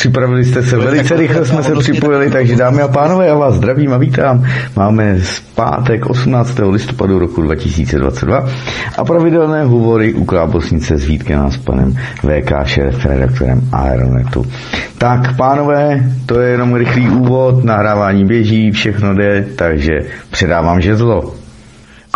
Připravili jste se, velice rychle jsme se připojili, takže dámy a pánové, já vás zdravím a vítám. Máme z pátek 18. listopadu roku 2022 a pravidelné hovory u Klábosnice s Vítkem a s panem VK, šéf redaktorem Aeronetu. Tak, pánové, to je jenom rychlý úvod, nahrávání běží, všechno jde, takže předávám žezlo.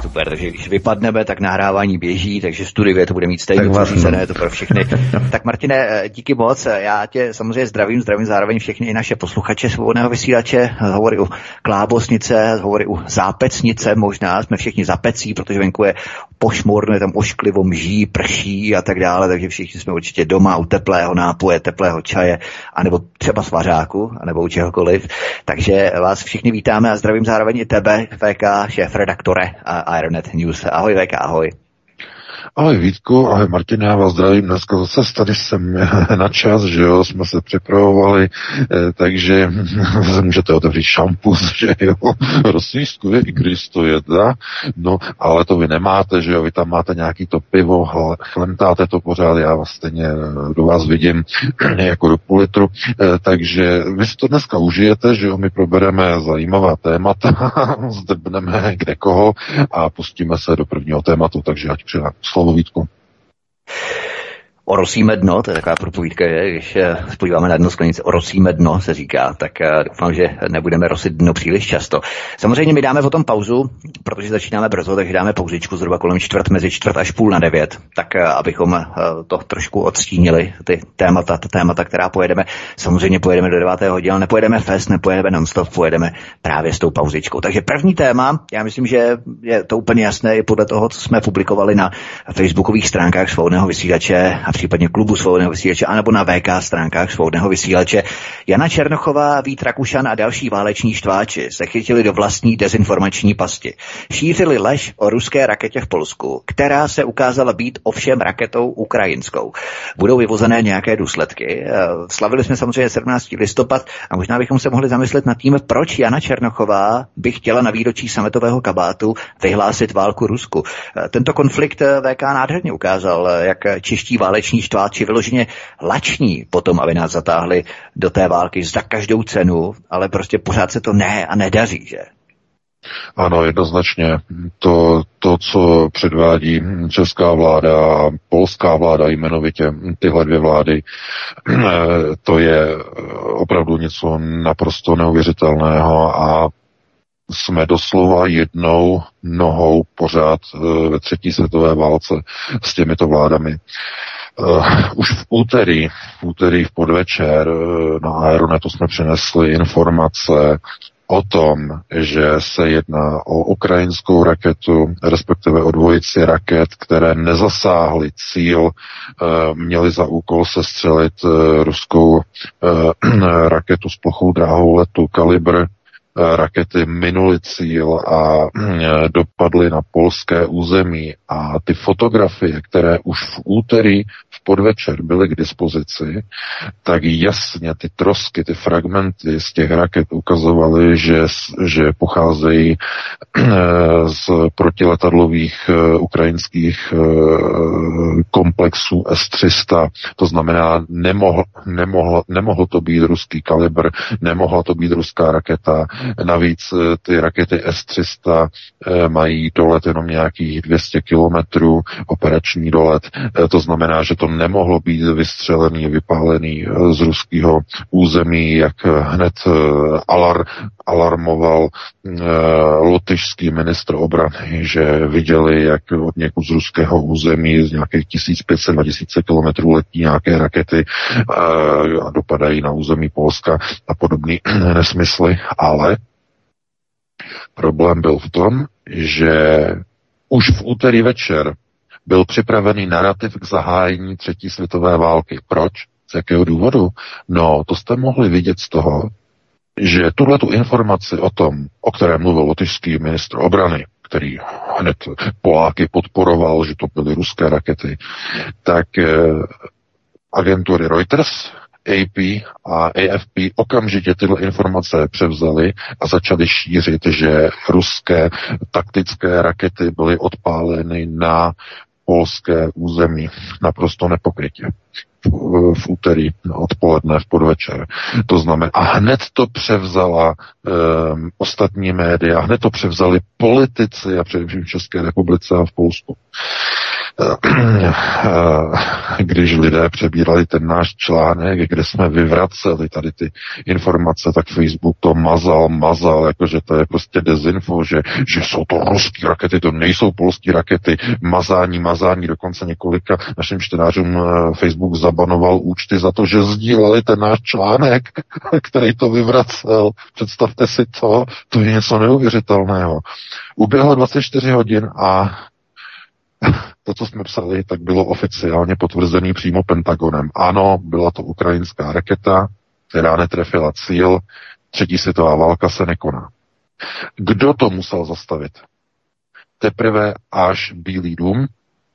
Super, takže když vypadneme, tak nahrávání běží, takže studie to bude mít stejně ne, to pro všechny. tak Martine, eh, díky moc, já tě samozřejmě zdravím, zdravím zároveň všechny i naše posluchače svobodného vysílače, hovory u Klábosnice, hovory u Zápecnice, možná jsme všichni zapecí, protože venku je pošmurno, je tam ošklivo, mží, prší a tak dále, takže všichni jsme určitě doma u teplého nápoje, teplého čaje, anebo třeba svařáku, anebo u čehokoliv. Takže vás všichni vítáme a zdravím zároveň i tebe, VK, šéf redaktore a Ironet News. Ahoj VK, ahoj. Ahoj Vítku, ahoj Martin, já vás zdravím. Dneska zase tady jsem na čas, že jo, jsme se připravovali, eh, takže můžete otevřít šampus, že jo, rosístku je i když to jedá, no, ale to vy nemáte, že jo, vy tam máte nějaký to pivo, chlemtáte to pořád, já vás stejně eh, do vás vidím jako do půl litru, eh, takže vy si to dneska užijete, že jo, my probereme zajímavá témata, zdrbneme kde koho a pustíme se do prvního tématu, takže ať přidám slovo Vítku. Orosíme dno, to je taková propovídka, je, když eh, podíváme na dno sklenice, orosíme dno, se říká, tak eh, doufám, že nebudeme rosit dno příliš často. Samozřejmě my dáme potom pauzu, protože začínáme brzo, takže dáme pauzičku zhruba kolem čtvrt, mezi čtvrt až půl na devět, tak eh, abychom to trošku odstínili, ty témata, ta témata, která pojedeme. Samozřejmě pojedeme do devátého hodiny, nepojedeme fest, nepojedeme nonstop, pojedeme právě s tou pauzičkou. Takže první téma, já myslím, že je to úplně jasné i podle toho, co jsme publikovali na facebookových stránkách svobodného vysílače případně klubu svobodného vysílače, anebo na VK stránkách svobodného vysílače. Jana Černochová, Vít Rakušan a další váleční štváči se chytili do vlastní dezinformační pasti. Šířili lež o ruské raketě v Polsku, která se ukázala být ovšem raketou ukrajinskou. Budou vyvozené nějaké důsledky. Eh, slavili jsme samozřejmě 17. listopad a možná bychom se mohli zamyslet nad tím, proč Jana Černochová by chtěla na výročí sametového kabátu vyhlásit válku Rusku. Eh, tento konflikt eh, VK nádherně ukázal, jak čeští váleční váleční štváči vyloženě lační potom, aby nás zatáhli do té války za každou cenu, ale prostě pořád se to ne a nedaří, že? Ano, jednoznačně. To, to, co předvádí česká vláda a polská vláda jmenovitě, tyhle dvě vlády, to je opravdu něco naprosto neuvěřitelného a jsme doslova jednou nohou pořád eh, ve třetí světové válce s těmito vládami. Uh, už v úterý, v úterý v podvečer uh, na Aeronetu jsme přinesli informace o tom, že se jedná o ukrajinskou raketu, respektive o dvojici raket, které nezasáhly cíl, uh, měly za úkol sestřelit ruskou raketu s plochou dráhou letu Kalibr rakety minuli cíl a dopadly na polské území. A ty fotografie, které už v úterý podvečer byly k dispozici, tak jasně ty trosky, ty fragmenty z těch raket ukazovaly, že, že pocházejí z protiletadlových eh, ukrajinských eh, komplexů S-300. To znamená, nemohl, nemohl, nemohl to být ruský kalibr, nemohla to být ruská raketa, Navíc eh, ty rakety S-300 eh, mají dolet jenom nějakých 200 kilometrů, operační dolet. Eh, to znamená, že to nemohlo být vystřelený, vypálený z ruského území, jak hned alar, alarmoval lotyšský ministr obrany, že viděli, jak od někud z ruského území z nějakých 1500-2000 kilometrů letí nějaké rakety a dopadají na území Polska a podobné nesmysly, ale Problém byl v tom, že už v úterý večer byl připravený narrativ k zahájení třetí světové války. Proč? Z jakého důvodu? No, to jste mohli vidět z toho, že tuhle tu informaci o tom, o které mluvil lotyšský ministr obrany, který hned Poláky podporoval, že to byly ruské rakety, tak eh, agentury Reuters, AP a AFP okamžitě tyhle informace převzali a začali šířit, že ruské taktické rakety byly odpáleny na polské území naprosto nepokrytě v úterý odpoledne, v podvečer. To znamená, a hned to převzala um, ostatní média, hned to převzali politici a především v České republice a v Polsku. Když lidé přebírali ten náš článek, kde jsme vyvraceli tady ty informace, tak Facebook to mazal, mazal, jakože to je prostě dezinfo, že, že jsou to ruské rakety, to nejsou polské rakety, mazání, mazání, dokonce několika našim čtenářům eh, Facebook zabanoval účty za to, že sdíleli ten náš článek, který to vyvracel. Představte si to, to je něco neuvěřitelného. Uběhlo 24 hodin a to, co jsme psali, tak bylo oficiálně potvrzený přímo Pentagonem. Ano, byla to ukrajinská raketa, která netrefila cíl, třetí světová válka se nekoná. Kdo to musel zastavit? Teprve až Bílý dům,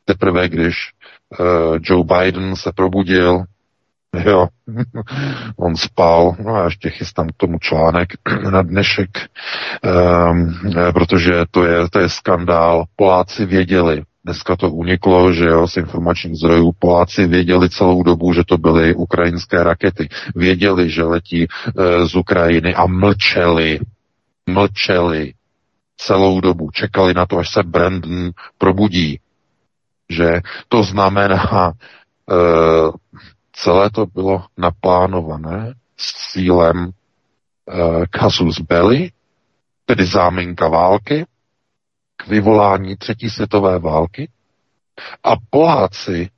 teprve když uh, Joe Biden se probudil, jo, on spal, no a ještě chystám k tomu článek na dnešek, um, protože to je, to je skandál. Poláci věděli, Dneska to uniklo, že jo, z informačních zdrojů Poláci věděli celou dobu, že to byly ukrajinské rakety. Věděli, že letí e, z Ukrajiny a mlčeli. Mlčeli celou dobu. Čekali na to, až se Brandon probudí. Že to znamená, e, celé to bylo naplánované s cílem e, casus belli, tedy záminka války, k vyvolání třetí světové války a Poláci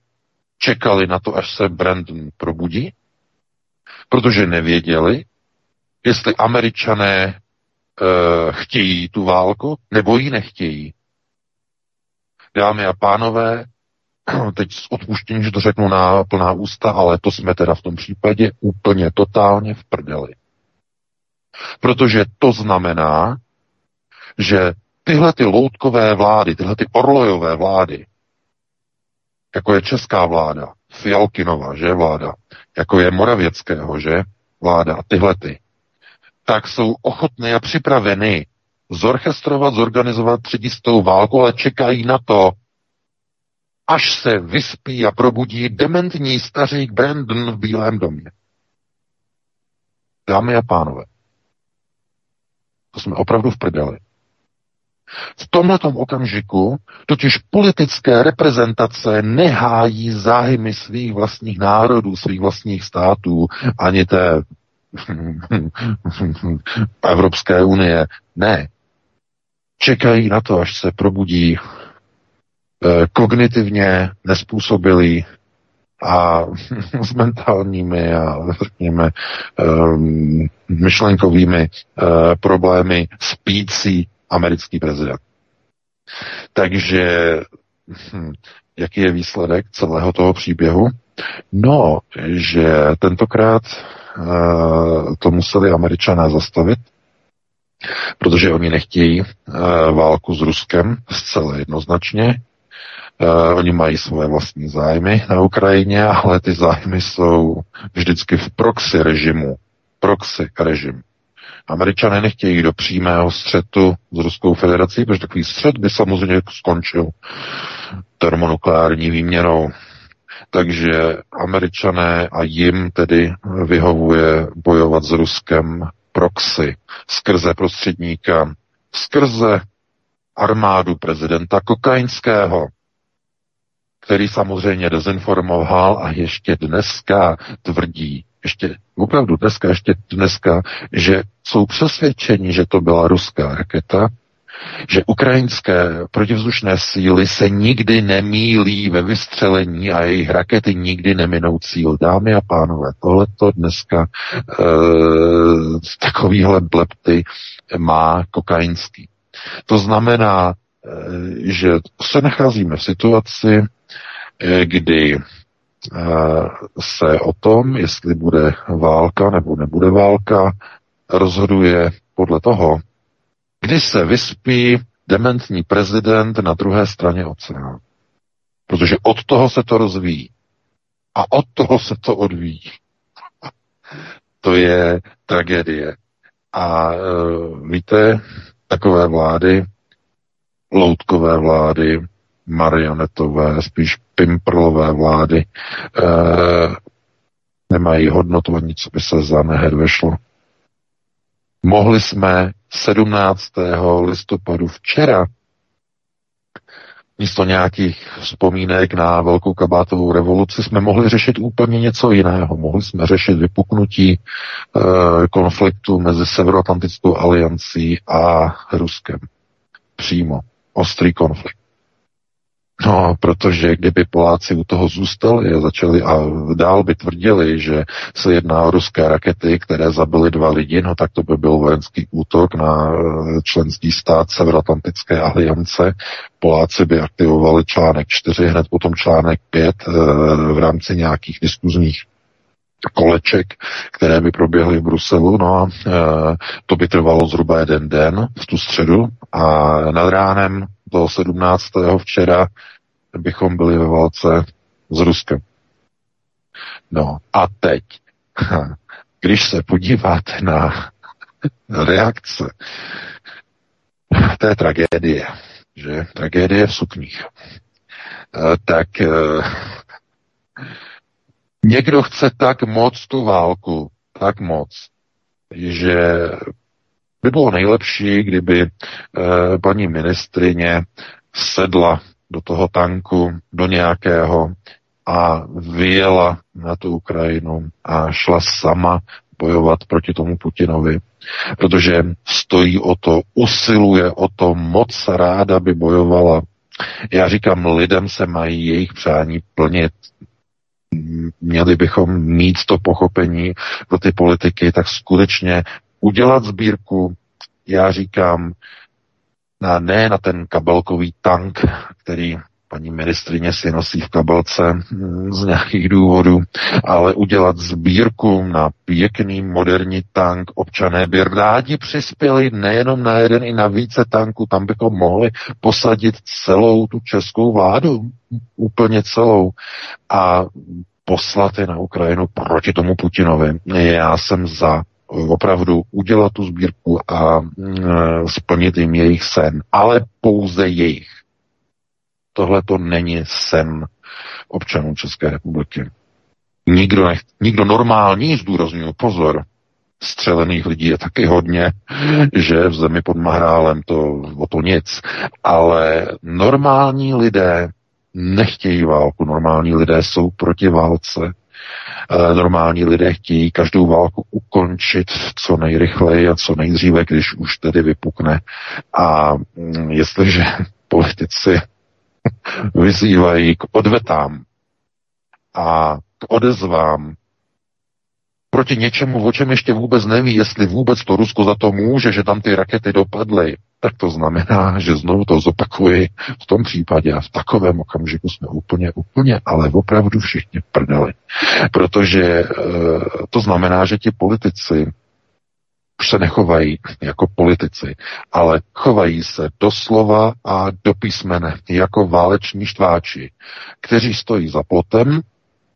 čekali na to, až se Brandon probudí, protože nevěděli, jestli američané e, chtějí tu válku, nebo ji nechtějí. Dámy a pánové, teď s odpuštěním, že to řeknu na plná ústa, ale to jsme teda v tom případě úplně totálně v prdeli. Protože to znamená, že tyhle ty loutkové vlády, tyhle ty orlojové vlády, jako je česká vláda, Fialkinova, že vláda, jako je Moravěckého, že vláda, tyhle ty, tak jsou ochotné a připraveny zorchestrovat, zorganizovat třetí válku, ale čekají na to, až se vyspí a probudí dementní stařík Brandon v Bílém domě. Dámy a pánové, to jsme opravdu v prdeli. V tomto okamžiku totiž politické reprezentace nehájí zájmy svých vlastních národů, svých vlastních států, ani té Evropské unie. Ne. Čekají na to, až se probudí eh, kognitivně nespůsobilí a s mentálními a řekněme um, myšlenkovými uh, problémy spící americký prezident. Takže hm, jaký je výsledek celého toho příběhu? No, že tentokrát uh, to museli američané zastavit, protože oni nechtějí uh, válku s Ruskem zcela jednoznačně. Uh, oni mají svoje vlastní zájmy na Ukrajině, ale ty zájmy jsou vždycky v proxy režimu. Proxy režim. Američané nechtějí do přímého střetu s Ruskou federací, protože takový střet by samozřejmě skončil termonukleární výměnou. Takže američané a jim tedy vyhovuje bojovat s Ruskem proxy skrze prostředníka, skrze armádu prezidenta Kokainského, který samozřejmě dezinformoval a ještě dneska tvrdí, ještě opravdu dneska, ještě dneska, že jsou přesvědčeni, že to byla ruská raketa, že ukrajinské protivzdušné síly se nikdy nemílí ve vystřelení a jejich rakety nikdy neminou cíl. Dámy a pánové, tohleto dneska e, takovýhle blepty má kokainský. To znamená, e, že se nacházíme v situaci, e, kdy se o tom, jestli bude válka nebo nebude válka, rozhoduje podle toho, kdy se vyspí dementní prezident na druhé straně oceánu. Protože od toho se to rozvíjí. A od toho se to odvíjí. to je tragédie. A e, víte, takové vlády, loutkové vlády, marionetové, spíš pimprlové vlády, e, nemají hodnotu ani co by se za nehed vešlo. Mohli jsme 17. listopadu včera místo nějakých vzpomínek na velkou kabátovou revoluci jsme mohli řešit úplně něco jiného. Mohli jsme řešit vypuknutí e, konfliktu mezi Severoatlantickou aliancí a Ruskem. Přímo. Ostrý konflikt. No, protože kdyby Poláci u toho zůstali a začali a dál by tvrdili, že se jedná o ruské rakety, které zabily dva lidi, no tak to by byl vojenský útok na eh, členský stát Severoatlantické aliance. Poláci by aktivovali článek 4, hned potom článek 5 eh, v rámci nějakých diskuzních koleček, které by proběhly v Bruselu, no a e, to by trvalo zhruba jeden den v tu středu a nad ránem toho 17. včera bychom byli ve válce s Ruskem. No a teď, když se podíváte na reakce té tragédie, že tragédie v sukních, eh, tak eh, někdo chce tak moc tu válku, tak moc, že by bylo nejlepší, kdyby eh, paní ministrině sedla do toho tanku, do nějakého a vyjela na tu Ukrajinu a šla sama bojovat proti tomu Putinovi, protože stojí o to, usiluje o to, moc ráda by bojovala. Já říkám, lidem se mají jejich přání plnit. Měli bychom mít to pochopení pro ty politiky, tak skutečně udělat sbírku, já říkám, na, ne na ten kabelkový tank, který paní ministrině si nosí v kabelce hm, z nějakých důvodů, ale udělat sbírku na pěkný moderní tank. Občané by rádi přispěli nejenom na jeden i na více tanků, tam bychom mohli posadit celou tu českou vládu, úplně celou a poslat je na Ukrajinu proti tomu Putinovi. Já jsem za opravdu udělat tu sbírku a mm, splnit jim jejich sen, ale pouze jejich. Tohle to není sen občanů České republiky. Nikdo, nech, nikdo normální, zdůraznuju pozor, střelených lidí je taky hodně, že v zemi pod Mahrálem to o to nic. Ale normální lidé nechtějí válku, normální lidé jsou proti válce, normální lidé chtějí každou válku ukončit co nejrychleji a co nejdříve, když už tedy vypukne. A mm, jestliže politici vyzývají k odvetám a k odezvám proti něčemu, o čem ještě vůbec neví, jestli vůbec to Rusko za to může, že tam ty rakety dopadly, tak to znamená, že znovu to zopakuji v tom případě a v takovém okamžiku jsme úplně, úplně, ale opravdu všichni prdeli. Protože e, to znamená, že ti politici se nechovají jako politici, ale chovají se doslova a do písmene jako váleční štváči, kteří stojí za plotem,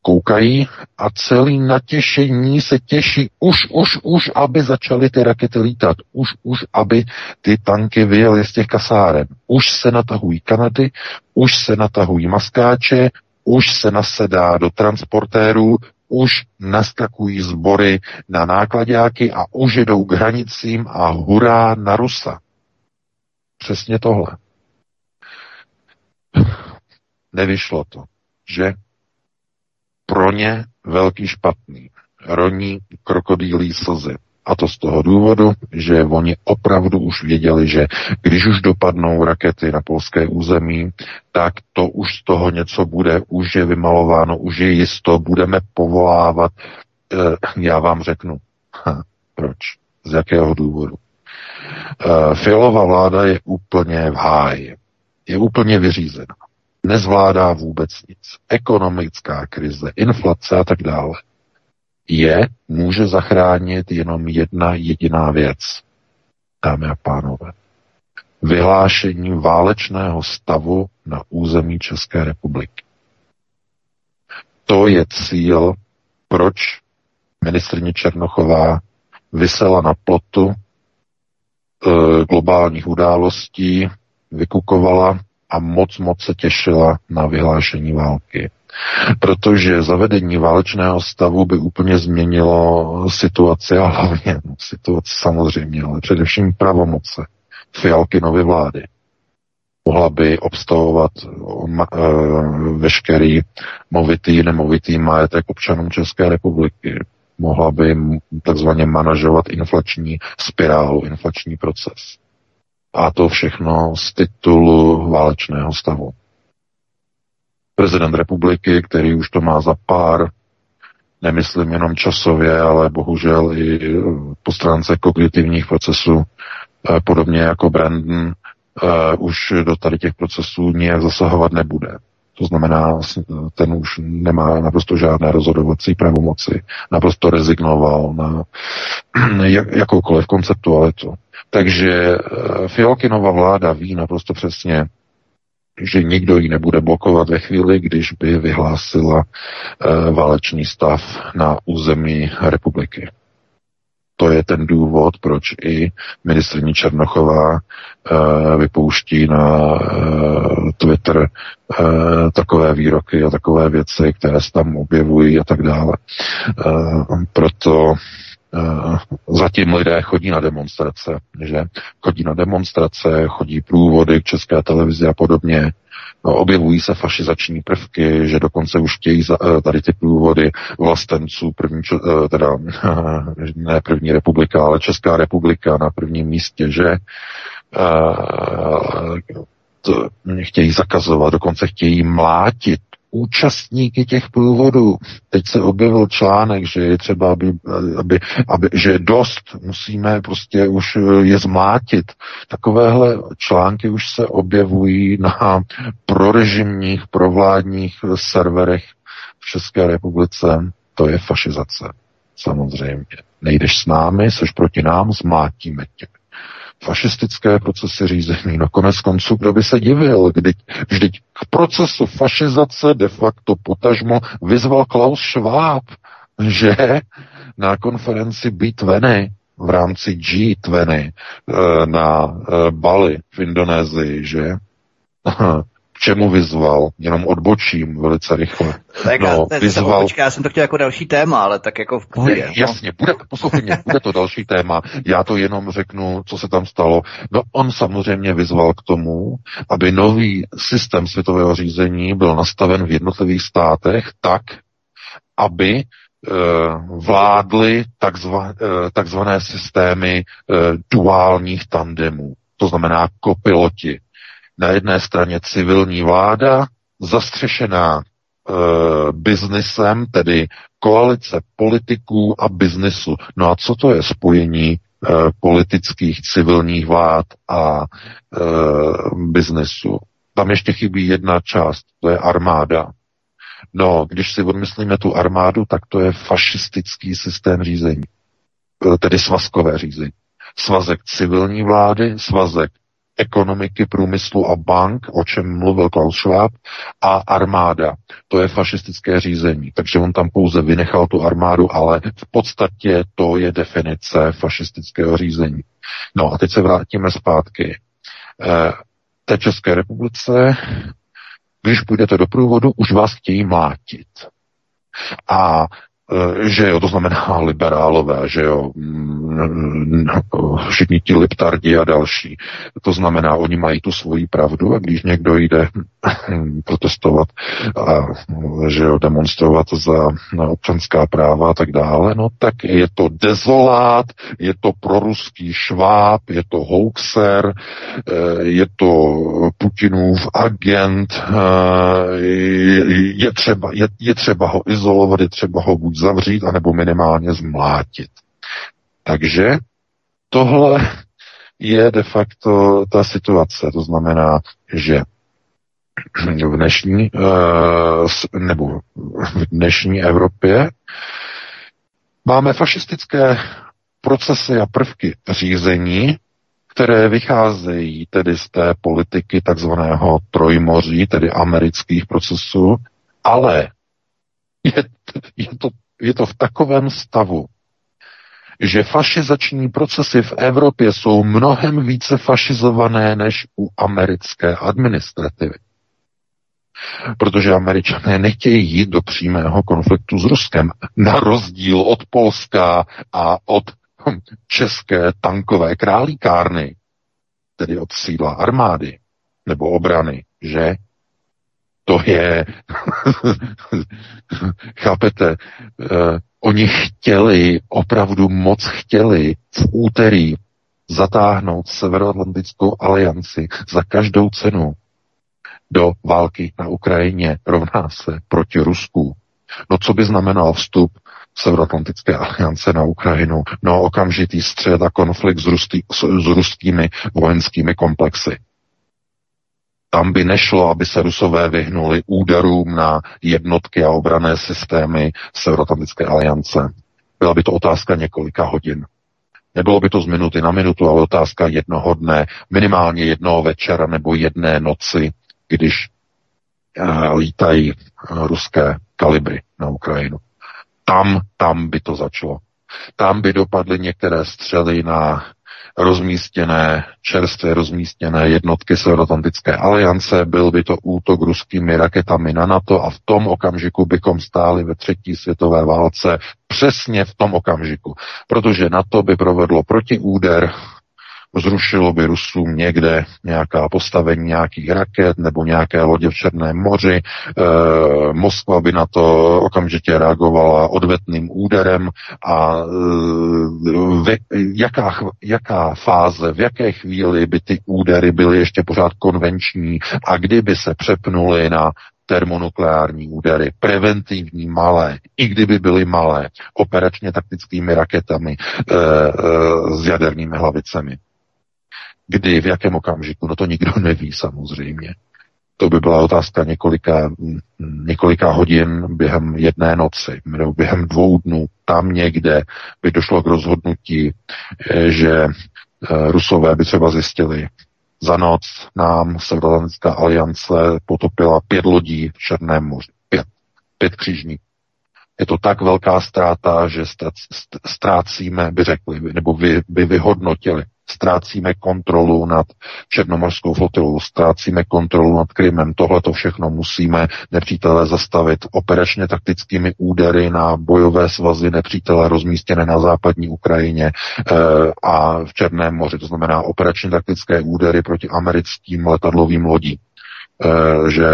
koukají a celý natěšení se těší už, už, už, aby začaly ty rakety lítat, už, už, aby ty tanky vyjely z těch kasáren. Už se natahují Kanady, už se natahují maskáče, už se nasedá do transportérů, už naskakují sbory na nákladáky a už jdou k hranicím a hurá na Rusa. Přesně tohle. Nevyšlo to, že pro ně velký špatný. Roní krokodýlí slzy. A to z toho důvodu, že oni opravdu už věděli, že když už dopadnou rakety na polské území, tak to už z toho něco bude, už je vymalováno, už je jisto, budeme povolávat. E, já vám řeknu, ha, proč, z jakého důvodu. E, Fialová vláda je úplně v háji, je úplně vyřízená nezvládá vůbec nic. Ekonomická krize, inflace a tak dále. Je může zachránit jenom jedna jediná věc, dámy a pánové. vyhlášení válečného stavu na území České republiky. To je cíl, proč ministrně Černochová vysela na plotu e, globálních událostí, vykukovala a moc, moc se těšila na vyhlášení války. Protože zavedení válečného stavu by úplně změnilo situaci a hlavně no, situaci samozřejmě, ale především pravomoce Fialkinovy vlády. Mohla by obstavovat uh, veškerý movitý, nemovitý majetek občanům České republiky. Mohla by takzvaně manažovat inflační spirálu, inflační proces. A to všechno z titulu válečného stavu. Prezident republiky, který už to má za pár, nemyslím jenom časově, ale bohužel i po stránce kognitivních procesů, eh, podobně jako Brandon, eh, už do tady těch procesů nijak zasahovat nebude. To znamená, ten už nemá naprosto žádné rozhodovací pravomoci. Naprosto rezignoval na jakoukoliv konceptualitu. Takže eh, Fialkinova vláda ví naprosto přesně, že nikdo ji nebude blokovat ve chvíli, když by vyhlásila e, válečný stav na území republiky. To je ten důvod, proč i ministrní Černochová e, vypouští na Twitter takové výroky a takové věci, které se tam objevují a tak dále. Proto Eh, zatím lidé chodí na demonstrace, že? Chodí na demonstrace, chodí průvody k české televizi a podobně, no, objevují se fašizační prvky, že dokonce už chtějí eh, tady ty průvody vlastenců, první, eh, teda ne první republika, ale Česká republika na prvním místě, že? Chtějí zakazovat, dokonce chtějí mlátit účastníky těch průvodů. Teď se objevil článek, že je třeba, aby, aby, aby že je dost, musíme prostě už je zmlátit. Takovéhle články už se objevují na prorežimních, provládních serverech v České republice. To je fašizace, samozřejmě. Nejdeš s námi, seš proti nám, zmátíme tě fašistické procesy řízení. No konec konců, kdo by se divil, kdy, vždyť k procesu fašizace de facto potažmo vyzval Klaus Schwab, že na konferenci B20 v rámci G20 eh, na eh, Bali v Indonésii, že k čemu vyzval, jenom odbočím velice rychle. Tak no, já, vyzval... Počkej, já jsem to chtěl jako další téma, ale tak jako v pohodě. No. Jasně, bude, poslouchej mě, bude to další téma. Já to jenom řeknu, co se tam stalo. No on samozřejmě vyzval k tomu, aby nový systém světového řízení byl nastaven v jednotlivých státech tak, aby eh, vládly takzva, eh, takzvané systémy eh, duálních tandemů, to znamená kopiloti, na jedné straně civilní vláda, zastřešená e, biznisem, tedy koalice politiků a biznisu. No a co to je spojení e, politických civilních vlád a e, biznesu? Tam ještě chybí jedna část, to je armáda. No, když si odmyslíme tu armádu, tak to je fašistický systém řízení, tedy svazkové řízení. Svazek civilní vlády, svazek ekonomiky, průmyslu a bank, o čem mluvil Klaus Schwab, a armáda. To je fašistické řízení. Takže on tam pouze vynechal tu armádu, ale v podstatě to je definice fašistického řízení. No a teď se vrátíme zpátky. E, té České republice, když půjdete do průvodu, už vás chtějí mlátit. A že jo, to znamená liberálové, že jo, mm, všichni ti liptardi a další. To znamená, oni mají tu svoji pravdu a když někdo jde protestovat a že jo, demonstrovat za občanská práva a tak dále, no tak je to dezolát, je to proruský šváb, je to hoaxer, eh, je to Putinův agent, eh, je třeba, je, je třeba ho izolovat, je třeba ho buď zavřít, anebo minimálně zmlátit. Takže tohle je de facto ta situace. To znamená, že v dnešní, eh, nebo v dnešní Evropě máme fašistické procesy a prvky řízení, které vycházejí tedy z té politiky takzvaného trojmoří, tedy amerických procesů, ale je, je, to, je to v takovém stavu, že fašizační procesy v Evropě jsou mnohem více fašizované než u americké administrativy. Protože američané nechtějí jít do přímého konfliktu s Ruskem, na rozdíl od Polska a od hm, české tankové králíkárny, tedy od sídla armády nebo obrany, že? To je, chápete, uh, oni chtěli, opravdu moc chtěli v úterý zatáhnout Severoatlantickou alianci za každou cenu do války na Ukrajině rovná se proti Rusku. No co by znamenal vstup Severoatlantické aliance na Ukrajinu? No okamžitý střed a konflikt s, rustý, s, s ruskými vojenskými komplexy. Tam by nešlo, aby se Rusové vyhnuli úderům na jednotky a obrané systémy Severoatlantické aliance. Byla by to otázka několika hodin. Nebylo by to z minuty na minutu, ale otázka jednoho dne, minimálně jednoho večera nebo jedné noci, když uh, lítají uh, ruské kalibry na Ukrajinu. Tam, tam by to začalo. Tam by dopadly některé střely na rozmístěné, čerstvě rozmístěné jednotky Severoatlantické aliance, byl by to útok ruskými raketami na NATO a v tom okamžiku bychom stáli ve třetí světové válce. Přesně v tom okamžiku, protože NATO by provedlo protiúder zrušilo by Rusům někde nějaká postavení nějakých raket nebo nějaké lodě v Černém moři. E, Moskva by na to okamžitě reagovala odvetným úderem a e, v, jaká, jaká fáze, v jaké chvíli by ty údery byly ještě pořád konvenční a kdyby se přepnuly na termonukleární údery, preventivní malé, i kdyby byly malé, operačně taktickými raketami e, e, s jadernými hlavicemi. Kdy, v jakém okamžiku, no to nikdo neví samozřejmě. To by byla otázka několika, několika hodin během jedné noci, nebo během dvou dnů. Tam někde by došlo k rozhodnutí, eh, že eh, Rusové by třeba zjistili, za noc nám Severoatlantická aliance potopila pět lodí v Černém moři. Pět. Pět křížníků. Je to tak velká ztráta, že ztrácíme, by řekli, nebo by, by vyhodnotili ztrácíme kontrolu nad Černomorskou flotilou, ztrácíme kontrolu nad Krymem. Tohle to všechno musíme nepřítele zastavit operačně taktickými údery na bojové svazy nepřítele rozmístěné na západní Ukrajině e, a v Černém moři. To znamená operačně taktické údery proti americkým letadlovým lodím. E, že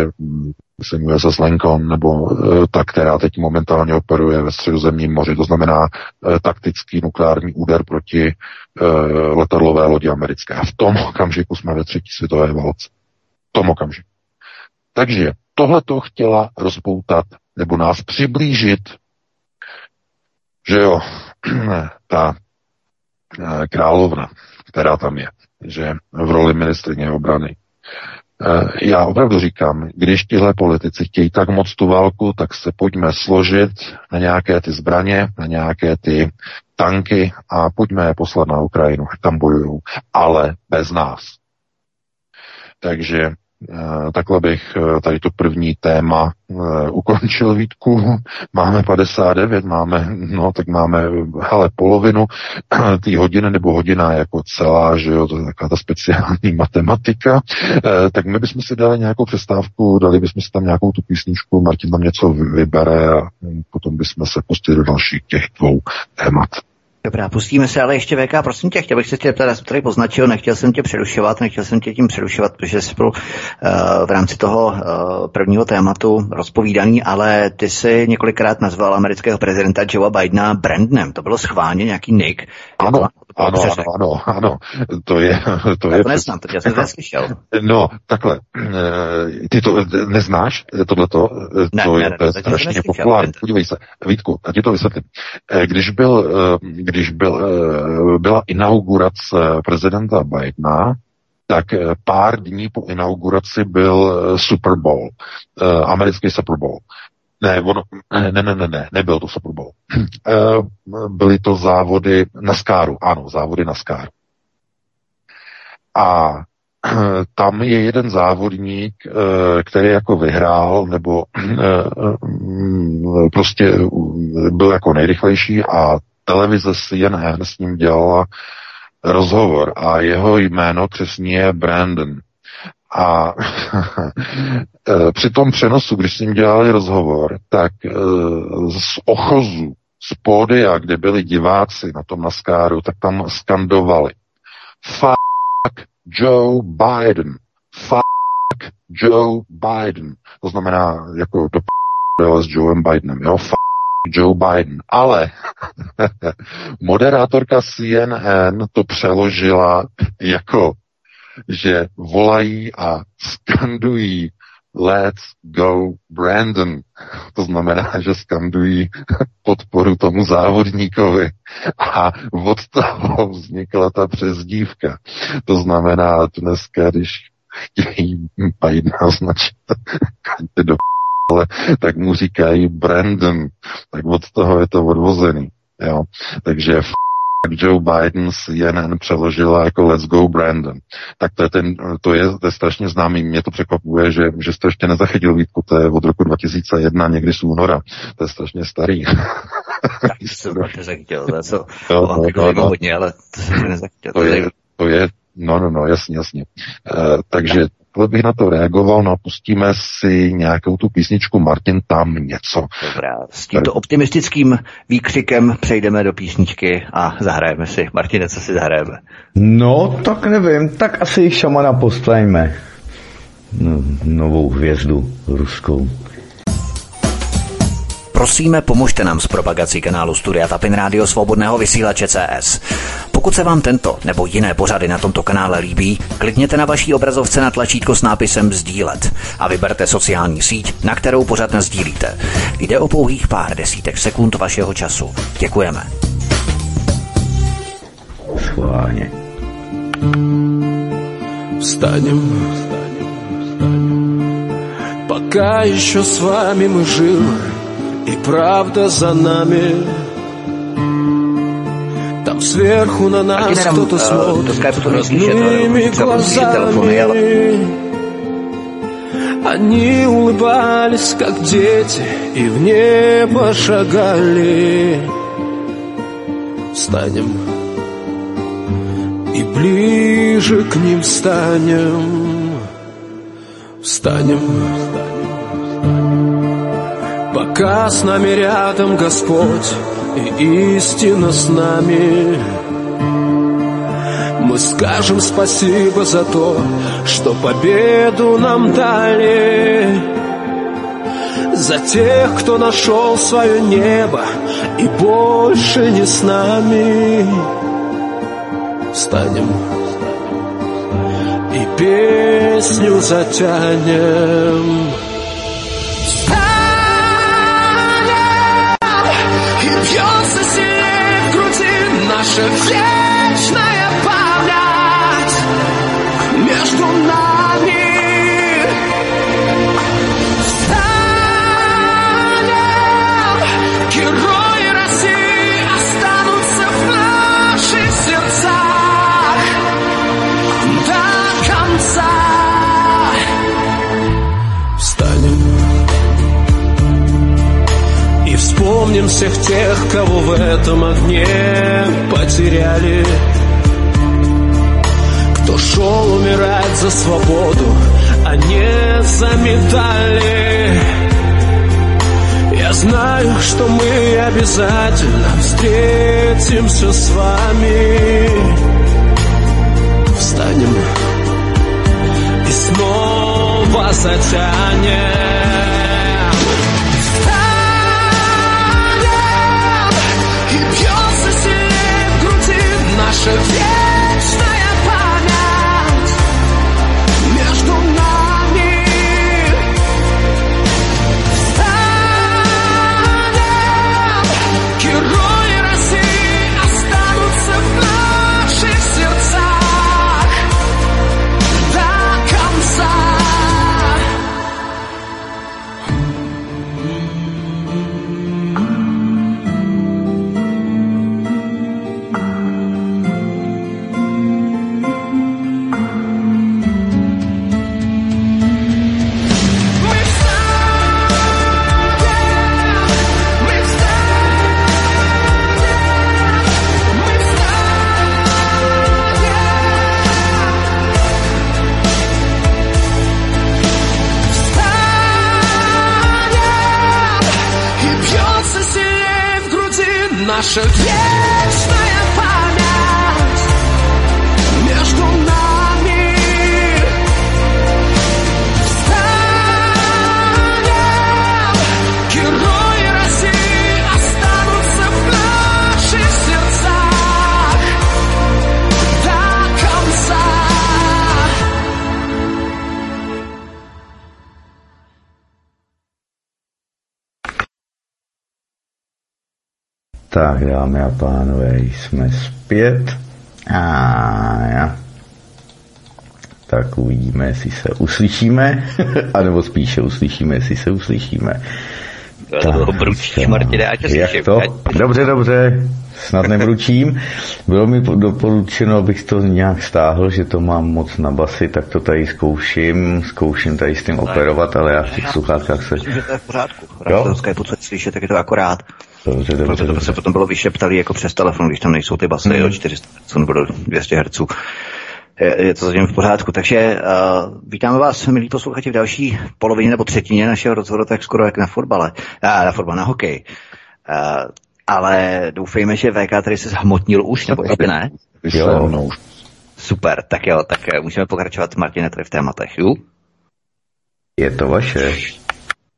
se jmenuje se Lincoln, nebo e, ta, která teď momentálně operuje ve středozemním moři. To znamená e, taktický nukleární úder proti letadlové lodi americké. A v tom okamžiku jsme ve třetí světové válce. V tom okamžiku. Takže tohle to chtěla rozpoutat nebo nás přiblížit, že jo, ta královna, která tam je, že v roli ministrině obrany, Eh, já opravdu říkám, když tihle politici chtějí tak moc tu válku, tak se pojďme složit na nějaké ty zbraně, na nějaké ty tanky a pojďme je poslat na Ukrajinu, tam bojují, ale bez nás. Takže Eh, takhle bych eh, tady to první téma eh, ukončil výtku. Máme 59, máme, no tak máme, hele, polovinu té hodiny nebo hodina jako celá, že jo, to je taková ta speciální matematika. Tak my bychom si dali nějakou přestávku, dali bychom si tam nějakou tu písničku, Martin tam něco vybere a potom bychom se pustili do dalších těch dvou témat. Dobrá, pustíme se, ale ještě VK, prosím tě, chtěl bych se tě teda tady poznačil, nechtěl jsem tě přerušovat, nechtěl jsem tě tím přerušovat, protože jsi byl uh, v rámci toho uh, prvního tématu rozpovídaný, ale ty jsi několikrát nazval amerického prezidenta Joea Bidena Brandnem. To bylo schválně nějaký nick. Ano, ano, ano, ano, ano, to je... To já je to neznám, to já jsem to neslyšel. No, takhle, eh, ty to neznáš, tohleto? Ne, to ne, je ne, to je strašně populární. Podívej se, Vítku, a ti to vysvětlím. Když byl, když byl, byla inaugurace prezidenta Bidena, tak pár dní po inauguraci byl Super Bowl, americký Super Bowl. Ne, ono, ne, ne, ne, ne, nebyl to Super Bowl. Byly to závody na skáru, ano, závody na skáru. A tam je jeden závodník, který jako vyhrál, nebo prostě byl jako nejrychlejší a televize CNN s ním dělala rozhovor a jeho jméno křesní je Brandon. A e, při tom přenosu, když s ním dělali rozhovor, tak e, z ochozu, z pódia, kde byli diváci na tom naskáru, tak tam skandovali Fuck Joe Biden. Fuck Joe Biden. To znamená, jako do s Joeem Bidenem, jo? Fuck Joe Biden. Ale moderátorka CNN to přeložila jako, že volají a skandují Let's go Brandon. To znamená, že skandují podporu tomu závodníkovi. A od toho vznikla ta přezdívka. To znamená, dneska, když chtějí Biden označit do ale tak mu říkají Brandon, tak od toho je to odvozený. Jo? Takže f- Joe Biden CNN přeložila jako Let's go Brandon. Tak to je, ten, to je, to je strašně známý. Mě to překvapuje, že, že jste ještě nezachytil Vítku, to je od roku 2001, někdy z února. To je strašně starý. Tak jsem to nezachytil, to je co, jo, to, to, to, hodně, ale to jsem nezachytil. To je, to je, no, no, no, jasně, jasně. Uh, takže takhle bych na to reagoval, no a pustíme si nějakou tu písničku Martin tam něco. Dobrá, s tímto optimistickým výkřikem přejdeme do písničky a zahrajeme si. Martine, co si zahrajeme? No, tak nevím, tak asi šamana postajme. No, novou hvězdu ruskou. Prosíme, pomožte nám s propagací kanálu Studia Tapin Rádio Svobodného vysílače CS. Pokud se vám tento nebo jiné pořady na tomto kanále líbí, klikněte na vaší obrazovce na tlačítko s nápisem Sdílet a vyberte sociální síť, na kterou pořád sdílíte. Jde o pouhých pár desítek sekund vašeho času. Děkujeme. Schválně. Встанем, встанем, встанем. Пока еще с вами мы живы, и правда за нами. Там сверху на нас кто-то смотрит родными глазами. Они улыбались, как дети, и в небо шагали. Станем и ближе к ним станем. Встанем, Пока с нами рядом Господь и истина с нами. Мы скажем спасибо за то, что победу нам дали. За тех, кто нашел свое небо и больше не с нами. Встанем и песню затянем. Кого в этом огне потеряли? Кто шел умирать за свободу, а не за медали? Я знаю, что мы обязательно встретимся с вами. Встанем и снова затянем so dámy a pánové, jsme zpět. A já. Tak uvidíme, jestli se uslyšíme, anebo spíše uslyšíme, jestli se uslyšíme. Tak, Bručíš, Martine, ať se Jak to? Dobře, dobře, snad nebručím. Bylo mi po- doporučeno, abych to nějak stáhl, že to mám moc na basy, tak to tady zkouším, zkouším tady s tím operovat, ale já v těch sluchátkách se... Myslím, že to je v pořádku. Jo? Skypeu co slyšet, tak je to akorát. Dobře, dobře, Protože to dobře. se potom bylo vyšeptalý jako přes telefon, když tam nejsou ty basy Hmm. o 400 Hz nebo do 200 Hz. Je, je to zatím v pořádku. Takže uh, vítáme vás, milí posluchači, v další polovině nebo třetině našeho rozhovoru, tak skoro jak na fotbale. Uh, na fotbal, na hokej. Uh, ale doufejme, že VK tady se zhmotnil už, nebo ještě ne? Jo. No, už Super, tak jo, tak eh, můžeme pokračovat, Martine, tady v tématech, jo? Je to vaše.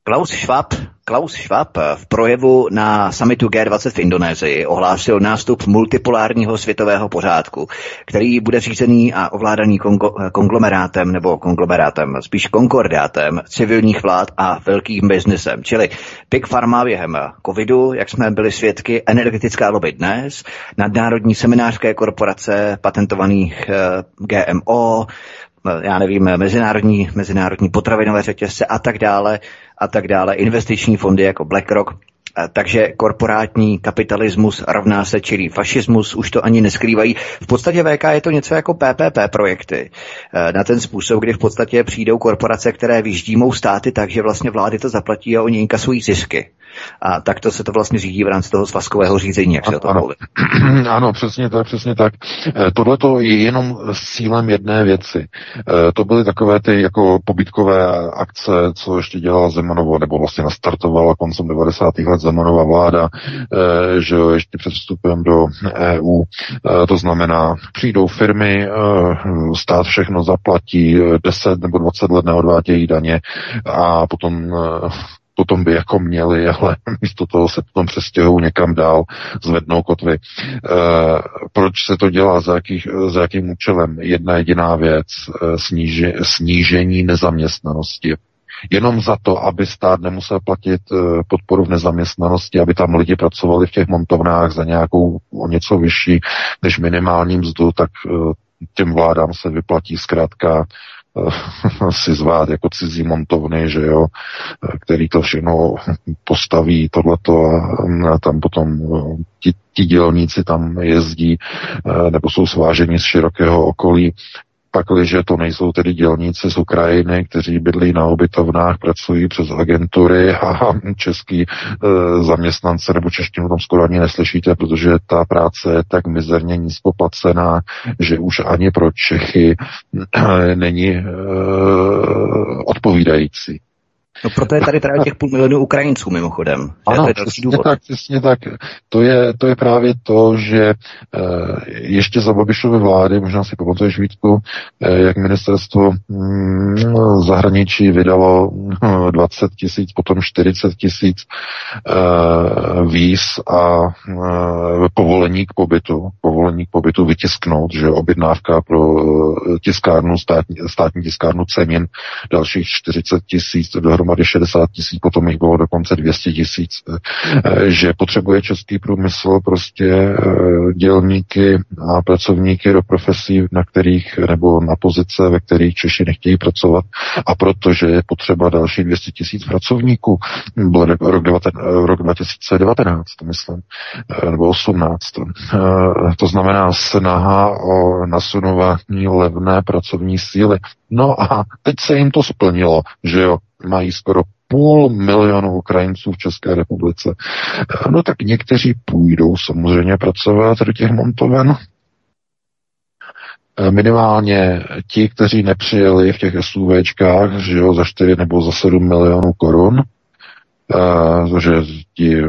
Klaus Schwab, Klaus Schwab v projevu na summitu G20 v Indonésii ohlásil nástup multipolárního světového pořádku, který bude řízený a ovládaný kongo, konglomerátem nebo konglomerátem, spíš konkordátem civilních vlád a velkým biznesem. Čili Big Pharma během covidu, jak jsme byli svědky, energetická lobby dnes, nadnárodní seminářské korporace patentovaných eh, GMO, já nevím, mezinárodní, mezinárodní potravinové řetězce a tak dále, a tak dále, investiční fondy jako BlackRock, Eh, takže korporátní kapitalismus rovná se čirý fašismus, už to ani neskrývají. V podstatě VK je to něco jako PPP projekty. Eh, Na ten způsob, kdy v podstatě přijdou korporace, které vyždímou státy tak, že vlastně vlády to zaplatí a oni inkasují zisky. A takto se to vlastně řídí v rámci toho svazkového řízení, jak se o to Ano. mluví. Ano, přesně tak, přesně tak. Tohle to je jenom s cílem jedné věci. Eh, To byly takové ty jako pobytkové akce, co ještě dělala Zemanovo, nebo vlastně nastartovala koncem 90. let Zemanova vláda, eh, že ještě před vstupem do EU. Eh, To znamená, přijdou firmy, eh, stát všechno zaplatí, eh, 10 nebo 20 let neodvádějí daně a potom eh, potom by jako měli, ale místo toho se potom přestěhují někam dál, zvednou kotvy. E, proč se to dělá, za, jakých, za jakým účelem? Jedna jediná věc, e, sníži, snížení nezaměstnanosti. Jenom za to, aby stát nemusel platit e, podporu v nezaměstnanosti, aby tam lidi pracovali v těch montovnách za nějakou o něco vyšší než minimální mzdu, tak těm vládám se vyplatí zkrátka eh, si zvát jako cizí montovny, že jo, eh, který to všechno postaví, tohleto a, tam potom eh, ti, ti dělníci tam jezdí eh, nebo jsou sváženi z širokého okolí. Pakliže to nejsou tedy dělníci z Ukrajiny, kteří bydlí na obytovnách, pracují přes agentury a český e, zaměstnance nebo češtinu tam skoro ani neslyšíte, protože ta práce je tak mizerně nízkoplacená, že už ani pro Čechy e, není e, odpovídající. No proto je tady právě těch půl milionu Ukrajinců mimochodem. Ano, to je další přesně důvod. tak, přesně tak. To je, to je právě to, že e, ještě za Babišovy vlády, možná si pamatuješ Vítku, e, jak ministerstvo mm, zahraničí vydalo hm, 20 tisíc, potom 40 tisíc e, víz a e, povolení k pobytu, povolení k pobytu vytisknout, že objednávka pro tiskárnu, státní, státní tiskárnu Cenin, dalších 40 tisíc, dohromady 60 tisíc, potom jich bylo dokonce 200 tisíc, eh, že potřebuje český průmysl prostě eh, dělníky a pracovníky do profesí, na kterých, nebo na pozice, ve kterých Češi nechtějí pracovat a protože je potřeba další 200 tisíc pracovníků, byl rok, 19, rok 2019, myslím, eh, nebo 18. Eh, To znamená snaha o nasunování levné pracovní síly. No a teď se jim to splnilo, že jo, mají skoro půl milionu Ukrajinců v České republice. No tak někteří půjdou samozřejmě pracovat do těch montoven. Minimálně ti, kteří nepřijeli v těch SUVčkách, že jo, za 4 nebo za 7 milionů korun, Uh, že ti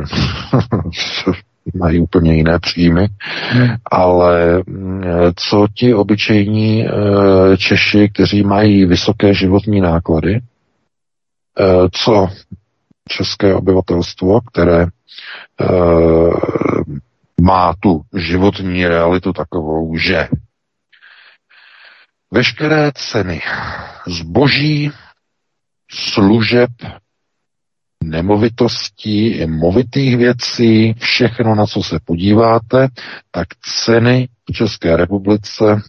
mají úplně jiné příjmy, hmm. ale mm, co ti obyčejní Češi, kteří mají vysoké životní náklady, co české obyvatelstvo, které má tu životní realitu takovou, že veškeré ceny zboží, služeb, nemovitostí i movitých věcí, všechno, na co se podíváte, tak ceny v České republice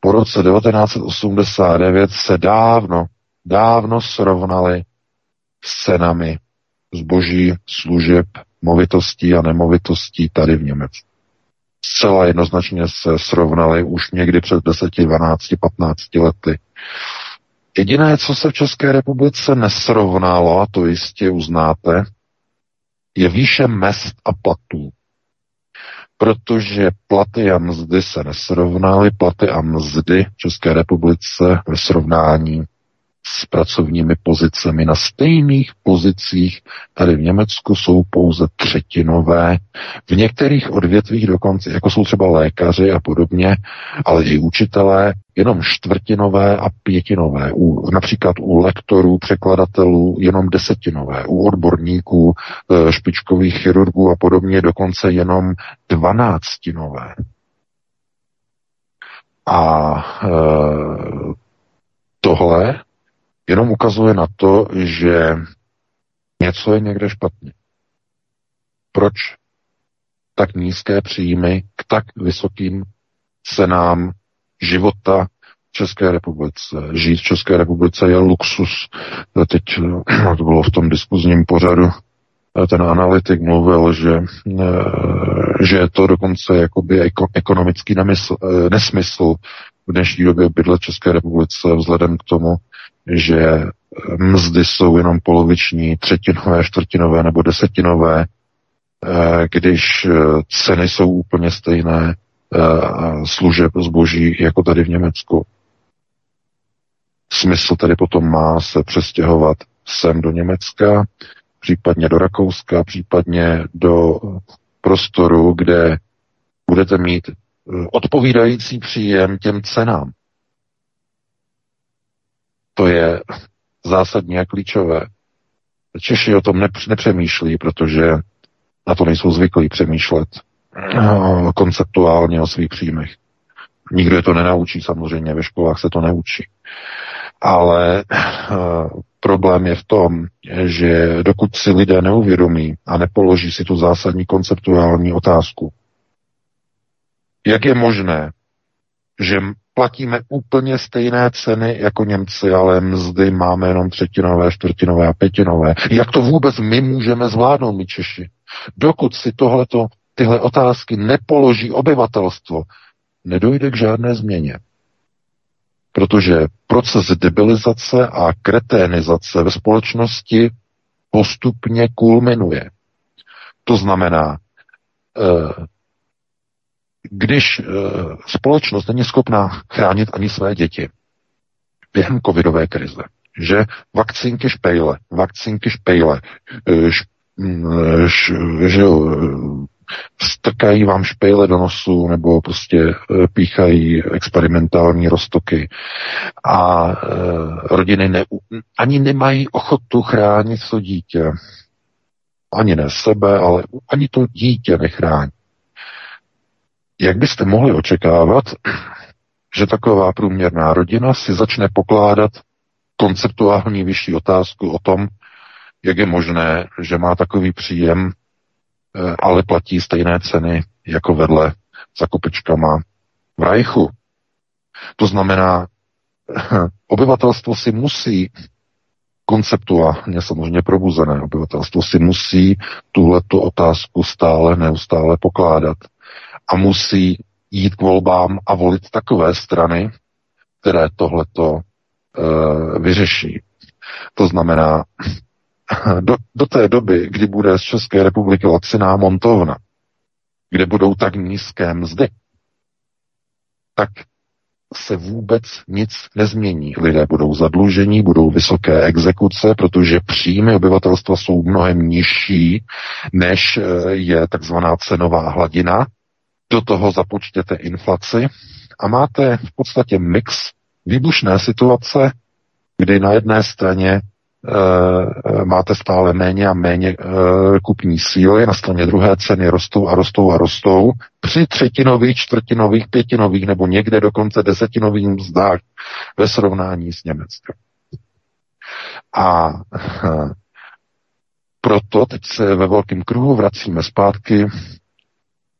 po roce 1989 se dávno, dávno srovnaly s cenami zboží, služeb, movitostí a nemovitostí tady v Německu. Zcela jednoznačně se srovnaly už někdy před 10, 12, 15 lety. Jediné, co se v České republice nesrovnalo, a to jistě uznáte, je výše mest a platů. Protože platy a mzdy se nesrovnaly, platy a mzdy v České republice ve srovnání s pracovními pozicemi na stejných pozicích tady v Německu jsou pouze třetinové, v některých odvětvích dokonce, jako jsou třeba lékaři a podobně, ale i učitelé, jenom čtvrtinové a pětinové. U, například u lektorů, překladatelů jenom desetinové. U odborníků, e, špičkových chirurgů a podobně dokonce jenom dvanáctinové. A e, tohle jenom ukazuje na to, že něco je někde špatně. Proč tak nízké příjmy k tak vysokým cenám života v České republice. Žít v České republice je luxus. Teď no, to bylo v tom diskuzním pořadu, ten analytik mluvil, že, eh, že je to dokonce jakoby ekonomický eh, nesmysl v dnešní době bydlet v České republice vzhledem k tomu, že mzdy jsou jenom poloviční, třetinové, čtvrtinové nebo desetinové, eh, když eh, ceny jsou úplně stejné eh, služeb zboží jako tady v Německu. Smysl tedy potom má se přestěhovat sem do Německa, případně do Rakouska, případně do prostoru, kde budete mít odpovídající příjem těm cenám. To je zásadně a klíčové. Češi o tom nepřemýšlí, protože na to nejsou zvyklí přemýšlet no, konceptuálně o svých příjmech. Nikdo je to nenaučí, samozřejmě, ve školách se to neučí. Ale uh, problém je v tom, že dokud si lidé neuvědomí a nepoloží si tu zásadní konceptuální otázku, jak je možné, že platíme úplně stejné ceny jako Němci, ale mzdy máme jenom třetinové, čtvrtinové a pětinové. Jak to vůbec my můžeme zvládnout, my Češi? Dokud si tohleto, tyhle otázky nepoloží obyvatelstvo, nedojde k žádné změně. Protože proces debilizace a kreténizace ve společnosti postupně kulminuje. To znamená, eh, když e, společnost není schopná chránit ani své děti během covidové krize, že vakcínky špejle, vakcínky špejle, e, š, š, že strkají vám špejle do nosu nebo prostě píchají experimentální roztoky a rodiny ne, ani nemají ochotu chránit to dítě. Ani ne sebe, ale ani to dítě nechrání. Jak byste mohli očekávat, že taková průměrná rodina si začne pokládat konceptuální vyšší otázku o tom, jak je možné, že má takový příjem, eh, ale platí stejné ceny jako vedle za kopičkama v Rajchu. To znamená, obyvatelstvo si musí konceptuálně samozřejmě probuzené obyvatelstvo si musí tuhleto otázku stále, neustále pokládat a musí jít k volbám a volit takové strany, které tohleto e, vyřeší. To znamená, do, do té doby, kdy bude z České republiky laciná montovna, kde budou tak nízké mzdy, tak se vůbec nic nezmění. Lidé budou zadlužení, budou vysoké exekuce, protože příjmy obyvatelstva jsou mnohem nižší, než eh, je takzvaná cenová hladina. Do toho započtěte inflaci a máte v podstatě mix výbušné situace, kdy na jedné straně e, máte stále méně a méně e, kupní síly, na straně druhé ceny rostou a rostou a rostou. Při třetinových, čtvrtinových, pětinových nebo někde dokonce desetinových mzdách ve srovnání s Německem. A e, proto teď se ve velkém kruhu vracíme zpátky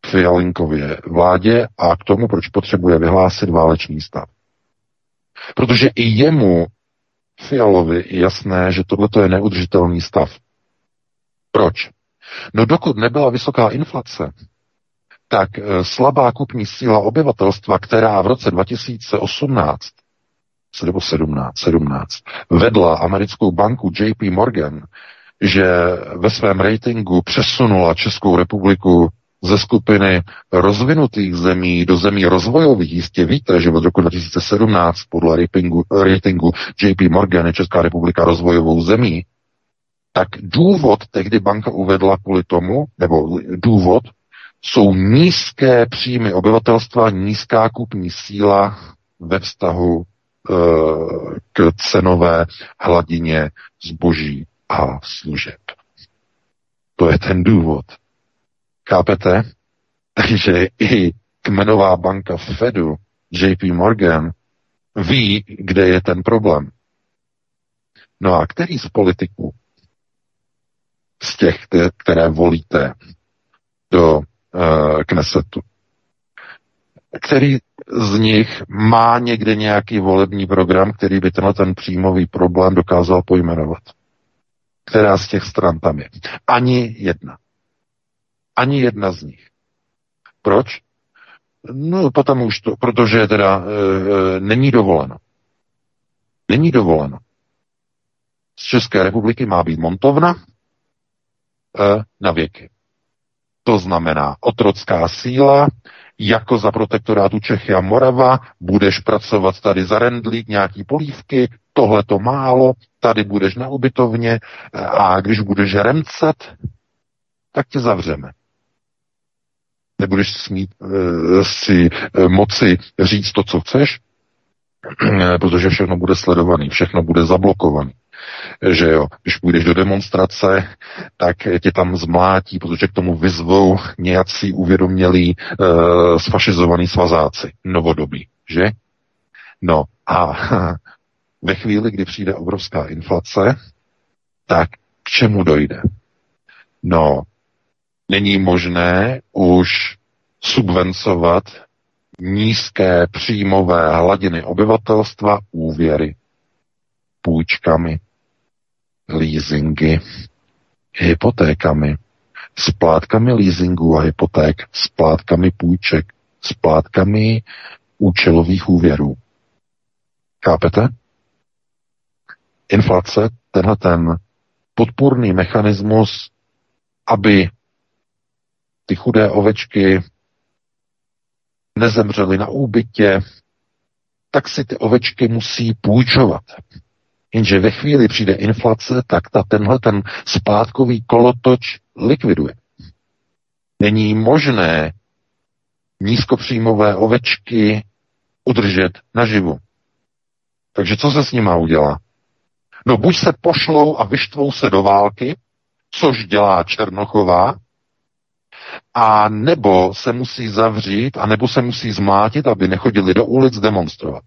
Fialinkově vládě a k tomu, proč potřebuje vyhlásit válečný stav. Protože i jemu, Fialovi, je jasné, že tohle je neudržitelný stav. Proč? No dokud nebyla vysoká inflace, tak eh, slabá kupní síla obyvatelstva, která v roce 2018 nebo 17, 17 vedla americkou banku JP Morgan, že ve svém ratingu přesunula Českou republiku ze skupiny rozvinutých zemí do zemí rozvojových. Jistě víte, že od roku 2017 podle ratingu, ratingu JP Morgan je Česká republika rozvojovou zemí. Tak důvod tehdy banka uvedla kvůli tomu, nebo důvod, jsou nízké příjmy obyvatelstva, nízká kupní síla ve vztahu e, k cenové hladině zboží a služeb. To je ten důvod. Chápete? Takže i kmenová banka Fedu, JP Morgan, ví, kde je ten problém. No a který z politiků, z těch, které volíte do uh, Knesetu, který z nich má někde nějaký volební program, který by tenhle ten příjmový problém dokázal pojmenovat? Která z těch stran tam je? Ani jedna. Ani jedna z nich. Proč? No, potom už to, protože teda e, není dovoleno. Není dovoleno. Z České republiky má být montovna e, na věky. To znamená otrocká síla, jako za protektorátu Čechy a Morava, budeš pracovat tady za rendlík, nějaký polívky, tohle to málo, tady budeš na ubytovně a když budeš remcet, tak tě zavřeme nebudeš smít uh, si uh, moci říct to, co chceš, protože všechno bude sledovaný, všechno bude zablokovaný. Že jo, když půjdeš do demonstrace, tak tě tam zmlátí, protože k tomu vyzvou nějací uvědomělí uh, sfašizovaný svazáci, novodobí, že? No a ve chvíli, kdy přijde obrovská inflace, tak k čemu dojde? No, není možné už subvencovat nízké příjmové hladiny obyvatelstva úvěry, půjčkami, leasingy, hypotékami, splátkami leasingu a hypoték, splátkami půjček, splátkami účelových úvěrů. Chápete? Inflace, tenhle ten podpůrný mechanismus, aby ty chudé ovečky nezemřely na úbytě, tak si ty ovečky musí půjčovat. Jenže ve chvíli přijde inflace, tak ta tenhle ten splátkový kolotoč likviduje. Není možné nízkopříjmové ovečky udržet naživu. Takže co se s nima udělá? No buď se pošlou a vyštvou se do války, což dělá Černochová, a nebo se musí zavřít, a nebo se musí zmlátit, aby nechodili do ulic demonstrovat.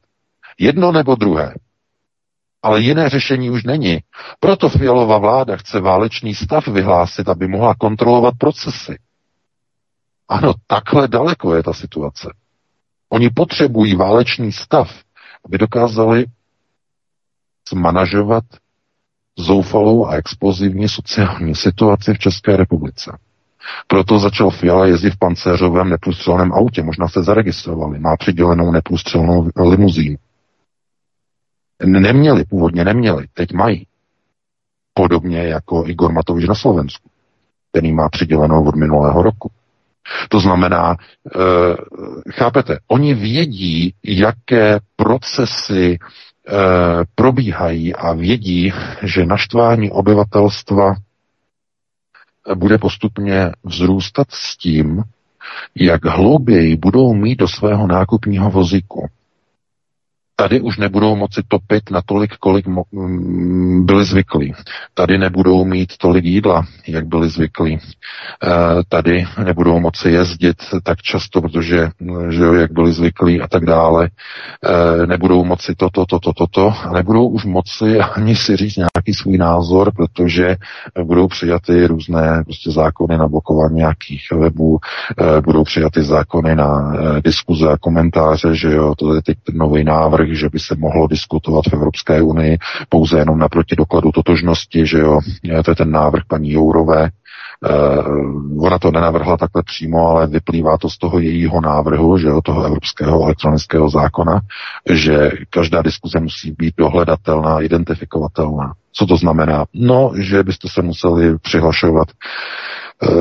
Jedno nebo druhé. Ale jiné řešení už není. Proto Fialová vláda chce válečný stav vyhlásit, aby mohla kontrolovat procesy. Ano, takhle daleko je ta situace. Oni potřebují válečný stav, aby dokázali zmanažovat zoufalou a explozivní sociální situaci v České republice. Proto začal Fiala jezdit v pancéřovém neprůstřelném autě. Možná se zaregistrovali. Má přidělenou neprůstřelnou limuzínu. Neměli, původně neměli, teď mají. Podobně jako Igor Matovič na Slovensku. Ten má přidělenou od minulého roku. To znamená, eh, chápete, oni vědí, jaké procesy eh, probíhají a vědí, že naštvání obyvatelstva bude postupně vzrůstat s tím, jak hlouběji budou mít do svého nákupního vozíku Tady už nebudou moci topit na tolik, kolik mo- byli zvyklí. Tady nebudou mít tolik jídla, jak byli zvyklí. E, tady nebudou moci jezdit tak často, protože, že jo, jak byli zvyklí a tak dále. E, nebudou moci toto, toto, toto. A nebudou už moci ani si říct nějaký svůj názor, protože budou přijaty různé prostě zákony na blokování nějakých webů, e, budou přijaty zákony na diskuze a komentáře, že jo, to je teď nový návrh, že by se mohlo diskutovat v Evropské unii pouze jenom naproti dokladu totožnosti, že jo, to je ten návrh paní Jourové, Uh, ona to nenavrhla takhle přímo, ale vyplývá to z toho jejího návrhu, že jo, toho evropského elektronického zákona, že každá diskuze musí být dohledatelná, identifikovatelná. Co to znamená? No, že byste se museli přihlašovat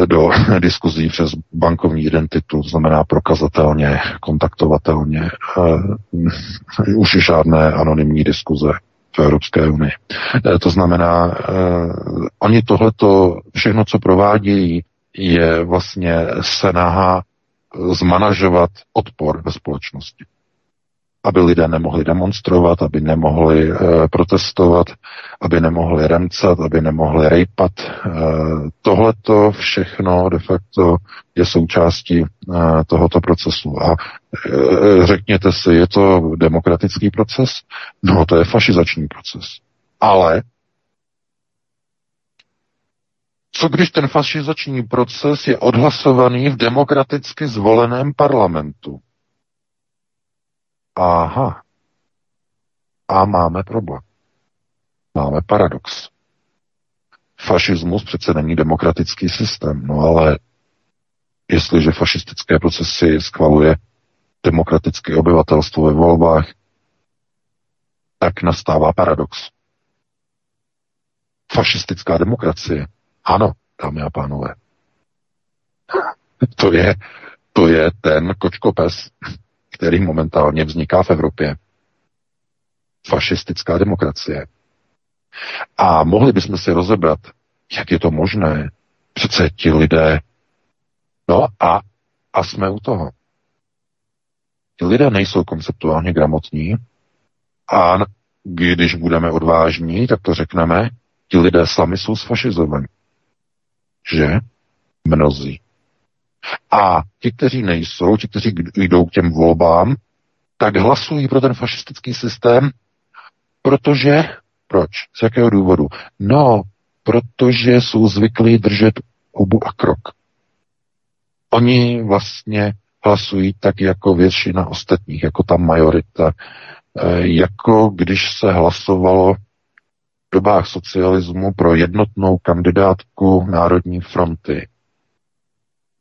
do diskuzí přes bankovní identitu, znamená prokazatelně, kontaktovatelně, uh, už žádné anonymní diskuze v Evropské unii. Uh, to znamená, oni tohleto, všechno, co provádějí, je vlastně snaha zmanažovat odpor ve společnosti aby lidé nemohli demonstrovat, aby nemohli e, protestovat, aby nemohli remcat, aby nemohli rejpat. E, Tohle to všechno de facto je součástí e, tohoto procesu. A e, řekněte si, je to demokratický proces? No, to je fašizační proces. Ale co když ten fašizační proces je odhlasovaný v demokraticky zvoleném parlamentu? Aha. A máme problém. Máme paradox. Fašismus přece není demokratický systém, no ale jestliže fašistické procesy schvaluje demokratické obyvatelstvo ve volbách, tak nastává paradox. Fašistická demokracie. Ano, dámy a pánové. To je, to je ten kočkopes, který momentálně vzniká v Evropě. Fašistická demokracie. A mohli bychom si rozebrat, jak je to možné. Přece ti lidé. No a, a jsme u toho. Ti lidé nejsou konceptuálně gramotní a když budeme odvážní, tak to řekneme, ti lidé sami jsou sfašizovaní. Že? Mnozí. A ti, kteří nejsou, ti, kteří jdou k těm volbám, tak hlasují pro ten fašistický systém, protože, proč? Z jakého důvodu? No, protože jsou zvyklí držet hubu a krok. Oni vlastně hlasují tak jako většina ostatních, jako ta majorita, e, jako když se hlasovalo v dobách socialismu pro jednotnou kandidátku Národní fronty.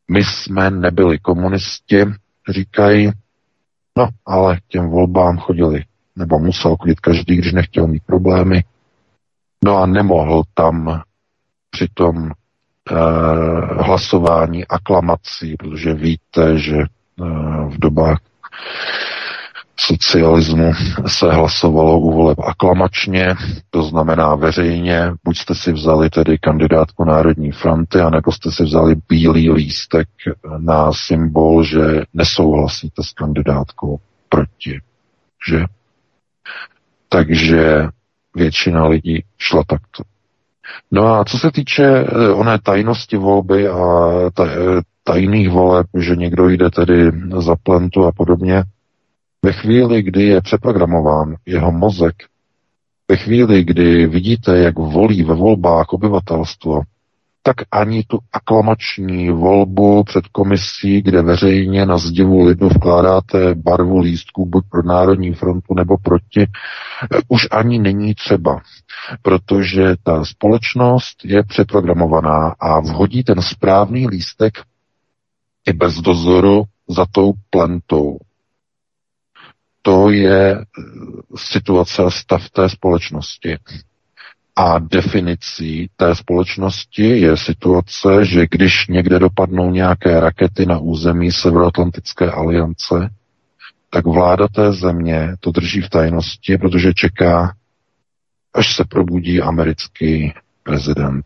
My jsme nebyli komunisti, říkají, no ale k těm volbám chodili, nebo musel chodit každý, když nechtěl mít problémy. No a nemohl tam při tom eh, hlasování aklamací, protože víte, že eh, v dobách socialismu se hlasovalo u voleb aklamačně, to znamená veřejně, buď jste si vzali tedy kandidátku Národní fronty, anebo jste si vzali bílý lístek na symbol, že nesouhlasíte s kandidátkou proti. Že? Takže většina lidí šla takto. No a co se týče eh, oné tajnosti volby a eh, tajných voleb, že někdo jde tedy za plentu a podobně, ve chvíli, kdy je přeprogramován jeho mozek, ve chvíli, kdy vidíte, jak volí ve volbách obyvatelstvo, tak ani tu aklamační volbu před komisí, kde veřejně na zdivu lidu vkládáte barvu lístků buď pro Národní frontu nebo proti, už ani není třeba, protože ta společnost je přeprogramovaná a vhodí ten správný lístek i bez dozoru za tou plentou to je eh, situace a stav té společnosti. A definicí té společnosti je situace, že když někde dopadnou nějaké rakety na území Severoatlantické aliance, tak vláda té země to drží v tajnosti, protože čeká, až se probudí americký prezident,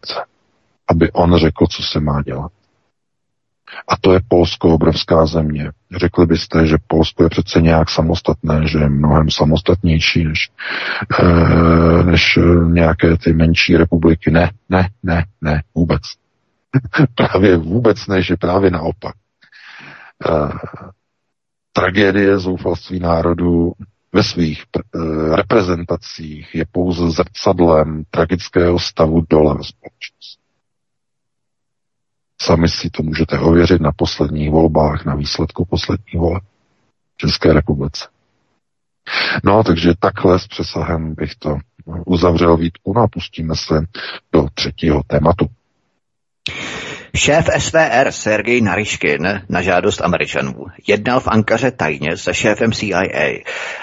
aby on řekl, co se má dělat. A to je Polsko obrovská země. Řekli byste, že Polsko je přece nějak samostatné, že je mnohem samostatnější než, e, než nějaké ty menší republiky. Ne, ne, ne, ne, vůbec. právě vůbec ne, že právě naopak. E, tragédie zoufalství národů ve svých reprezentacích je pouze zrcadlem tragického stavu dole ve společnosti. Sami si to můžete ověřit na posledních volbách, na výsledku posledních voleb v České republice. No, takže takhle s přesahem bych to uzavřel výtku no a pustíme se do třetího tématu. Šéf SVR Sergej Nariškin na žádost Američanů jednal v Ankaře tajně se šéfem CIA.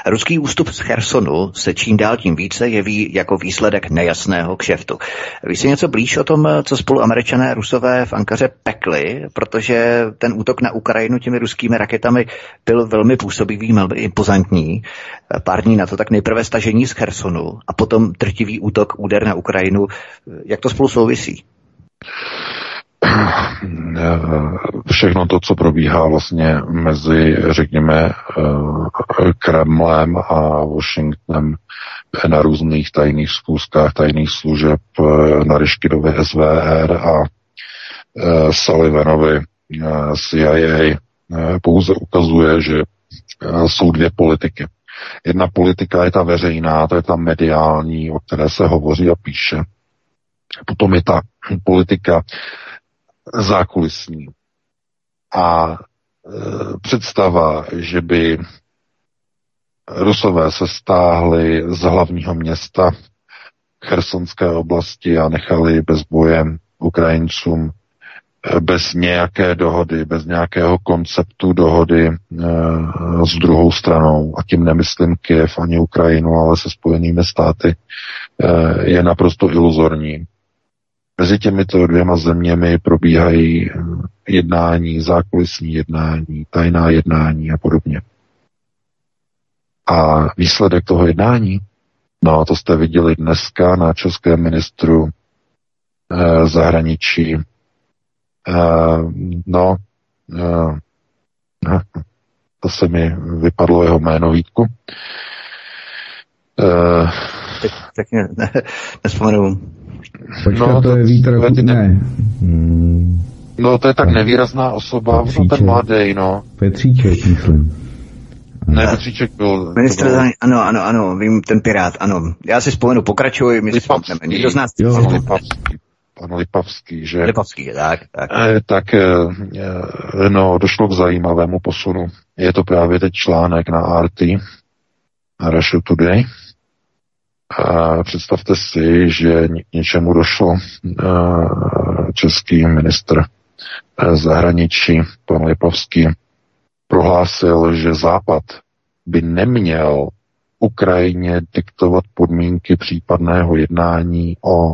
Ruský ústup z Chersonu se čím dál tím více jeví jako výsledek nejasného kšeftu. Víš si něco blíž o tom, co spolu američané rusové v Ankaře pekli, protože ten útok na Ukrajinu těmi ruskými raketami byl velmi působivý, velmi impozantní. Pár dní na to tak nejprve stažení z Chersonu a potom trtivý útok, úder na Ukrajinu. Jak to spolu souvisí? Všechno to, co probíhá vlastně mezi, řekněme, Kremlem a Washingtonem na různých tajných zkouškách tajných služeb na Ryškidovi SVR a Sullivanovi CIA pouze ukazuje, že jsou dvě politiky. Jedna politika je ta veřejná, to je ta mediální, o které se hovoří a píše. Potom je ta politika zákulisní. A e, představa, že by Rusové se stáhli z hlavního města Chersonské oblasti a nechali bez boje Ukrajincům e, bez nějaké dohody, bez nějakého konceptu dohody e, s druhou stranou, a tím nemyslím Kiev ani Ukrajinu, ale se spojenými státy, e, je naprosto iluzorní. Mezi těmito dvěma zeměmi probíhají eh, jednání, zákulisní jednání, tajná jednání a podobně. A výsledek toho jednání, no to jste viděli dneska na českém ministru eh, zahraničí. Eh, no, eh, to se mi vypadlo jeho jméno Vítku. Teď, teď ne, ne, nespomenu. Počkat, no, to je vítr, ne. Hmm. No, to je tak nevýrazná osoba, no, ten mladý, no. Petříček, myslím. Ne, Petříček byl... Ministr, byl... ano, ano, ano, vím, ten pirát, ano. Já si vzpomenu, pokračuj, my Lipavský. si Někdo z nás... Jo. Pan Lipavský, pan Lipavský, že... Lipavský, tak, tak. E, tak, e, no, došlo k zajímavému posunu. Je to právě teď článek na RT, na Russia Today, představte si, že k něčemu došlo. Český ministr zahraničí, pan Lipovský, prohlásil, že Západ by neměl Ukrajině diktovat podmínky případného jednání o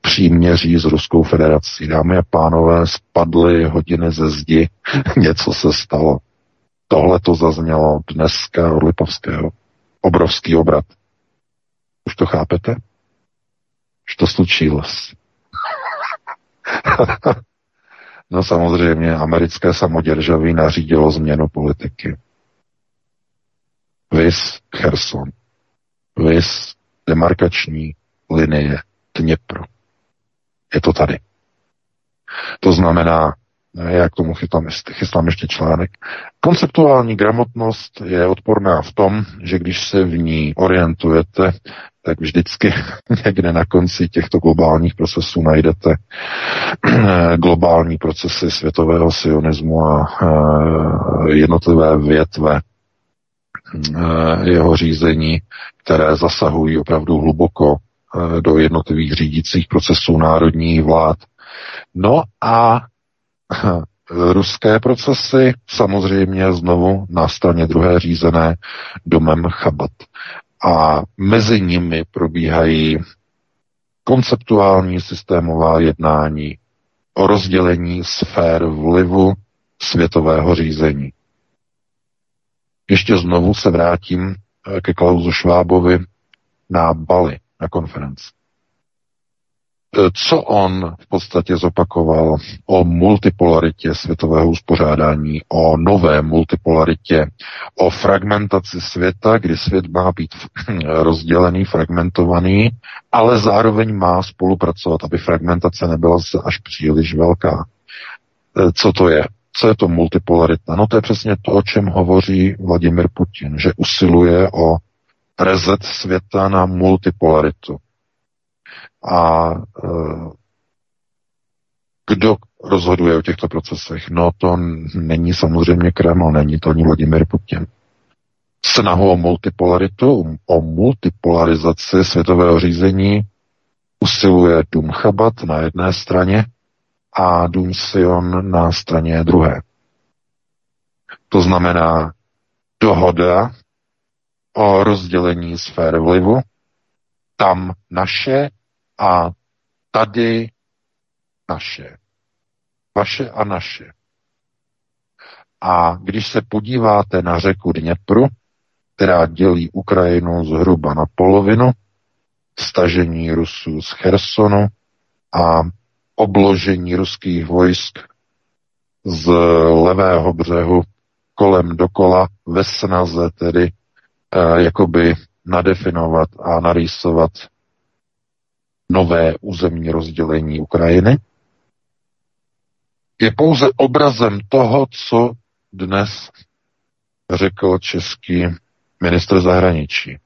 příměří s Ruskou federací. Dámy a pánové, spadly hodiny ze zdi, něco se stalo. Tohle to zaznělo dneska od Lipovského. Obrovský obrat. Už to chápete? Už to slučilось. no samozřejmě, americké samoděržaví nařídilo změnu politiky. Vys Kherson. Vys demarkační linie Dněpro. Je to tady. To znamená, já k tomu chystám, chystám ještě článek. Konceptuální gramotnost je odporná v tom, že když se v ní orientujete, tak vždycky někde na konci těchto globálních procesů najdete globální procesy světového sionismu a jednotlivé větve jeho řízení, které zasahují opravdu hluboko do jednotlivých řídících procesů národních vlád. No a ruské procesy, samozřejmě znovu na straně druhé řízené domem Chabat. A mezi nimi probíhají konceptuální systémová jednání o rozdělení sfér vlivu světového řízení. Ještě znovu se vrátím eh, ke Klausu Švábovi na Bali, na konferenci. Co on v podstatě zopakoval o multipolaritě světového uspořádání, o nové multipolaritě, o fragmentaci světa, kdy svět má být rozdělený, fragmentovaný, ale zároveň má spolupracovat, aby fragmentace nebyla až příliš velká. Eh, co to je? Co je to multipolarita? No to je přesně to, o čem hovoří Vladimir Putin, že usiluje o rezet světa na multipolaritu. A e, kdo rozhoduje o těchto procesech? No to není samozřejmě Kreml, není to ani Vladimir Putin. Snahu o multipolaritu, o multipolarizaci světového řízení usiluje Dům Chabat na jedné straně a Dům Sion na straně druhé. To znamená dohoda o rozdělení sfér vlivu, tam naše a tady naše. Vaše a naše. A když se podíváte na řeku Dněpru, která dělí Ukrajinu zhruba na polovinu, stažení Rusů z Chersonu a obložení ruských vojsk z levého břehu kolem dokola ve snaze tedy eh, jakoby nadefinovat a narýsovat nové územní rozdělení Ukrajiny, je pouze obrazem toho, co dnes řekl český ministr zahraničí.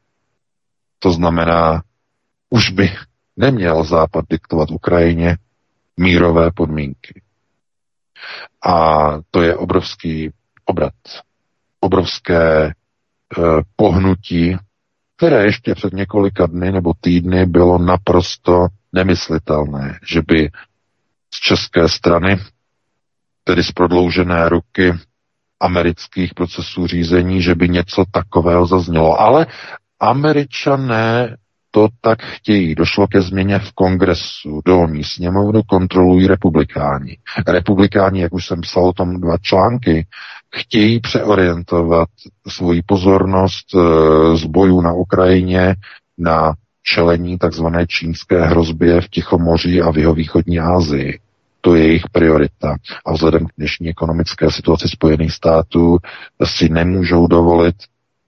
To znamená, už by neměl Západ diktovat Ukrajině mírové podmínky. A to je obrovský obrat, obrovské e, pohnutí které ještě před několika dny nebo týdny bylo naprosto nemyslitelné, že by z české strany, tedy z prodloužené ruky amerických procesů řízení, že by něco takového zaznělo. Ale američané to tak chtějí. Došlo ke změně v kongresu. Dolní sněmovnu kontrolují republikáni. Republikáni, jak už jsem psal o tom dva články, chtějí přeorientovat svoji pozornost eh, z bojů na Ukrajině na čelení takzvané čínské hrozbě v Tichomoří a v jeho východní Asii. To je jejich priorita. A vzhledem k dnešní ekonomické situaci Spojených států si nemůžou dovolit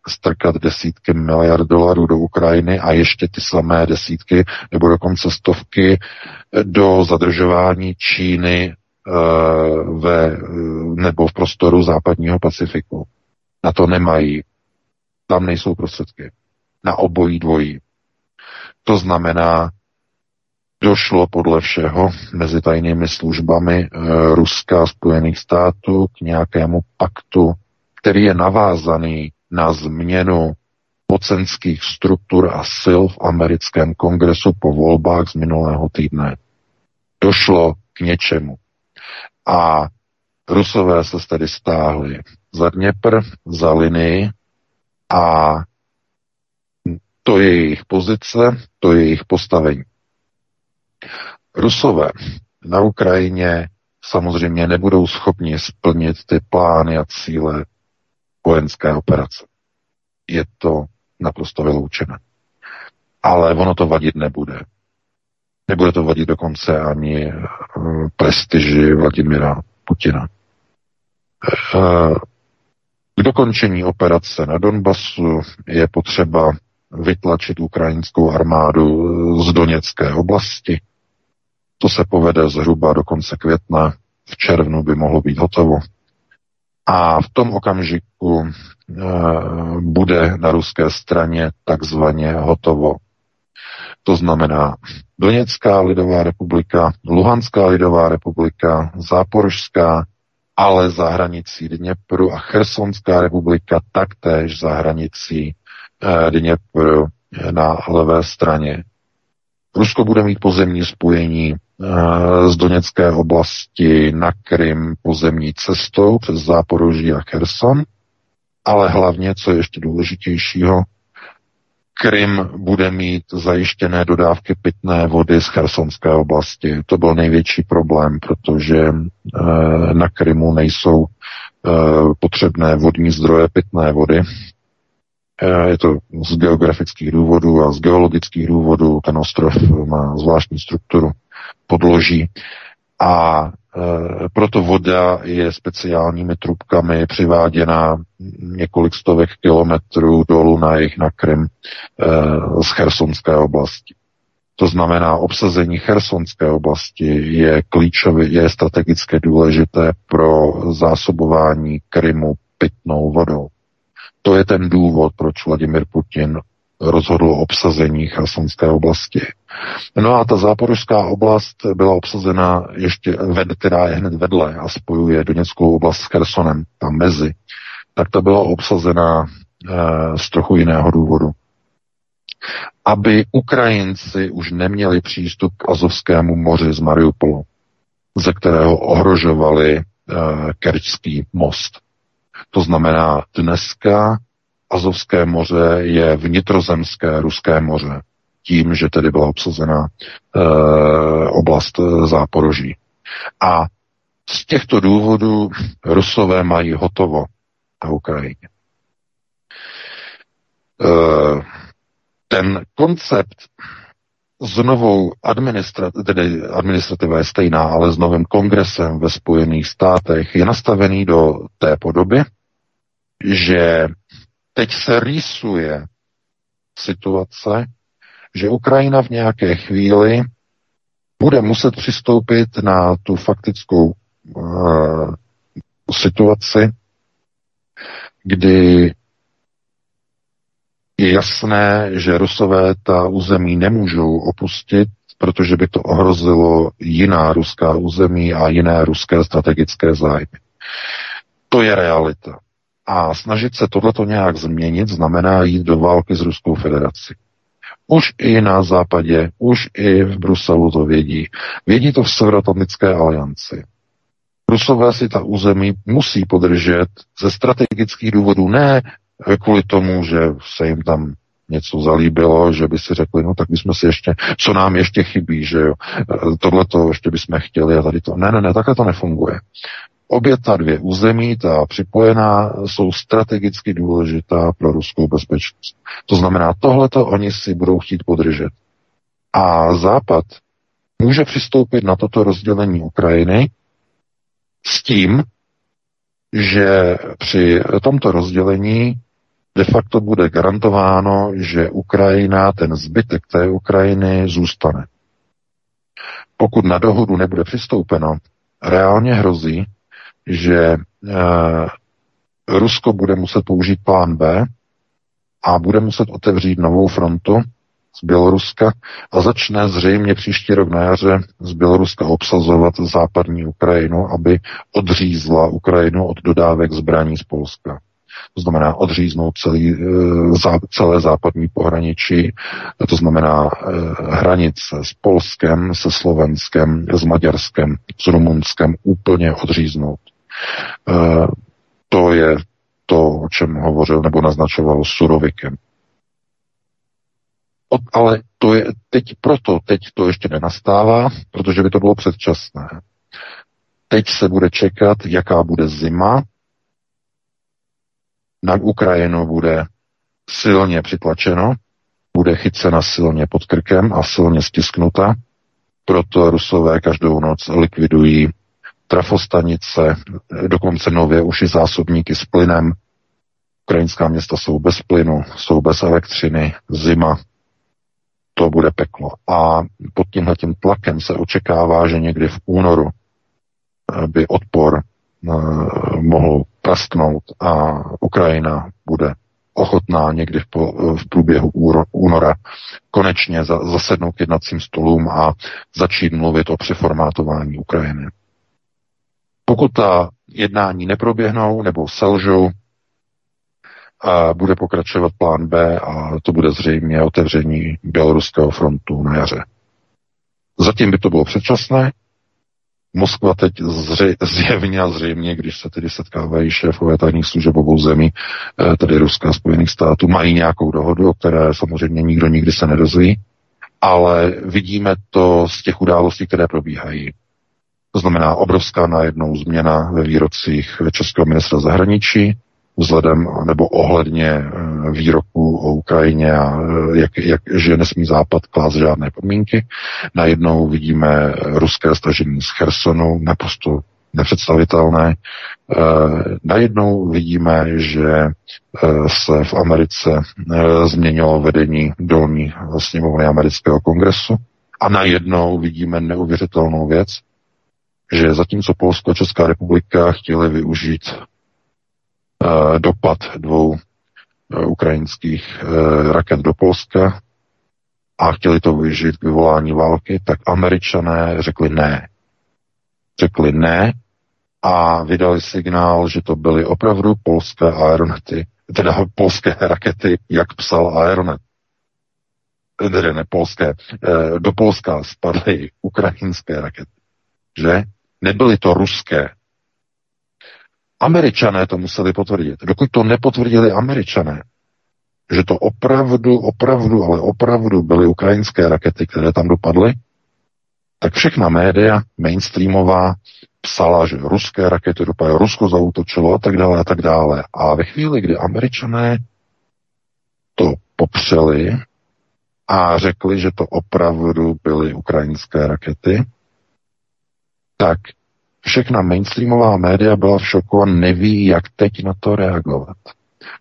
strkat desítky miliard dolarů do Ukrajiny a ještě ty samé desítky nebo dokonce stovky do zadržování Číny ve, nebo v prostoru západního Pacifiku. Na to nemají. Tam nejsou prostředky. Na obojí dvojí. To znamená, došlo podle všeho mezi tajnými službami e, Ruska a Spojených států k nějakému paktu, který je navázaný na změnu mocenských struktur a sil v americkém kongresu po volbách z minulého týdne. Došlo k něčemu. A Rusové se tedy stáhli za Dněpr, za linii a to je jejich pozice, to je jejich postavení. Rusové na Ukrajině samozřejmě nebudou schopni splnit ty plány a cíle vojenské operace. Je to naprosto vyloučené. Ale ono to vadit nebude. Nebude to vadit dokonce ani eh, prestiži Vladimira Putina. Eh, k dokončení operace na Donbasu je potřeba vytlačit ukrajinskou armádu z Doněcké oblasti. To se povede zhruba do konce května. V červnu by mohlo být hotovo. A v tom okamžiku e, bude na ruské straně takzvaně hotovo to znamená Doněcká lidová republika, Luhanská lidová republika, Záporožská, ale za hranicí Dněpru a Chersonská republika taktéž za hranicí eh, Dněpru eh, na levé straně. Rusko bude mít pozemní spojení eh, z Doněcké oblasti na Krym pozemní cestou přes Záporoží a Cherson, ale hlavně, co je ještě důležitějšího, Krym bude mít zajištěné dodávky pitné vody z Chersonské oblasti. To byl největší problém, protože eh, na Krymu nejsou eh, potřebné vodní zdroje pitné vody. Eh, je to z geografických důvodů a z geologických důvodů. Ten ostrov má zvláštní strukturu podloží a Eh, proto voda je speciálními trubkami přiváděna několik stovek kilometrů dolů na jich na Krym eh, z Chersonské oblasti. To znamená, obsazení Chersonské oblasti je klíčové, je strategicky důležité pro zásobování Krymu pitnou vodou. To je ten důvod, proč Vladimir Putin rozhodl o obsazení Chersonské oblasti. No a ta záporožská oblast byla obsazena ještě, ved, která je hned vedle a spojuje Doněckou oblast s Chersonem, tam mezi, tak ta byla obsazena e, z trochu jiného důvodu. Aby Ukrajinci už neměli přístup k Azovskému moři z Mariupolu, ze kterého ohrožovali e, Kerčský most. To znamená, dneska Azovské moře je vnitrozemské ruské moře, tím, že tedy byla obsazena e, oblast eh, záporoží. A z těchto důvodů Rusové mají hotovo na Ukrajině. E, ten koncept s novou administrativou, tedy administrativa je stejná, ale s novým kongresem ve Spojených státech je nastavený do té podoby, že teď se rýsuje situace, že Ukrajina v nějaké chvíli bude muset přistoupit na tu faktickou uh, situaci, kdy je jasné, že Rusové ta území nemůžou opustit, protože by to ohrozilo jiná ruská území a jiné ruské strategické zájmy. To je realita. A snažit se tohleto nějak změnit znamená jít do války s Ruskou federací. Už i na západě, už i v Bruselu to vědí. Vědí to v Severoatlantické alianci. Rusové si ta území musí podržet ze strategických důvodů, ne kvůli tomu, že se jim tam něco zalíbilo, že by si řekli, no tak bychom si ještě, co nám ještě chybí, že jo, tohle to ještě bychom chtěli a tady to. Ne, ne, ne, takhle to nefunguje. Obě ta dvě území, ta připojená, jsou strategicky důležitá pro ruskou bezpečnost. To znamená, tohleto oni si budou chtít podržet. A Západ může přistoupit na toto rozdělení Ukrajiny s tím, že při tomto rozdělení de facto bude garantováno, že Ukrajina, ten zbytek té Ukrajiny zůstane. Pokud na dohodu nebude přistoupeno, reálně hrozí, že eh, Rusko bude muset použít plán B a bude muset otevřít novou frontu z Běloruska a začne zřejmě příští rok na jaře z Běloruska obsazovat západní Ukrajinu, aby odřízla Ukrajinu od dodávek zbraní z Polska. To znamená odříznout celý, eh, celé západní pohraničí, to znamená eh, hranice s Polskem, se Slovenskem, s Maďarskem, s Rumunskem úplně odříznout. Eh, to je to, o čem hovořil nebo naznačoval Surovikem. Ale to je teď proto, teď to ještě nenastává, protože by to bylo předčasné. Teď se bude čekat, jaká bude zima. Na Ukrajinu bude silně přitlačeno, bude chycena silně pod krkem a silně stisknuta. Proto Rusové každou noc likvidují trafostanice, dokonce nově už i zásobníky s plynem. Ukrajinská města jsou bez plynu, jsou bez elektřiny, zima, to bude peklo. A pod tímhle tím tlakem se očekává, že někdy v únoru eh, by odpor eh, mohl prasknout a Ukrajina bude ochotná někdy v, v průběhu února konečně zasednout k jednacím stolům a začít mluvit o přeformátování Ukrajiny. Pokud ta jednání neproběhnou nebo selžou, a bude pokračovat plán B a to bude zřejmě otevření Běloruského frontu na jaře. Zatím by to bylo předčasné, Moskva teď zře, zjevně a zřejmě, když se tedy setkávají šéfové tajných služeb obou zemí, eh, tedy Ruska a Spojených států, mají nějakou dohodu, o které samozřejmě nikdo nikdy se nedozví, ale vidíme to z těch událostí, které probíhají. To znamená obrovská najednou změna ve výrocích českého ministra zahraničí, vzhledem nebo ohledně eh, výroku o Ukrajině a eh, jak, jak, že nesmí Západ klást žádné podmínky. Najednou vidíme ruské stažení z Chersonu, naprosto nepředstavitelné. Eh, najednou vidíme, že se v Americe změnilo vedení dolní sněmovny amerického kongresu a najednou vidíme neuvěřitelnou věc, že zatímco Polsko a Česká republika chtěli využít uh, dopad dvou uh, ukrajinských uh, raket do Polska a chtěli to využít k vyvolání války, tak američané řekli ne. Řekli ne a vydali signál, že to byly opravdu polské aeronety, teda polské rakety, jak psal Aeronet. Tedy ne polské. Do Polska spadly ukrajinské rakety. Že? Nebyly to ruské. Američané to museli potvrdit. Dokud to nepotvrdili američané, že to opravdu, opravdu, ale opravdu byly ukrajinské rakety, které tam dopadly, tak všechna média mainstreamová psala, že ruské rakety dopadly, Rusko zautočilo a tak dále a tak dále. A ve chvíli, kdy američané to popřeli a řekli, že to opravdu byly ukrajinské rakety, tak všechna mainstreamová média byla v šoku a neví, jak teď na to reagovat.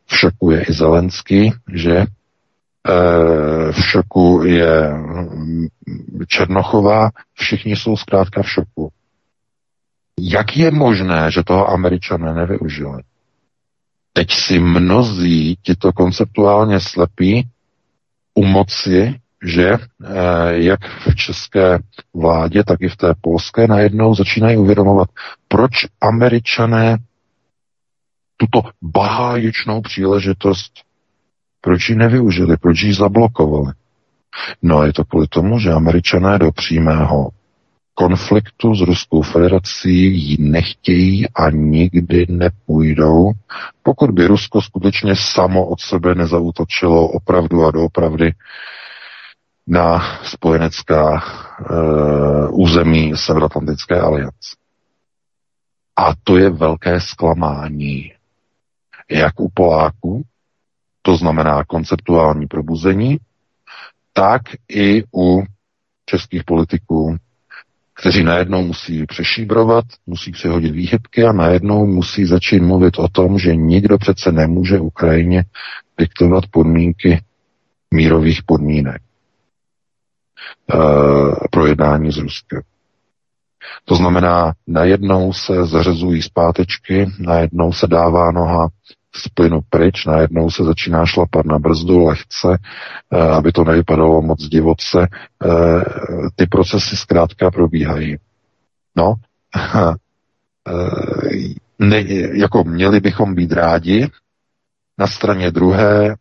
V šoku je i Zelenský, že e, v šoku je mm, Černochová, všichni jsou zkrátka v šoku. Jak je možné, že toho američané nevyužili? Teď si mnozí, tito konceptuálně slepí, u moci že eh, jak v české vládě, tak i v té polské najednou začínají uvědomovat, proč američané tuto báječnou příležitost, proč ji nevyužili, proč ji zablokovali. No je to kvůli tomu, že američané do přímého konfliktu s Ruskou federací ji nechtějí a nikdy nepůjdou, pokud by Rusko skutečně samo od sebe nezautočilo opravdu a doopravdy na spojenecká uh, území Severoatlantické aliance. A to je velké zklamání. Jak u Poláků, to znamená konceptuální probuzení, tak i u českých politiků, kteří najednou musí přešíbrovat, musí přihodit výhybky a najednou musí začít mluvit o tom, že nikdo přece nemůže Ukrajině diktovat podmínky mírových podmínek. Eh, pro jednání s Ruskem. To znamená, najednou se zařazují zpátečky, najednou se dává noha z plynu pryč, najednou se začíná šlapat na brzdu lehce, eh, aby to nevypadalo moc divoce. Eh, ty procesy zkrátka probíhají. No, ne, jako měli bychom být rádi, na straně druhé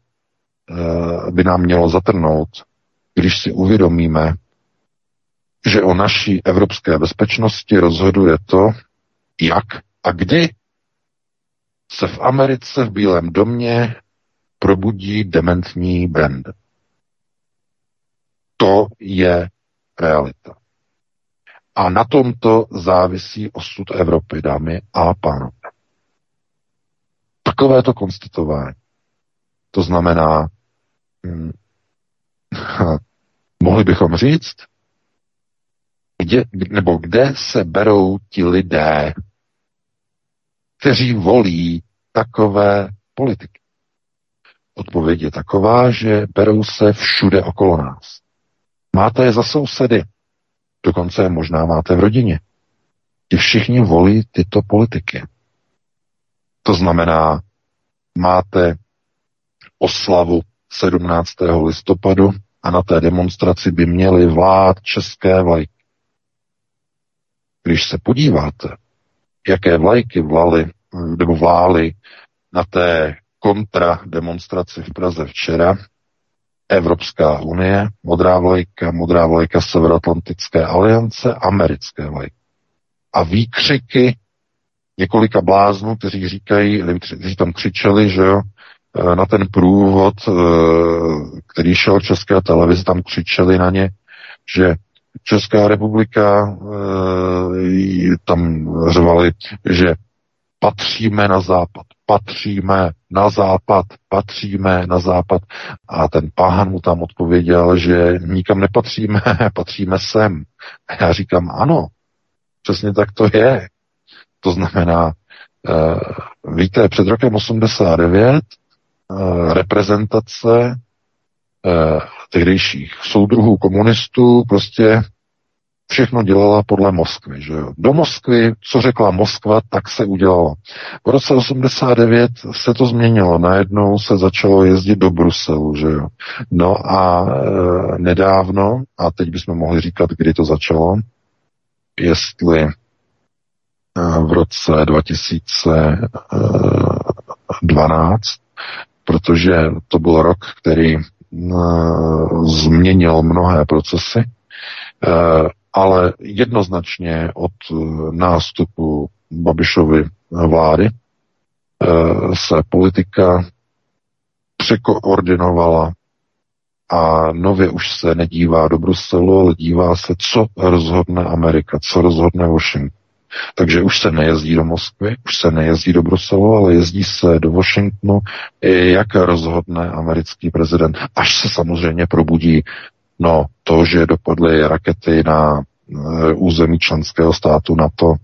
by nám mělo zatrnout, když si uvědomíme, že o naší evropské bezpečnosti rozhoduje to, jak a kdy se v Americe v Bílém domě probudí dementní brand. To je realita. A na tomto závisí osud Evropy, dámy a pánové. Takovéto konstatování. To znamená, hm, mohli bychom říct, kde, nebo kde se berou ti lidé, kteří volí takové politiky? Odpověď je taková, že berou se všude okolo nás. Máte je za sousedy, dokonce možná máte v rodině. Ti všichni volí tyto politiky. To znamená, máte oslavu 17. listopadu a na té demonstraci by měly vlád české vlajky. Když se podíváte, jaké vlajky vlaly nebo vlály na té kontra demonstraci v Praze včera, Evropská unie, modrá vlajka, modrá vlajka Severoatlantické aliance, americké vlajky. a výkřiky několika bláznů, kteří říkají, kteří tam křičeli, že jo, na ten průvod, eh, který šel České televizi, tam křičeli na ně, že Česká republika tam řvali, že patříme na západ, patříme na západ, patříme na západ. A ten páhan mu tam odpověděl, že nikam nepatříme, patříme sem. A já říkám, ano, přesně tak to je. To znamená, víte, před rokem 89 uh, reprezentace uh, tehdejších soudruhů komunistů prostě všechno dělala podle Moskvy. Že jo? Do Moskvy, co řekla Moskva, tak se udělalo. V roce 89 se to změnilo. Najednou se začalo jezdit do Bruselu. Že jo? No a e, nedávno, a teď bychom mohli říkat, kdy to začalo, jestli e, v roce 2012, protože to byl rok, který e, změnil mnohé procesy, e, ale jednoznačně od eh, nástupu Babišovy vlády eh, se politika překoordinovala a nově už se nedívá do Bruselu, ale dívá se, co rozhodne Amerika, co rozhodne Washington. Takže už se nejezdí do Moskvy, už se nejezdí do Bruselu, ale jezdí se do Washingtonu, jak rozhodne americký prezident. Až se samozřejmě probudí No, to, že dopadly rakety na e, území členského státu NATO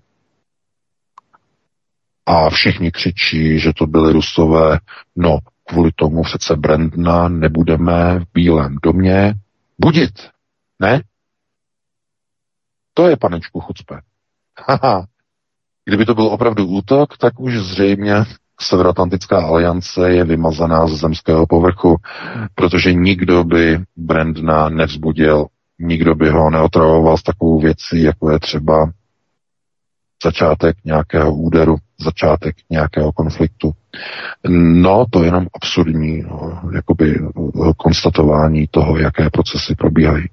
a všichni křičí, že to byly rusové, no, kvůli tomu přece Brandna nebudeme v Bílém domě budit, ne? To je, panečku, chucpe. Haha. Kdyby to byl opravdu útok, tak už zřejmě Severoatlantická aliance je vymazaná z zemského povrchu, protože nikdo by Brandna nevzbudil, nikdo by ho neotravoval s takovou věcí, jako je třeba začátek nějakého úderu, začátek nějakého konfliktu. No, to je jenom absurdní no, jakoby konstatování toho, jaké procesy probíhají.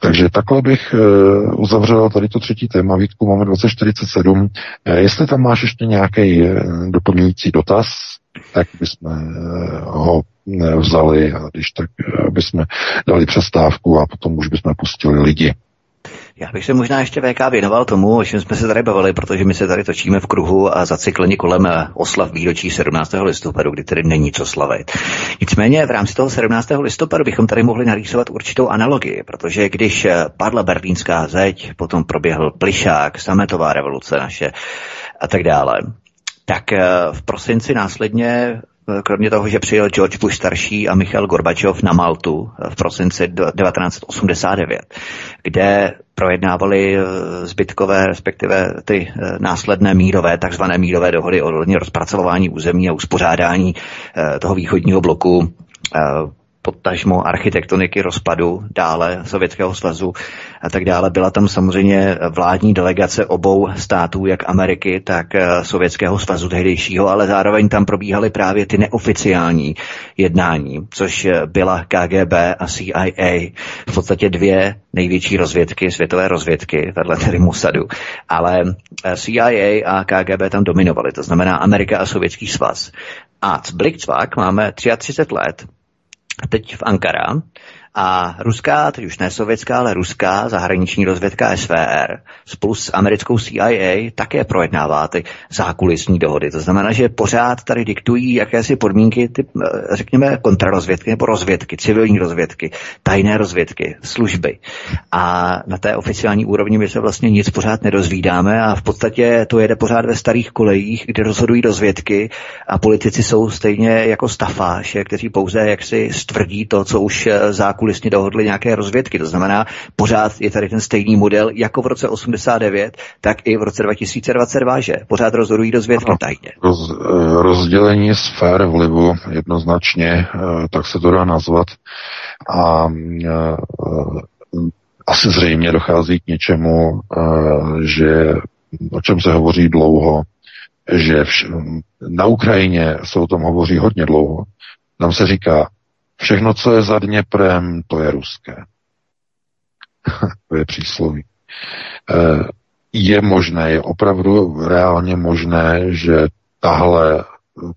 Takže takhle bych uh, uzavřel tady to třetí téma. Vítku, máme 2047. Uh, jestli tam máš ještě nějaký doplňující dotaz, tak bychom ho vzali a když tak bychom dali přestávku a potom už bychom pustili lidi. Já bych se možná ještě VK věnoval tomu, o čem jsme se tady bavili, protože my se tady točíme v kruhu a zacykleni kolem eh, oslav výročí 17. listopadu, kdy tedy není co slavit. Nicméně v rámci toho 17. listopadu bychom tady mohli narýsovat určitou analogii, protože když eh, padla berlínská zeď, potom proběhl plišák, sametová revoluce naše a tak dále, tak eh, v prosinci následně kromě toho, že přijel George Bush starší a Michal Gorbačov na Maltu v prosinci 1989, kde projednávali eh, zbytkové, respektive ty eh, následné mírové, takzvané mírové dohody o rozpracování území a uspořádání eh, toho východního bloku podtažmo architektoniky rozpadu dále Sovětského svazu a tak dále. Byla tam samozřejmě vládní delegace obou států, jak Ameriky, tak eh, Sovětského svazu tehdejšího, ale zároveň tam probíhaly právě ty neoficiální jednání, což eh, byla KGB a CIA, v podstatě dvě největší rozvědky, světové rozvědky, vedle tedy Mossadu, ale eh, CIA a KGB tam dominovaly, to znamená Amerika a Sovětský svaz. A Blitzwag máme 33 let, teď v Ankara a ruská, teď už ne sovětská, ale ruská zahraniční rozvědka SVR spolu s americkou CIA také projednává ty zákulisní dohody. To znamená, že pořád tady diktují jakési podmínky, ty, eh, řekněme, kontrarozvědky nebo rozvědky, civilní rozvědky, tajné rozvědky, služby. A na té oficiální úrovni my se vlastně nic pořád nedozvídáme a v podstatě to jede pořád ve starých kolejích, kde rozhodují rozvědky a politici jsou stejně jako stafáše, kteří pouze jaksi stvrdí to, co už eh, zákulisní zákulisně dohodli nějaké rozvědky. To znamená, pořád je tady ten stejný model jako v roce 89, tak i v roce 2022, že pořád rozhodují rozvědky ano, tajně. Roz, eh, rozdělení sfér vlivu jednoznačně, eh, tak se to dá nazvat. A eh, asi zřejmě dochází k něčemu, že o čem se hovoří dlouho, že vš- na Ukrajině se o tom hovoří hodně dlouho. Tam se říká, Všechno, co je za Dněprem, to je ruské. to je přísloví. E, je možné, je opravdu reálně možné, že tahle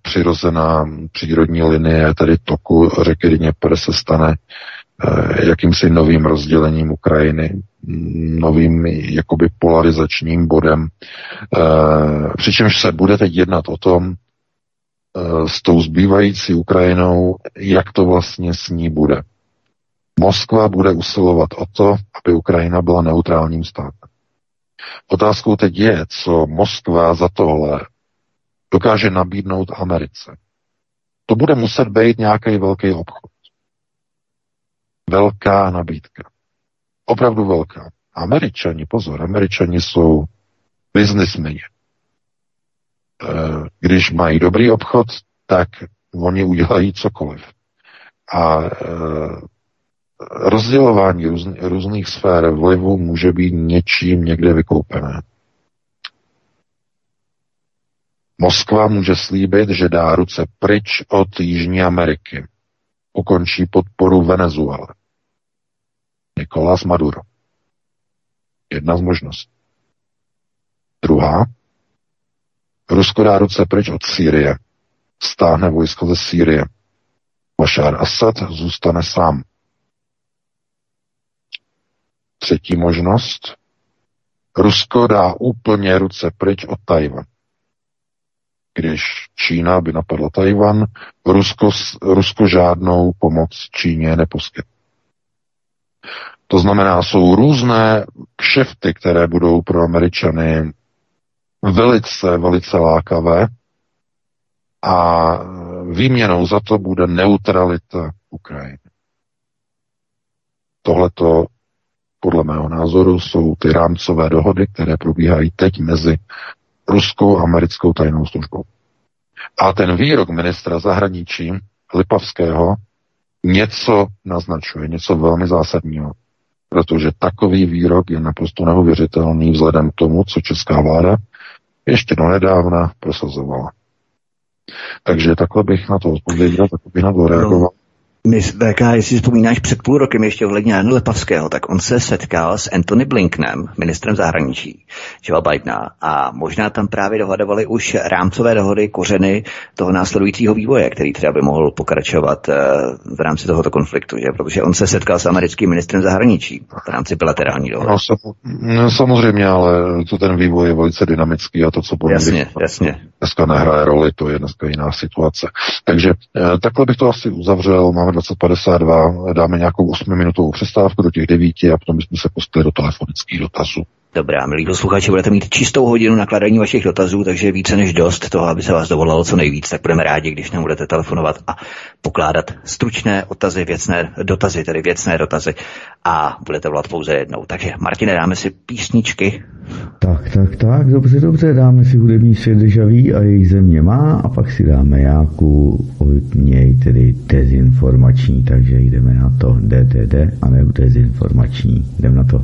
přirozená přírodní linie, tedy toku řeky Dněpr se stane eh, jakýmsi novým rozdělením Ukrajiny, novým jakoby polarizačním bodem. Eh, přičemž se bude teď jednat o tom, eh, s tou zbývající Ukrajinou, jak to vlastně s ní bude. Moskva bude usilovat o to, aby Ukrajina byla neutrálním státem. Otázkou teď je, co Moskva za tohle dokáže nabídnout Americe. To bude muset být nějaký velký obchod. Velká nabídka. Opravdu velká. Američani, pozor, američani jsou biznismeni. Eh, když mají dobrý obchod, tak oni udělají cokoliv. A eh, rozdělování různých sfér vlivu může být něčím někde vykoupené. Moskva může slíbit, že dá ruce pryč od Jižní Ameriky. Ukončí podporu Venezuele. Nicolás Maduro. Jedna z možností. Druhá. Rusko dá ruce pryč od Sýrie. Stáhne vojsko ze Sýrie. Bashar Assad zůstane sám. Třetí možnost. Rusko dá úplně ruce pryč od Tajvan když Čína by napadla Tajvan, Rusko, Rusko žádnou pomoc Číně neposkytne. To znamená, jsou různé kšefty, které budou pro Američany velice, velice lákavé a výměnou za to bude neutralita Ukrajiny. Tohleto podle mého názoru jsou ty rámcové dohody, které probíhají teď mezi ruskou americkou tajnou službou. A ten výrok ministra zahraničí Lipavského něco naznačuje, něco velmi zásadního. Protože takový výrok je naprosto neuvěřitelný vzhledem k tomu, co česká vláda ještě do nedávna prosazovala. Takže takhle bych na to odpověděl, takhle bych na to reagoval. My, VK, jestli vzpomínáš před půl rokem ještě v ledně Janu Lepavského, tak on se setkal s Anthony Blinkenem, ministrem zahraničí Joe Bidena a možná tam právě dohadovali už rámcové dohody, kořeny toho následujícího vývoje, který třeba by mohl pokračovat uh, v rámci tohoto konfliktu, že? protože on se setkal s americkým ministrem zahraničí v rámci bilaterální dohody. No, no, samozřejmě, ale to ten vývoj je velice dynamický a to, co po jasně, jasně. dneska nehraje roli, to je dneska jiná situace. Takže eh, takhle bych to asi uzavřel. Máme 2052, dáme nějakou 8-minutovou přestávku do těch devíti a potom bychom se pustili do telefonických dotazů. Dobrá, milí posluchači, budete mít čistou hodinu nakladání vašich dotazů, takže více než dost toho, aby se vás dovolalo co nejvíc, tak budeme rádi, když nám budete telefonovat a pokládat stručné otazy, věcné dotazy, tedy věcné dotazy a budete volat pouze jednou. Takže Martine, dáme si písničky. Tak, tak, tak, dobře, dobře, dáme si hudební svět a jejich země má a pak si dáme nějakou od něj, tedy dezinformační, takže jdeme na to DTD a ne dezinformační, jdeme na to.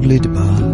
lovely bar.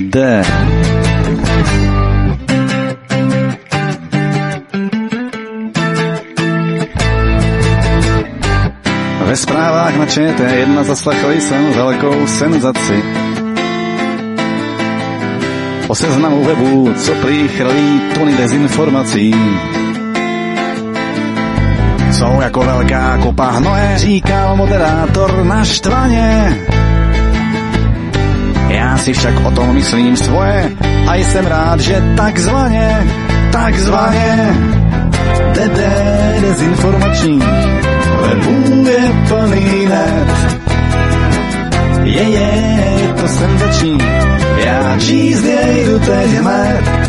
Jde. Ve zprávách na ČT1 zaslechli jsem velkou senzaci. O seznamu webu, co prý chrlí dezinformací. Jsou jako velká kopa hnoje, říkal moderátor naštvaně. Si však o tom myslím svoje a jsem rád, že takzvaně, takzvaně DD dezinformační webů je plný net. Je, je, to senzační, já číst jej jdu teď hned.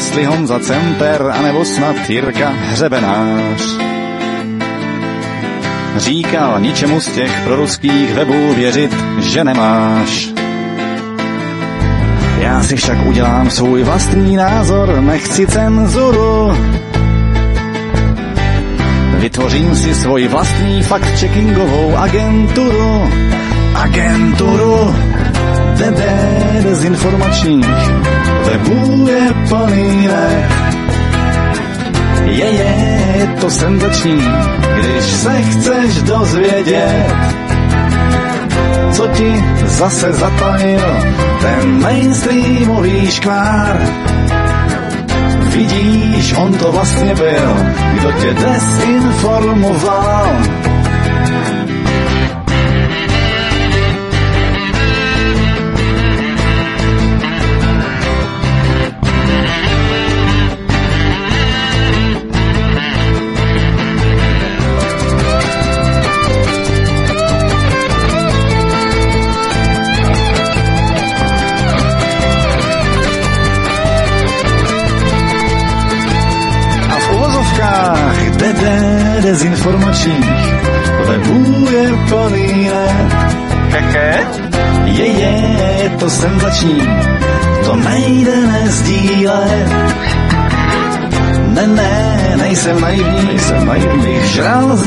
Jestli Honza Cemper, anebo snad Jirka Hřebenář. Říkal, ničemu z těch proruských webů věřit, že nemáš. Já si však udělám svůj vlastní názor, nechci cenzuru. Vytvořím si svoji vlastní fact-checkingovou agenturu. Agenturu DD dezinformačních webů je net. Je, je, to senzační, když se chceš dozvědět, co ti zase zatajil ten mainstreamový škvár. Vidíš, on to vlastně byl, kdo tě desinformoval.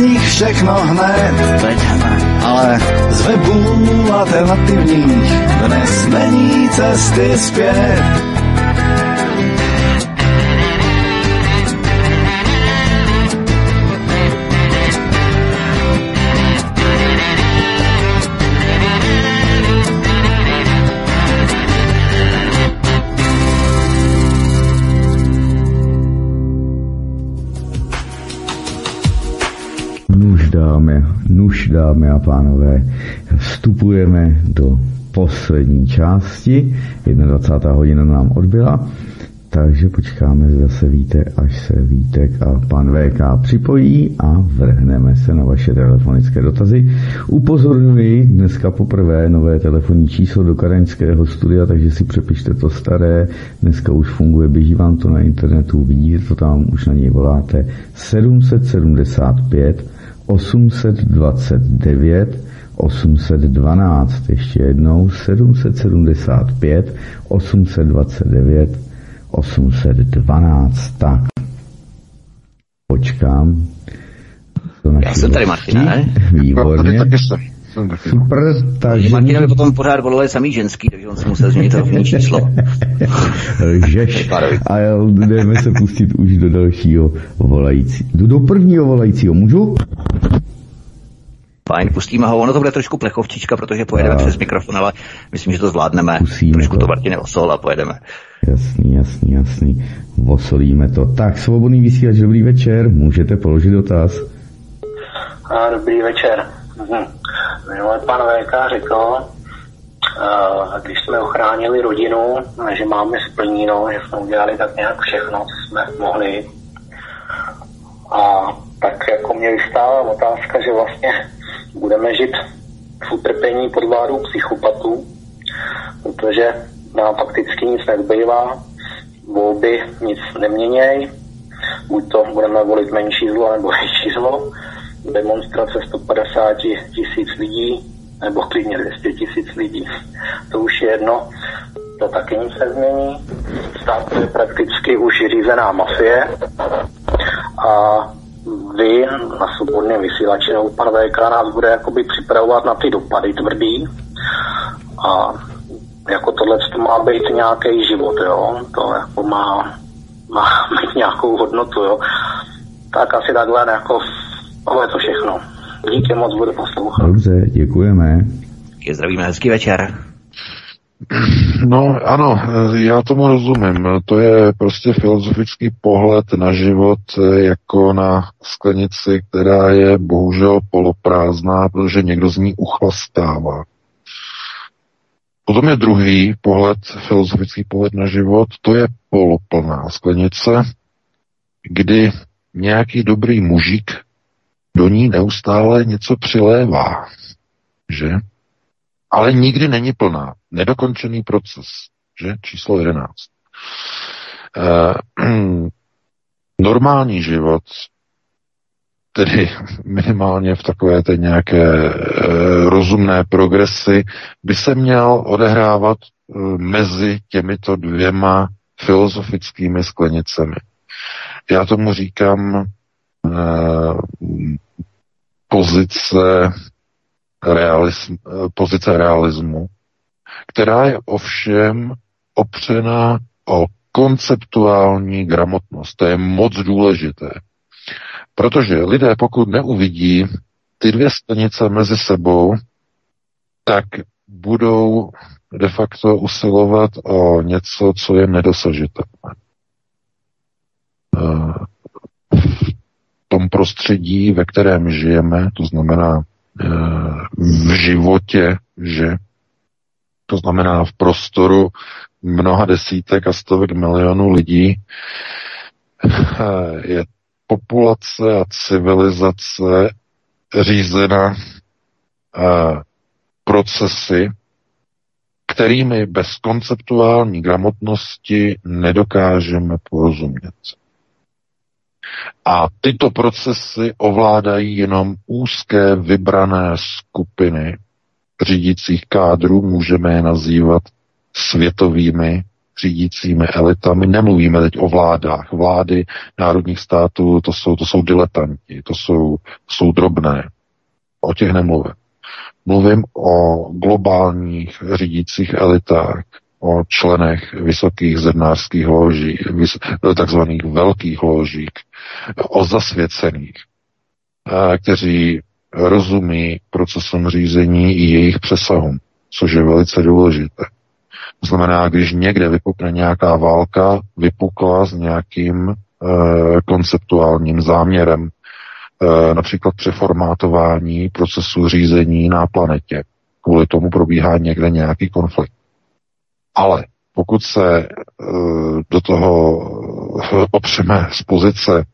Nich všechno hned. Teď hned. Ale z webů alternativních dnes není cesty zpět. Dámy a pánové, vstupujeme do poslední části, 21. hodina nám odbyla, takže počkáme, zase víte, až se Vítek a pan VK připojí a vrhneme se na vaše telefonické dotazy. Upozorňuji, dneska poprvé nové telefonní číslo do kareňského studia, takže si přepište to staré, dneska už funguje, běží vám to na internetu, vidíte to tam, už na něj voláte 775 829 812, ještě jednou 775 829 812. Tak, počkám. To Já jsem tady. Martina, ne? Výborně. Taky jsem. Super, takže Martinovi potom pořád volali samý ženský, takže on si musel změnit telefonní číslo. lžeš. Pardon. A jdeme se pustit už do dalšího volající. Jdu do prvního volajícího, můžu? Fajn, pustíme ho. Ono to bude trošku plechovčička, protože pojedeme A. přes mikrofon, ale myslím, že to zvládneme. Zkusíme trošku to. to Martine osol a pojedeme. Jasný, jasný, jasný. Vosolíme to. Tak, svobodný vysílač, dobrý večer, můžete položit dotaz. A dobrý večer. Mhm. Minule pan VK řekl, a když jsme ochránili rodinu, že máme splníno, že jsme udělali tak nějak všechno, co jsme mohli. A tak jako mě vystává otázka, že vlastně budeme žít v utrpení pod vládou psychopatů, protože nám fakticky nic nezbývá, volby nic neměněj, buď to budeme volit menší zlo nebo větší zlo, demonstrace 150 tisíc lidí, nebo klidně 200 tisíc lidí, to už je jedno, to taky nic nezmění. Stát je prakticky už řízená mafie. A vy na svobodném vysílači nebo pan VK nás bude jakoby připravovat na ty dopady tvrdý. A jako tohle to má být nějaký život, jo, to jako má, má mít nějakou hodnotu, jo. Tak asi takhle jako, to je to všechno. Díky moc, budu poslouchat. Dobře, děkujeme. Je zdravíme, hezký večer. No ano, já tomu rozumím. To je prostě filozofický pohled na život eh, jako na sklenici, která je bohužel poloprázdná, protože někdo z ní uchlastává. Potom je druhý pohled, filozofický pohled na život, to je poloplná sklenice, kdy nějaký dobrý mužík do ní neustále něco přilévá. Že? ale nikdy není plná. Nedokončený proces, že? Číslo 11. Eh, normální život, tedy minimálně v takové té nějaké eh, rozumné progresy, by se měl odehrávat eh, mezi těmito dvěma filozofickými sklenicemi. Já tomu říkám pozice realism, pozice realismu, která je ovšem opřená o konceptuální gramotnost. To je moc důležité. Protože lidé, pokud neuvidí ty dvě stanice mezi sebou, tak budou de facto usilovat o něco, co je nedosažitelné. Tom prostředí, ve kterém žijeme, to znamená v životě, že to znamená v prostoru mnoha desítek a stovek milionů lidí, je populace a civilizace řízena procesy, kterými bez konceptuální gramotnosti nedokážeme porozumět. A tyto procesy ovládají jenom úzké vybrané skupiny řídících kádrů, můžeme je nazývat světovými řídícími elitami. Nemluvíme teď o vládách. Vlády národních států, to jsou, to jsou diletanti, to jsou, jsou drobné. O těch nemluvím. Mluvím o globálních řídících elitách, o členech vysokých zednářských loží, takzvaných velkých loží, o zasvěcených, kteří rozumí procesům řízení i jejich přesahům, což je velice důležité. To znamená, když někde vypukne nějaká válka, vypukla s nějakým e, konceptuálním záměrem, e, například přeformátování procesu řízení na planetě. Kvůli tomu probíhá někde nějaký konflikt. Ale pokud se e, do toho opřeme z pozice,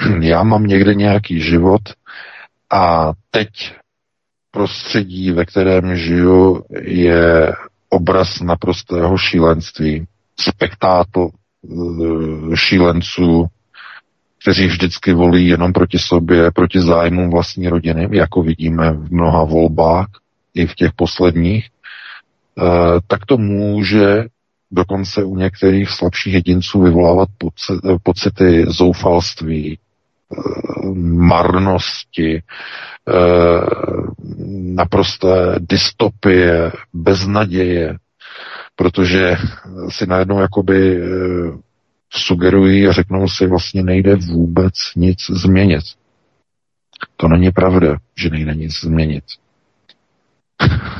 já mám někde nějaký život a teď prostředí, ve kterém žiju, je obraz naprostého šílenství, spektákl e, šílenců, kteří vždycky volí jenom proti sobě, proti zájmům vlastní rodiny, jako vidíme v mnoha volbách, i v těch posledních, tak to může dokonce u některých slabších jedinců vyvolávat pocity zoufalství, eh, marnosti, eh, naprosté dystopie, beznaděje, protože si najednou jakoby sugerují a řeknou si, vlastně nejde vůbec nic změnit. To není pravda, že nejde nic změnit.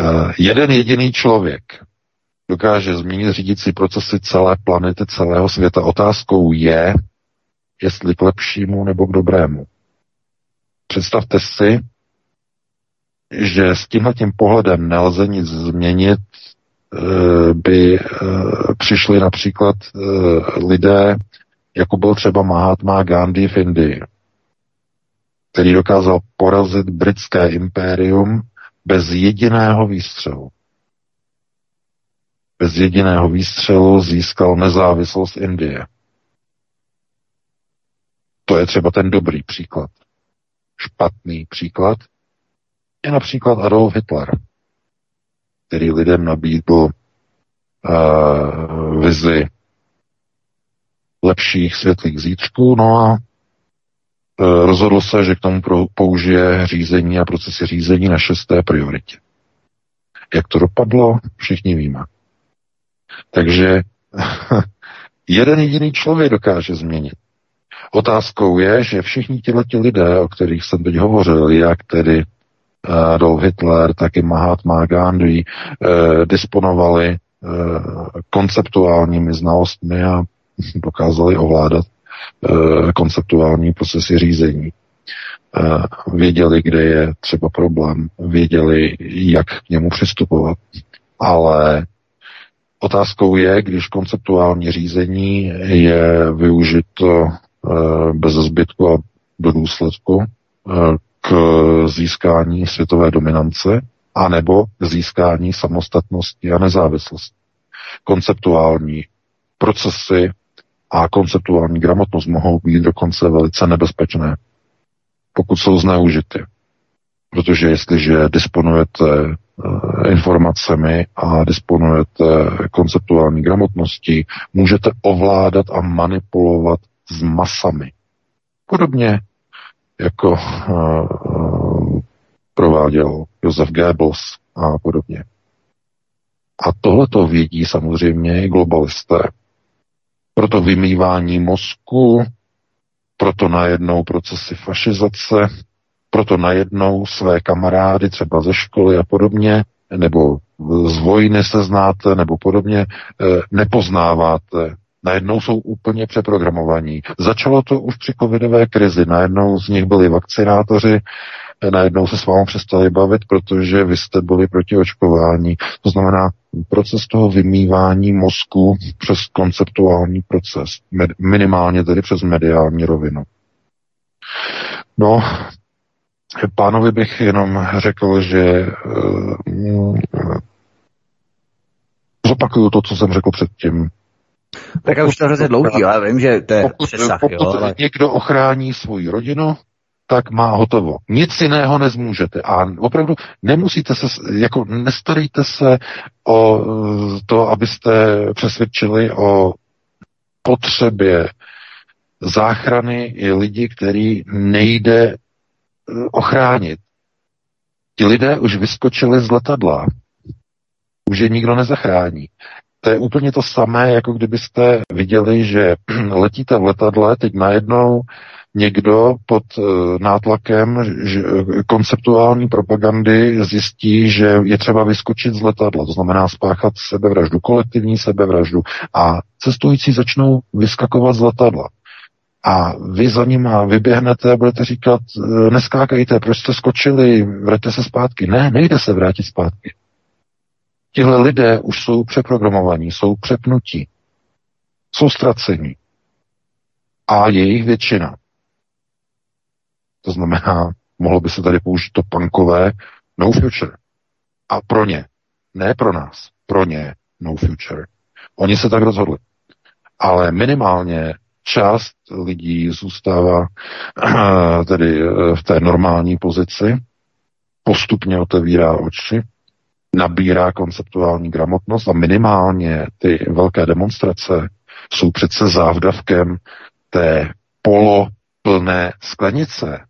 Uh, jeden jediný člověk dokáže změnit řídící procesy celé planety, celého světa. Otázkou je, jestli k lepšímu nebo k dobrému. Představte si, že s tímhletím pohledem nelze nic změnit, eh, by eh, přišli například lidé, jako byl třeba Mahatma Gandhi v Indii, který dokázal porazit britské impérium bez jediného výstřelu. Bez jediného výstřelu získal nezávislost Indie. To je třeba ten dobrý příklad. Špatný příklad je například Adolf Hitler, který lidem nabídl uh, vizi lepších světlých zítřků, no a rozhodl se, že k tomu použije řízení a procesy řízení na šesté prioritě. Jak to dopadlo, všichni víme. Takže jeden jediný člověk dokáže změnit. Otázkou je, že všichni ti lidé, o kterých jsem teď hovořil, jak tedy eh, Adolf Hitler, tak i Mahatma Gandhi, eh, disponovali eh, konceptuálními znalostmi a dokázali ovládat Eh, konceptuální procesy řízení. Eh, věděli, kde je třeba problém, věděli, jak k němu přistupovat. Ale otázkou je, když konceptuální řízení je využito eh, bez zbytku a do důsledku k získání světové dominance, anebo k získání samostatnosti a nezávislosti. Konceptuální procesy a konceptuální gramotnost mohou být dokonce velice nebezpečné, pokud jsou zneužity. Protože jestliže disponujete uh, informacemi a disponujete konceptuální gramotností, můžete ovládat a manipulovat s masami. Podobně jako uh, prováděl Josef Goebbels a podobně. A tohle to vědí samozřejmě i globalisté proto vymývání mozku, proto najednou procesy fašizace, proto najednou své kamarády třeba ze školy a podobně, nebo z vojny se znáte, nebo podobně, eh, nepoznáváte. Najednou jsou úplně přeprogramovaní. Začalo to už při covidové krizi. Najednou z nich byli vakcinátoři, najednou se s vámi přestali bavit, protože vy jste byli proti očkování. To znamená, proces toho vymývání mozku přes konceptuální proces, minimálně tedy přes mediální rovinu. No, pánovi bych jenom řekl, že uh, zopakuju to, co jsem řekl předtím. Tak už to hrozně dlouhý, já vím, že to je pokud, přesah, pokud jo, ale... někdo ochrání svou rodinu, tak má hotovo. Nic jiného nezmůžete. A opravdu nemusíte se, jako nestarejte se o to, abyste přesvědčili o potřebě záchrany i lidi, který nejde eh, ochránit. Ti lidé už vyskočili z letadla. Už je nikdo nezachrání. To je úplně to samé, jako kdybyste viděli, že letíte v letadle, teď najednou někdo pod eh, nátlakem že, konceptuální propagandy zjistí, že je třeba vyskočit z letadla, to znamená spáchat sebevraždu, kolektivní sebevraždu a cestující začnou vyskakovat z letadla. A vy za nima vyběhnete a budete říkat, eh, neskákejte, proč jste skočili, vraťte se zpátky. Ne, nejde se vrátit zpátky. Tihle lidé už jsou přeprogramovaní, jsou přepnutí, jsou ztracení. A jejich většina. To znamená, mohlo by se tady použít to punkové no future. A pro ně, ne pro nás, pro ně no future. Oni se tak rozhodli. Ale minimálně část lidí zůstává tedy v té normální pozici, postupně otevírá oči, nabírá konceptuální gramotnost a minimálně ty velké demonstrace jsou přece závdavkem té poloplné sklenice,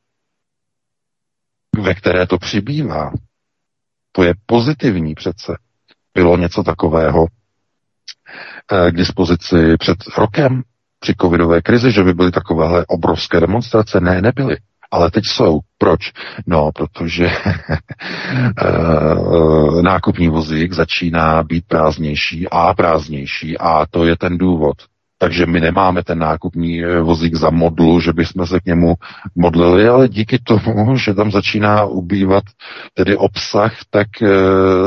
ve které to přibývá. To je pozitivní přece. Bylo něco takového eh, k dispozici před rokem při covidové krizi, že by byly takovéhle obrovské demonstrace? Ne, nebyly. Ale teď jsou. Proč? No, protože eh, nákupní vozík začíná být prázdnější a prázdnější a to je ten důvod. Takže my nemáme ten nákupní eh, vozík za modlu, že bychom se k němu modlili, ale díky tomu, že tam začíná ubývat tedy obsah, tak eh,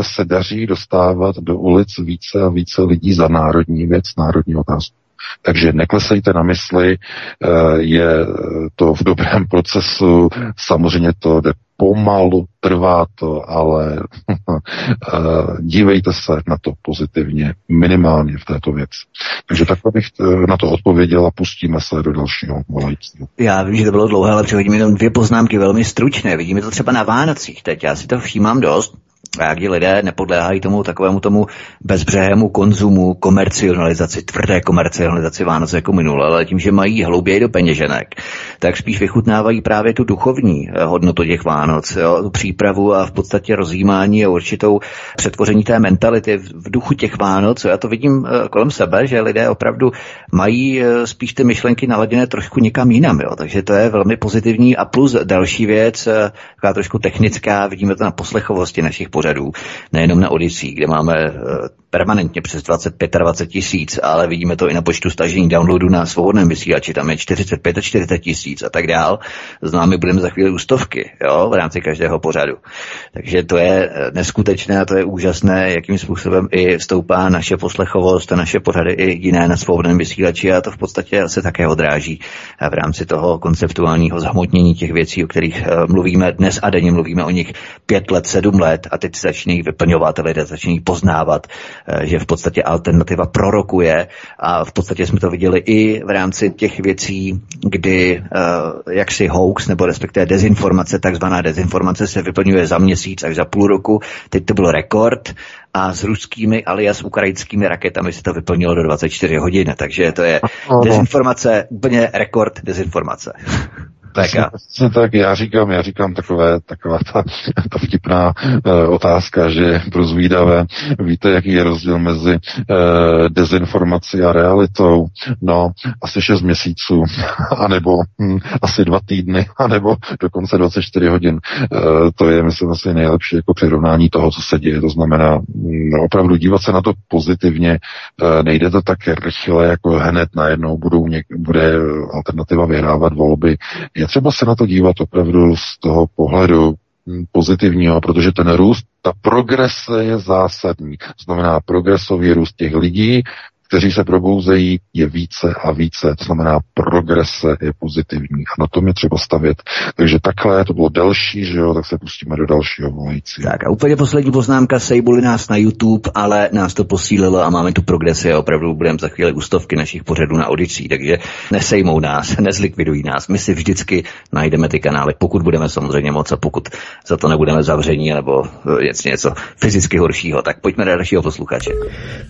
se daří dostávat do ulic více a více lidí za národní věc, národní otázku. Takže neklesejte na mysli, eh, je to v dobrém procesu, samozřejmě to jde pomalu, trvá to, ale eh, dívejte se na to pozitivně, minimálně v této věci. Takže takhle bych eh, na to odpověděl a pustíme se do dalšího volajícího. Já vím, že to bylo dlouhé, ale přehodím jenom dvě poznámky velmi stručné. Vidíme to třeba na Vánocích teď. Já si to všímám dost jak lidé nepodléhají tomu takovému tomu bezbřehému konzumu, komercionalizaci, tvrdé komercionalizaci Vánoce jako minule, ale tím, že mají hlouběji do peněženek, tak spíš vychutnávají právě tu duchovní eh, hodnotu těch Vánoc, jo, tu přípravu a v podstatě rozjímání a určitou přetvoření té mentality v duchu těch Vánoc. Já to vidím eh, kolem sebe, že lidé opravdu mají eh, spíš ty myšlenky naladěné trošku někam jinam, jo, takže to je velmi pozitivní a plus další věc, taková trošku technická, vidíme to na poslechovosti našich pořadů, nejenom na Odyssey, kde máme eh, permanentně přes 25 tisíc, ale vidíme to i na počtu stažení downloadu na svobodném vysílači, tam je 45 a 40 tisíc a tak dál. Známe budeme za chvíli u stovky, jo, v rámci každého pořadu. Takže to je eh, neskutečné a to je úžasné, jakým způsobem i stoupá naše poslechovost a naše pořady i jiné na svobodném vysílači a to v podstatě se také odráží v rámci toho konceptuálního zhmotnění těch věcí, o kterých eh, mluvíme dnes a denně mluvíme o nich pět let, sedm let a teď se začínají vyplňovat, lidé začínají poznávat, eh, že v podstatě alternativa prorokuje a v podstatě jsme to viděli i v rámci těch věcí, kdy eh, jaksi hoax nebo respektive dezinformace, takzvaná dezinformace se vyplňuje za měsíc až za půl roku. Teď to byl rekord a s ruskými alias ukrajinskými raketami se to vyplnilo do 24 hodin, takže to je dezinformace, úplně rekord dezinformace. PK. Tak já říkám, já říkám takové, taková ta, ta vtipná uh, otázka, že pro zvídavé, víte, jaký je rozdíl mezi uh, dezinformací a realitou? No, asi 6 měsíců, anebo hm, asi dva týdny, anebo dokonce 24 hodin. Uh, to je, myslím, asi nejlepší jako přirovnání toho, co se děje. To znamená, no, opravdu dívat se na to pozitivně, uh, nejde to tak rychle, jako hned najednou budou něk- bude alternativa vyhrávat volby. Je třeba se na to dívat opravdu z toho pohledu pozitivního, protože ten růst, ta progrese je zásadní. Znamená progresový růst těch lidí kteří se probouzejí, je více a více. To znamená, progrese je pozitivní a na tom je třeba stavět. Takže takhle to bylo delší, že jo, tak se pustíme do dalšího volajícího. Tak a úplně poslední poznámka, sejbuli nás na YouTube, ale nás to posílilo a máme tu progresi a opravdu budeme za chvíli ústovky našich pořadů na Odyssey, takže nesejmou nás, nezlikvidují nás. My si vždycky najdeme ty kanály, pokud budeme samozřejmě moc a pokud za to nebudeme zavření nebo eh, něco, něco fyzicky horšího. Tak pojďme do dalšího posluchače.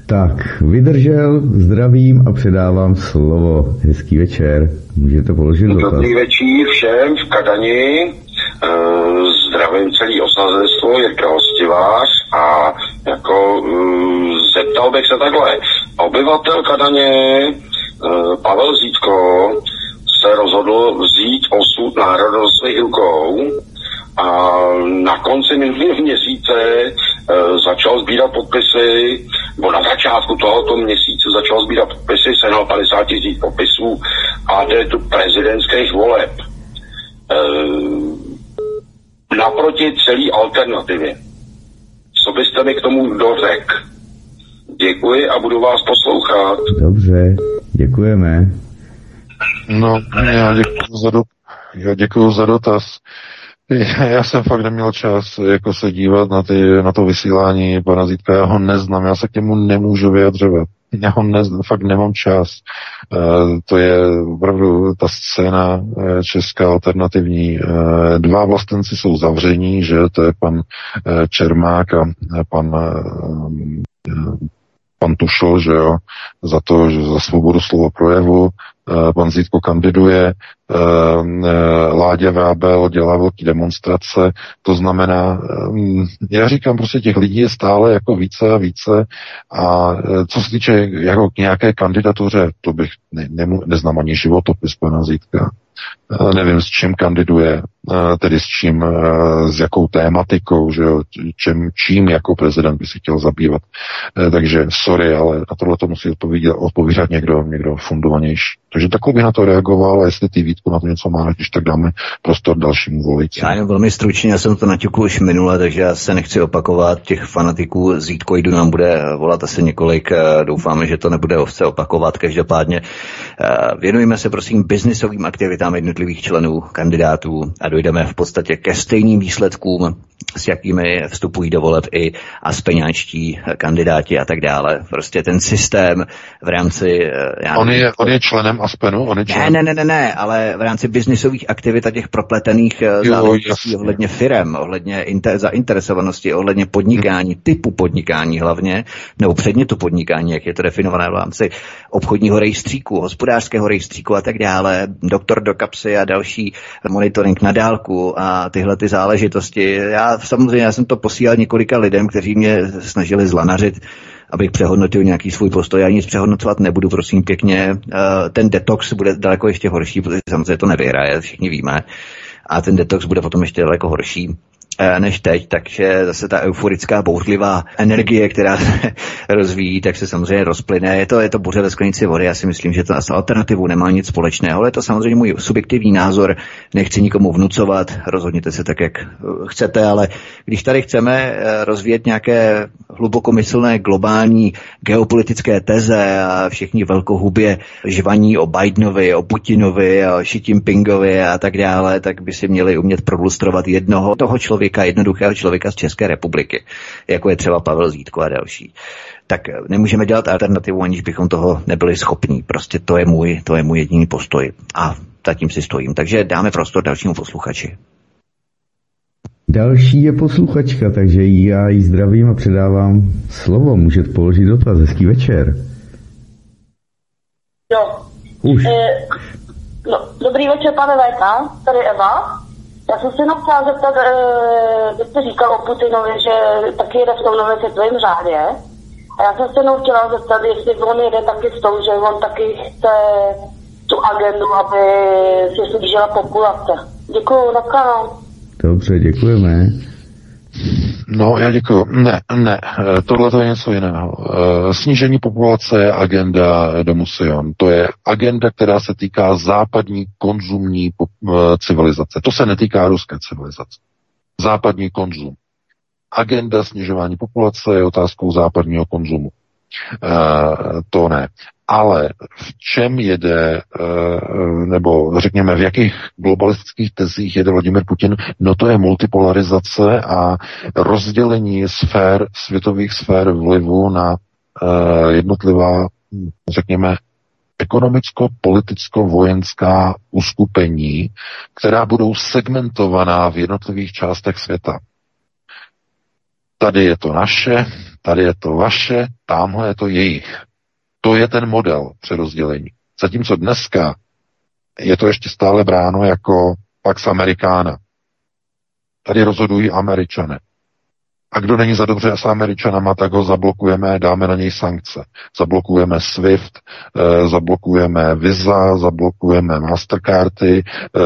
Tak, vydržel, zdravím a předávám slovo. Hezký večer. Můžete položit dotaz. Dobrý večer všem v Kadani. Eh, Zdravím celý osazenstvo, Jirka Hostivář a jako eh, zeptal bych se takhle. Obyvatel Kadaně eh, Pavel Zítko se rozhodl vzít osud národnosti rukou a na konci minulého měsíce e, začal sbírat podpisy, nebo na začátku tohoto měsíce začal sbírat podpisy, sehnal 50 tisíc podpisů a jde tu prezidentských voleb. E, naproti celý alternativě. Co byste mi k tomu dořek? Děkuji a budu vás poslouchat. Dobře, děkujeme. No, já děkuji za, do, já děkuji za dotaz. Já jsem fakt neměl čas jako se dívat na, ty, na to vysílání pana Zítka, já ho neznám, já se k němu nemůžu vyjadřovat. Já ho neznám, fakt nemám čas. Uh, to je opravdu ta scéna uh, česká alternativní. Uh, dva vlastenci jsou zavření, že to je pan Čermák a pan pan Tušl, že jo, za to, že za svobodu slova projevu, pan Zítko kandiduje, Láďa Vábel dělá velké demonstrace, to znamená, já říkám prostě těch lidí je stále jako více a více. A co se týče jako k nějaké kandidatuře, to bych ne, ne, neznám ani životopis pana Zítka. Nevím, s čím kandiduje, tedy s čím, s jakou tématikou, že jo, čím, čím jako prezident by si chtěl zabývat. Takže sorry, ale na tohle to musí odpovídat, odpovídat někdo, někdo fundovanější. Takže takhle bych na to reagoval a jestli ty Vítku na to něco má, když tak dáme prostor dalšímu voliči. Já jenom velmi stručně, já jsem to naťukl už minule, takže já se nechci opakovat. Těch fanatiků z Vítkoidu nám bude volat asi několik. Doufáme, že to nebude ovce opakovat. Každopádně věnujeme se prosím biznisovým aktivitám jednotlivých členů, kandidátů a dojdeme v podstatě ke stejným výsledkům, s jakými vstupují do voleb i aspeňáčtí kandidáti a tak dále. Prostě ten systém v rámci... Já on, je, on je členem Aspenu? On je členem... Ne, ne, ne, ne, ale v rámci biznisových aktivit a těch propletených záležitostí ohledně firem, ohledně inter, zainteresovanosti, ohledně podnikání, hmm. typu podnikání hlavně, nebo předmětu podnikání, jak je to definované v rámci obchodního rejstříku, hospodářského rejstříku a tak dále, doktor do kapsy a další monitoring na dálku a tyhle ty záležitosti. Já samozřejmě já jsem to posílal několika lidem, kteří mě snažili zlanařit abych přehodnotil nějaký svůj postoj. Já nic přehodnocovat nebudu, prosím pěkně. Ten detox bude daleko ještě horší, protože samozřejmě to nevyhraje, všichni víme. A ten detox bude potom ještě daleko horší než teď, takže zase ta euforická, bouřlivá energie, která se rozvíjí, tak se samozřejmě rozplyne. Je to, je to buře ve sklenici vody, já si myslím, že to s alternativou nemá nic společného, ale je to samozřejmě můj subjektivní názor, nechci nikomu vnucovat, rozhodněte se tak, jak chcete, ale když tady chceme rozvíjet nějaké hlubokomyslné globální geopolitické teze a všichni velkohubě žvaní o Bidenovi, o Putinovi, o Xi Jinpingovi a tak dále, tak by si měli umět produstrovat jednoho toho člověka, jednoduchého člověka z České republiky, jako je třeba Pavel Zítko a další. Tak nemůžeme dělat alternativu, aniž bychom toho nebyli schopní. Prostě to je můj, to je můj jediný postoj. A zatím si stojím. Takže dáme prostor dalšímu posluchači. Další je posluchačka, takže já jí zdravím a předávám slovo. Můžete položit dotaz. Hezký večer. Jo. Už. E, no, dobrý večer, pane VK, tady Eva. Já jsem se jenom chtěla zeptat, e, vy jste říkal o Putinovi, že taky jede v tom novém světovém řádě. A já jsem se jenom chtěla zeptat, jestli on jede taky v tom, že on taky chce tu agendu, aby se snížila populace. Děkuju, na Dobře, děkujeme. No, já děkuji. Ne, ne, tohle to je něco jiného. Snížení populace je agenda Domu Sion. To je agenda, která se týká západní konzumní civilizace. To se netýká ruské civilizace. Západní konzum. Agenda snižování populace je otázkou západního konzumu. to ne. Ale v čem jede, nebo řekněme, v jakých globalistických tezích jede Vladimir Putin, no to je multipolarizace a rozdělení sfér, světových sfér vlivu na jednotlivá, řekněme, ekonomicko-politicko-vojenská uskupení, která budou segmentovaná v jednotlivých částech světa. Tady je to naše, tady je to vaše, tamhle je to jejich. To je ten model přerozdělení. Zatímco dneska je to ještě stále bráno jako Pax Americana. Tady rozhodují američané. A kdo není za dobře s Američanama, tak ho zablokujeme, dáme na něj sankce. Zablokujeme SWIFT, eh, zablokujeme Visa, zablokujeme Mastercardy, eh,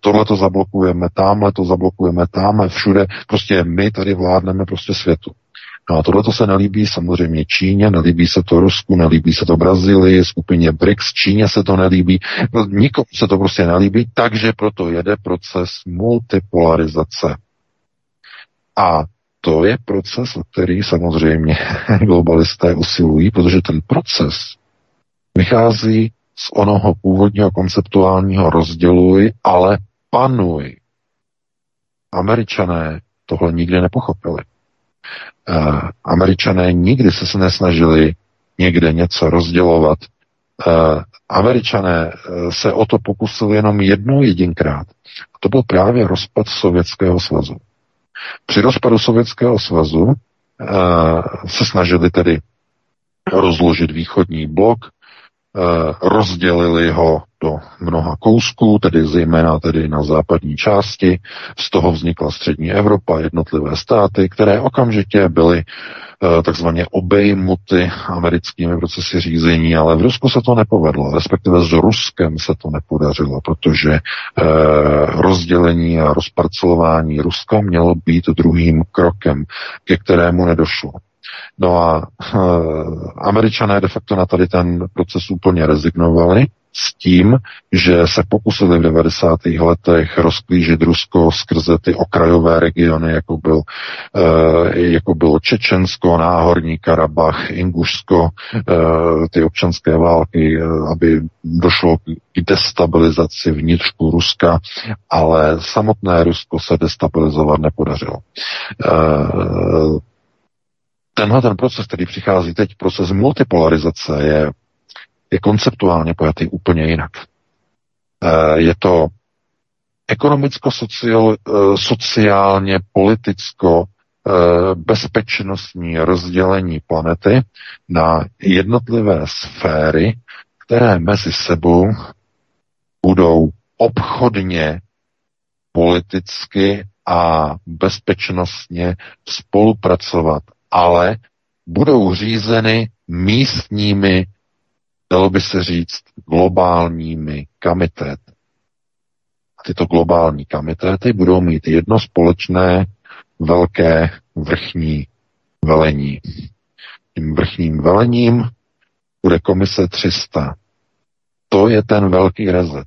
tohle to zablokujeme, tamhle to zablokujeme, tamhle, všude. Prostě my tady vládneme prostě světu. No a tohle to se nelíbí samozřejmě Číně, nelíbí se to Rusku, nelíbí se to Brazílii, skupině BRICS, Číně se to nelíbí, nikomu se to prostě nelíbí, takže proto jede proces multipolarizace. A to je proces, o který samozřejmě globalisté usilují, protože ten proces vychází z onoho původního konceptuálního rozděluj, ale panuj. Američané tohle nikdy nepochopili. Uh, američané nikdy se nesnažili někde něco rozdělovat. Uh, američané uh, se o to pokusili jenom jednou jedinkrát. A to byl právě rozpad Sovětského svazu. Při rozpadu Sovětského svazu se snažili tedy rozložit východní blok, rozdělili ho do mnoha kousků, tedy zejména tedy na západní části. Z toho vznikla střední Evropa, jednotlivé státy, které okamžitě byly Eh, takzvaně obejmuty americkými procesy řízení, ale v Rusku se to nepovedlo, respektive s Ruskem se to nepodařilo, protože eh, rozdělení a rozparcelování Ruska mělo být druhým krokem, ke kterému nedošlo. No a e, američané de facto na tady ten proces úplně rezignovali s tím, že se pokusili v 90. letech rozklížit Rusko skrze ty okrajové regiony, jako, byl, e, jako bylo Čečensko, Náhorní Karabach, Ingušsko, e, ty občanské války, aby došlo k destabilizaci vnitřku Ruska, ale samotné Rusko se destabilizovat nepodařilo. E, tenhle ten proces, který přichází teď, proces multipolarizace, je, je konceptuálně pojatý úplně jinak. Eh, je to ekonomicko-sociálně, eh, politicko, eh, bezpečnostní rozdělení planety na jednotlivé sféry, které mezi sebou budou obchodně, politicky a bezpečnostně spolupracovat ale budou řízeny místními, dalo by se říct, globálními kamitéty. A tyto globální kamitéty budou mít jedno společné velké vrchní velení. Tím vrchním velením bude komise 300. To je ten velký rezet.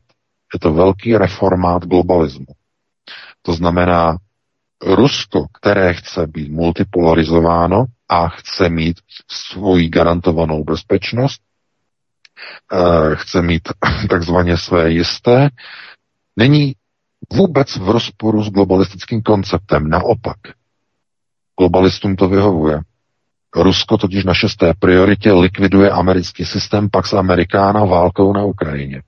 Je to velký reformát globalismu. To znamená, Rusko, které chce být multipolarizováno a chce mít svoji garantovanou bezpečnost, eh, chce mít takzvaně své jisté, není vůbec v rozporu s globalistickým konceptem. Naopak, globalistům to vyhovuje. Rusko totiž na šesté prioritě likviduje americký systém Pax Americana válkou na Ukrajině.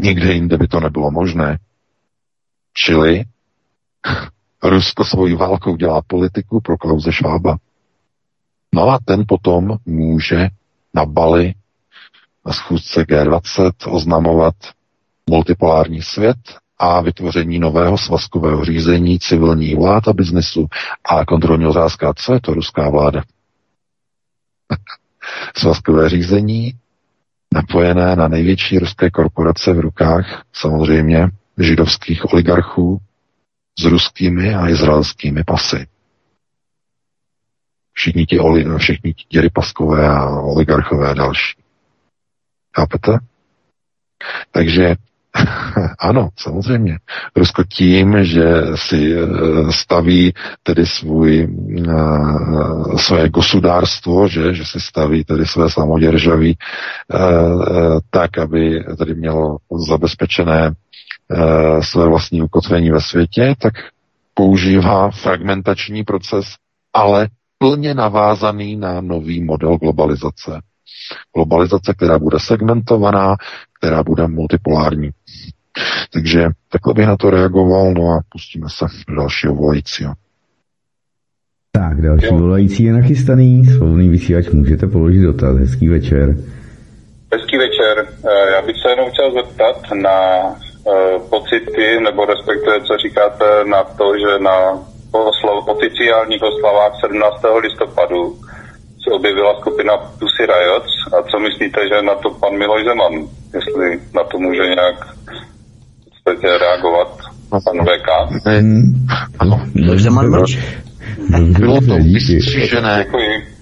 Nikde jinde by to nebylo možné. Čili Rusko svojí válkou dělá politiku pro Klauze Švába. No a ten potom může na Bali na schůzce G20 oznamovat multipolární svět a vytvoření nového svazkového řízení civilní vlád a biznesu a kontrolní otázka, co je to ruská vláda? Svazkové řízení napojené na největší ruské korporace v rukách samozřejmě židovských oligarchů, s ruskými a izraelskými pasy. Všichni ti, oli, všichni ti rypaskové a oligarchové a další. Chápete? Takže ano, samozřejmě. Rusko tím, že si eh, staví tedy svůj, uh, své gosudárstvo, že, že si staví tedy své samoděržaví uh, tak, aby tedy mělo zabezpečené uh, své vlastní ukotvení ve světě, tak používá fragmentační proces, ale plně navázaný na nový model globalizace. Globalizace, která bude segmentovaná, která bude multipolární. Takže takhle bych na to reagoval, no a pustíme se do dalšího volajícího. Tak, další jo. volající je nachystaný, svobodný vysílač, můžete položit dotaz. Hezký večer. Hezký večer. Eh, já bych se jenom chtěl zeptat na pocity, nebo respektive, co říkáte na to, že na oficiálních oslavách 17. listopadu se objevila skupina Pussy Riots a co myslíte, že na to pan Miloš Zeman, jestli na to může nějak chcete reagovat, pan VK? Hmm. Ano, Miloš Zeman Bylo to vystřížené,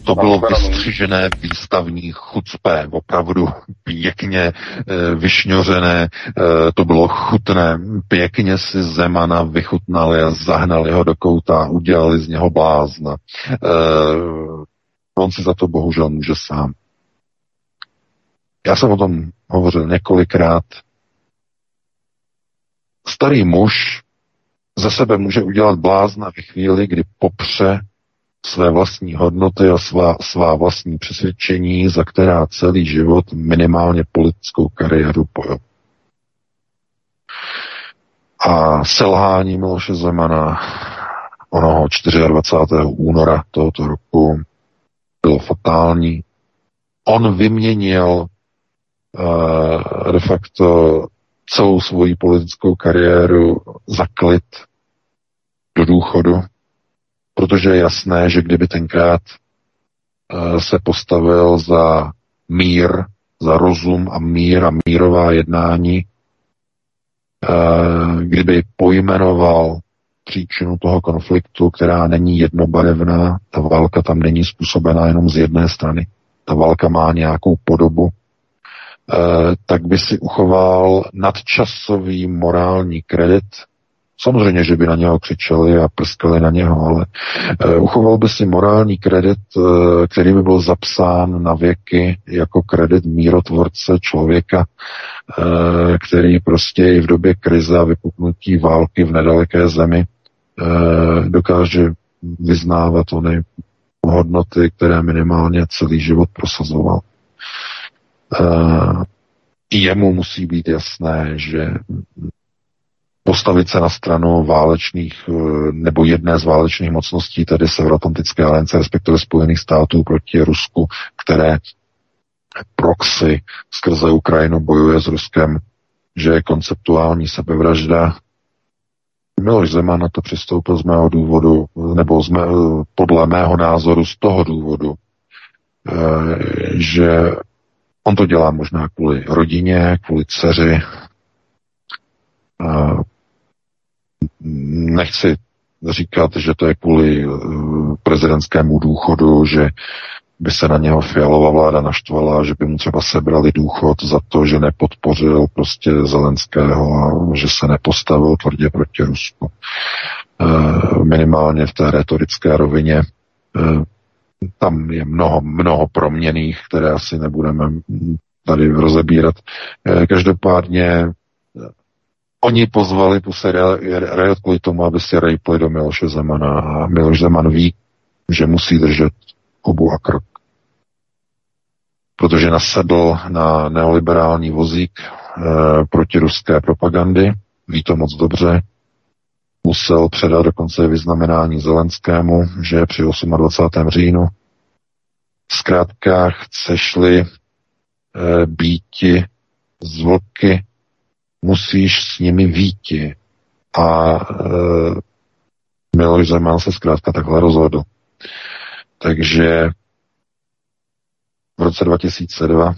to bylo vystřižené výstavní chucpé, opravdu pěkně e, vyšňořené, e, to bylo chutné, pěkně si Zemana vychutnali a zahnali ho do kouta, udělali z něho blázna. E, On si za to bohužel může sám. Já jsem o tom hovořil několikrát. Starý muž ze sebe může udělat blázna ve chvíli, kdy popře své vlastní hodnoty a svá, svá vlastní přesvědčení, za která celý život minimálně politickou kariéru pojel. A selhání Miloše Zemana onoho 24. února tohoto roku bylo fatální. On vyměnil uh, de facto celou svoji politickou kariéru za klid do důchodu, protože je jasné, že kdyby tenkrát uh, se postavil za mír, za rozum a mír a mírová jednání, uh, kdyby pojmenoval příčinu toho konfliktu, která není jednobarevná. Ta válka tam není způsobená jenom z jedné strany. Ta válka má nějakou podobu, eh, tak by si uchoval nadčasový morální kredit. Samozřejmě, že by na něho křičeli a prskali na něho, ale uh, uchoval by si morální kredit, uh, který by byl zapsán na věky jako kredit mírotvorce člověka, uh, který prostě i v době krize a vypuknutí války v nedaleké zemi Eh, dokáže vyznávat ony hodnoty, které minimálně celý život prosazoval. Eh, jemu musí být jasné, že postavit se na stranu válečných eh, nebo jedné z válečných mocností, tedy Severoatlantické aliance, respektive Spojených států proti Rusku, které proxy skrze Ukrajinu bojuje s Ruskem, že je konceptuální sebevražda, Miloš Zeman na to přistoupil z mého důvodu, nebo z mé, podle mého názoru z toho důvodu, eh, že on to dělá možná kvůli rodině, kvůli dceři. Eh, nechci říkat, že to je kvůli eh, prezidentskému důchodu, že by se na něho Fialová vláda naštvala, že by mu třeba sebrali důchod za to, že nepodpořil prostě Zelenského a že se nepostavil tvrdě proti Rusku. E, minimálně v té retorické rovině e, tam je mnoho, mnoho proměných, které asi nebudeme tady rozebírat. Každopádně Oni pozvali Puse Riot kvůli tomu, aby si rejpli do Miloše Zemana a Miloš Zeman ví, že musí držet hubu a krok protože nasedl na neoliberální vozík e, proti ruské propagandy, ví to moc dobře, musel předat dokonce vyznamenání Zelenskému, že při 28. říjnu. Zkrátka chceš-li e, býti z musíš s nimi výti. A e, Miloš Zeman se zkrátka takhle rozhodl. Takže v roce 2002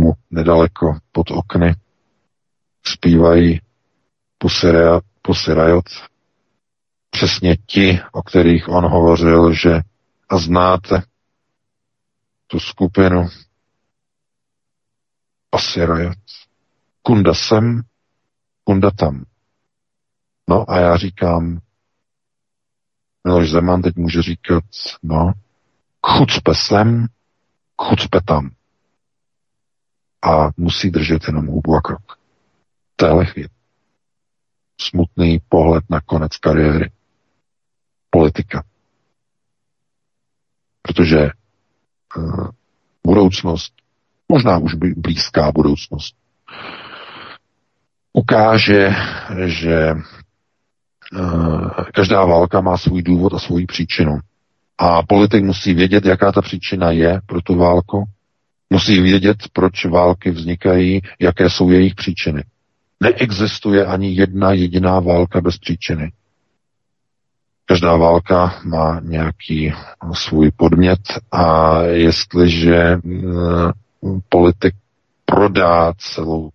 mu nedaleko pod okny zpívají Pussy Riot, přesně ti, o kterých on hovořil, že a znáte tu skupinu Riot. Kunda sem, kunda tam. No a já říkám, Miloš Zeman teď může říkat, no, chucpe sem, chucpe tam. A musí držet jenom hubu a krok. Téhle chvíli. Smutný pohled na konec kariéry. Politika. Protože uh, budoucnost, možná už blízká budoucnost, ukáže, že uh, každá válka má svůj důvod a svou příčinu. A politik musí vědět, jaká ta příčina je pro tu válku. Musí vědět, proč války vznikají, jaké jsou jejich příčiny. Neexistuje ani jedna jediná válka bez příčiny. Každá válka má nějaký svůj podmět a jestliže mm, politik prodá celou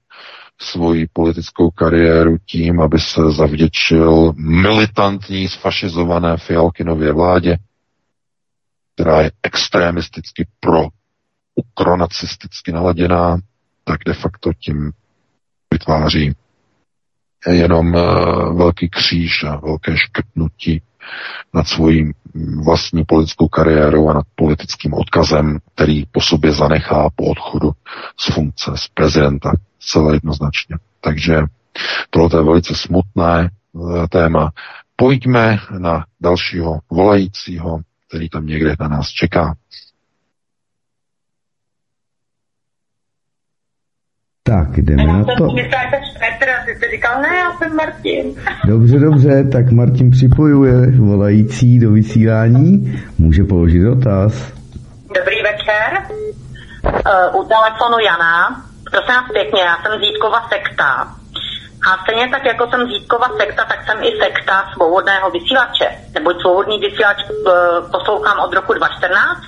svoji politickou kariéru tím, aby se zavděčil militantní sfašizované Fialkinově vládě, která je extremisticky pro ukronacisticky naladěná, tak de facto tím vytváří jenom uh, velký kříž a velké škrtnutí nad svojí vlastní politickou kariérou a nad politickým odkazem, který po sobě zanechá po odchodu z funkce, z prezidenta, celé jednoznačně. Takže tohle je velice smutné uh, téma. Pojďme na dalšího volajícího, který tam někde na nás čeká. Tak, jdeme na to. Ty jsi říkal, ne, já jsem Martin. Dobře, dobře, tak Martin připojuje volající do vysílání. Může položit dotaz. Dobrý večer. Uh, u telefonu Jana. Prosím vás pěkně, já jsem Zítkova sekta. A stejně tak, jako jsem Zítkova sekta, tak jsem i sekta svobodného vysílače. Neboť svobodný vysílač uh, poslouchám od roku 2014,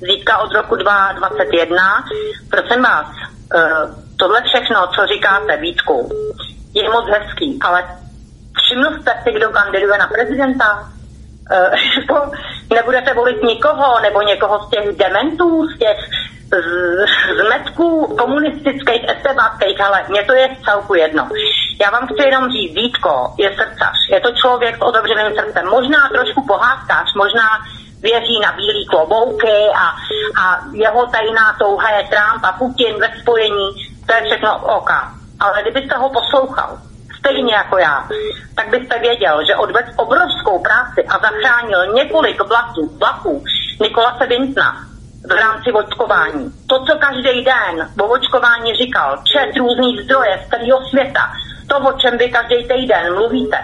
Zítka od roku 2021. Prosím vás, uh, tohle všechno, co říkáte, Vítku, je moc hezký, ale všiml jste si, kdo kandiduje na prezidenta? Uh, nebudete volit nikoho, nebo někoho z těch dementů, z těch zmetků komunistických, estebáckých, ale mně to je celku jedno. Já vám chci jenom říct, Vítko je srdcař, je to člověk s otevřeným srdcem, možná trošku pohádkář, možná věří na bílý klobouky a, a jeho tajná touha je Trump a Putin ve spojení, to je všechno OK. Ale kdybyste ho poslouchal, stejně jako já, tak byste věděl, že odvedl obrovskou práci a zachránil několik vlaků, vlaků Nikolase Vintna v rámci očkování. To, co každý den o očkování říkal, čet různých zdroje z celého světa, to, o čem vy každý týden mluvíte,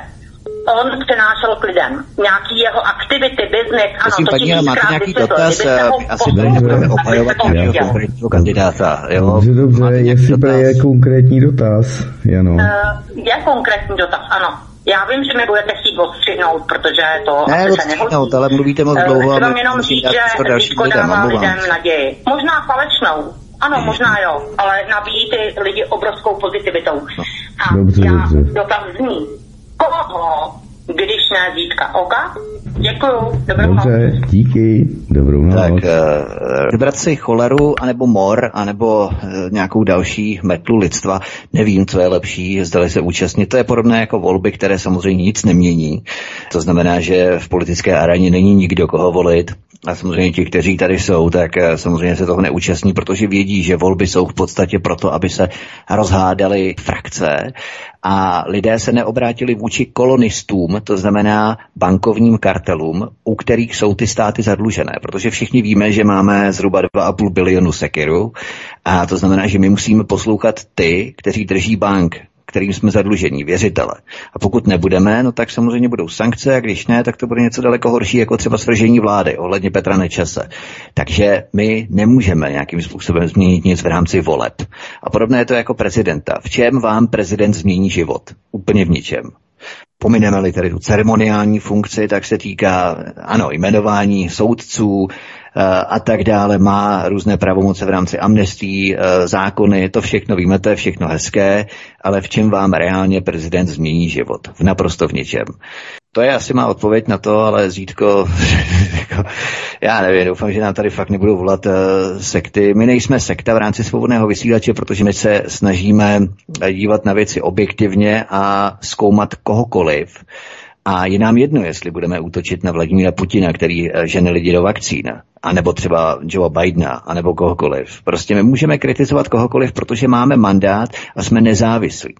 on přenášel k lidem. Nějaký jeho aktivity, biznis, ano, Prosím, to paní, ti máte nějaký dotaz? Asi tady nebudeme obhajovat nějakého konkrétního kandidáta. Jo? Dobře, dobře, Máte jestli dotaz? je konkrétní dotaz, Jano. Uh, je konkrétní dotaz, ano. Já vím, že mi budete chtít odstřihnout, protože to Ne, asi se nehodí. ale mluvíte moc Eh, dlouho a Chci vám jenom říct, že Vítko dává lidem naději. Možná falešnou, ano, možná jo, ale nabíjí ty lidi obrovskou pozitivitou. A Dobře, já dobře. dotaz zní, koho, když ne Vítka, oka? Děkuju, dobrou noc. Dobře, díky, dobrou noc. Tak, eh, vybrat si choleru, anebo mor, anebo eh, nějakou další metlu lidstva, nevím, co je lepší, zdali se účastnit. To je podobné jako volby, které samozřejmě nic nemění. To znamená, že v politické aréně není nikdo, koho volit. A samozřejmě ti, kteří tady jsou, tak eh, samozřejmě se toho neúčastní, protože vědí, že volby jsou v podstatě proto, aby se rozhádaly frakce. A lidé se neobrátili vůči kolonistům, to znamená bankovním kartelům, u kterých jsou ty státy zadlužené, protože všichni víme, že máme zhruba 2,5 bilionu sekiru a to znamená, že my musíme poslouchat ty, kteří drží bank, kterým jsme zadlužení, věřitele. A pokud nebudeme, no tak samozřejmě budou sankce, a když ne, tak to bude něco daleko horší, jako třeba svržení vlády ohledně Petra Nečase. Takže my nemůžeme nějakým způsobem změnit nic v rámci voleb. A podobné je to jako prezidenta. V čem vám prezident změní život? Úplně v ničem. Pomineme-li tedy tu ceremoniální funkci, tak se týká, ano, jmenování soudců a tak dále, má různé pravomoce v rámci amnestí, eh, zákony, to všechno víme, to je všechno hezké, ale v čem vám reálně prezident změní život? V naprosto v ničem. To je asi má odpověď na to, ale Zítko, já nevím, doufám, že nám tady fakt nebudou volat uh, sekty. My nejsme sekta v rámci svobodného vysílače, protože my se snažíme dívat na věci objektivně a zkoumat kohokoliv. A je nám jedno, jestli budeme útočit na Vladimíra Putina, který eh, žene lidi do vakcín, anebo třeba Joe Bidena, anebo kohokoliv. Prostě my můžeme kritizovat kohokoliv, protože máme mandát a jsme nezávislí.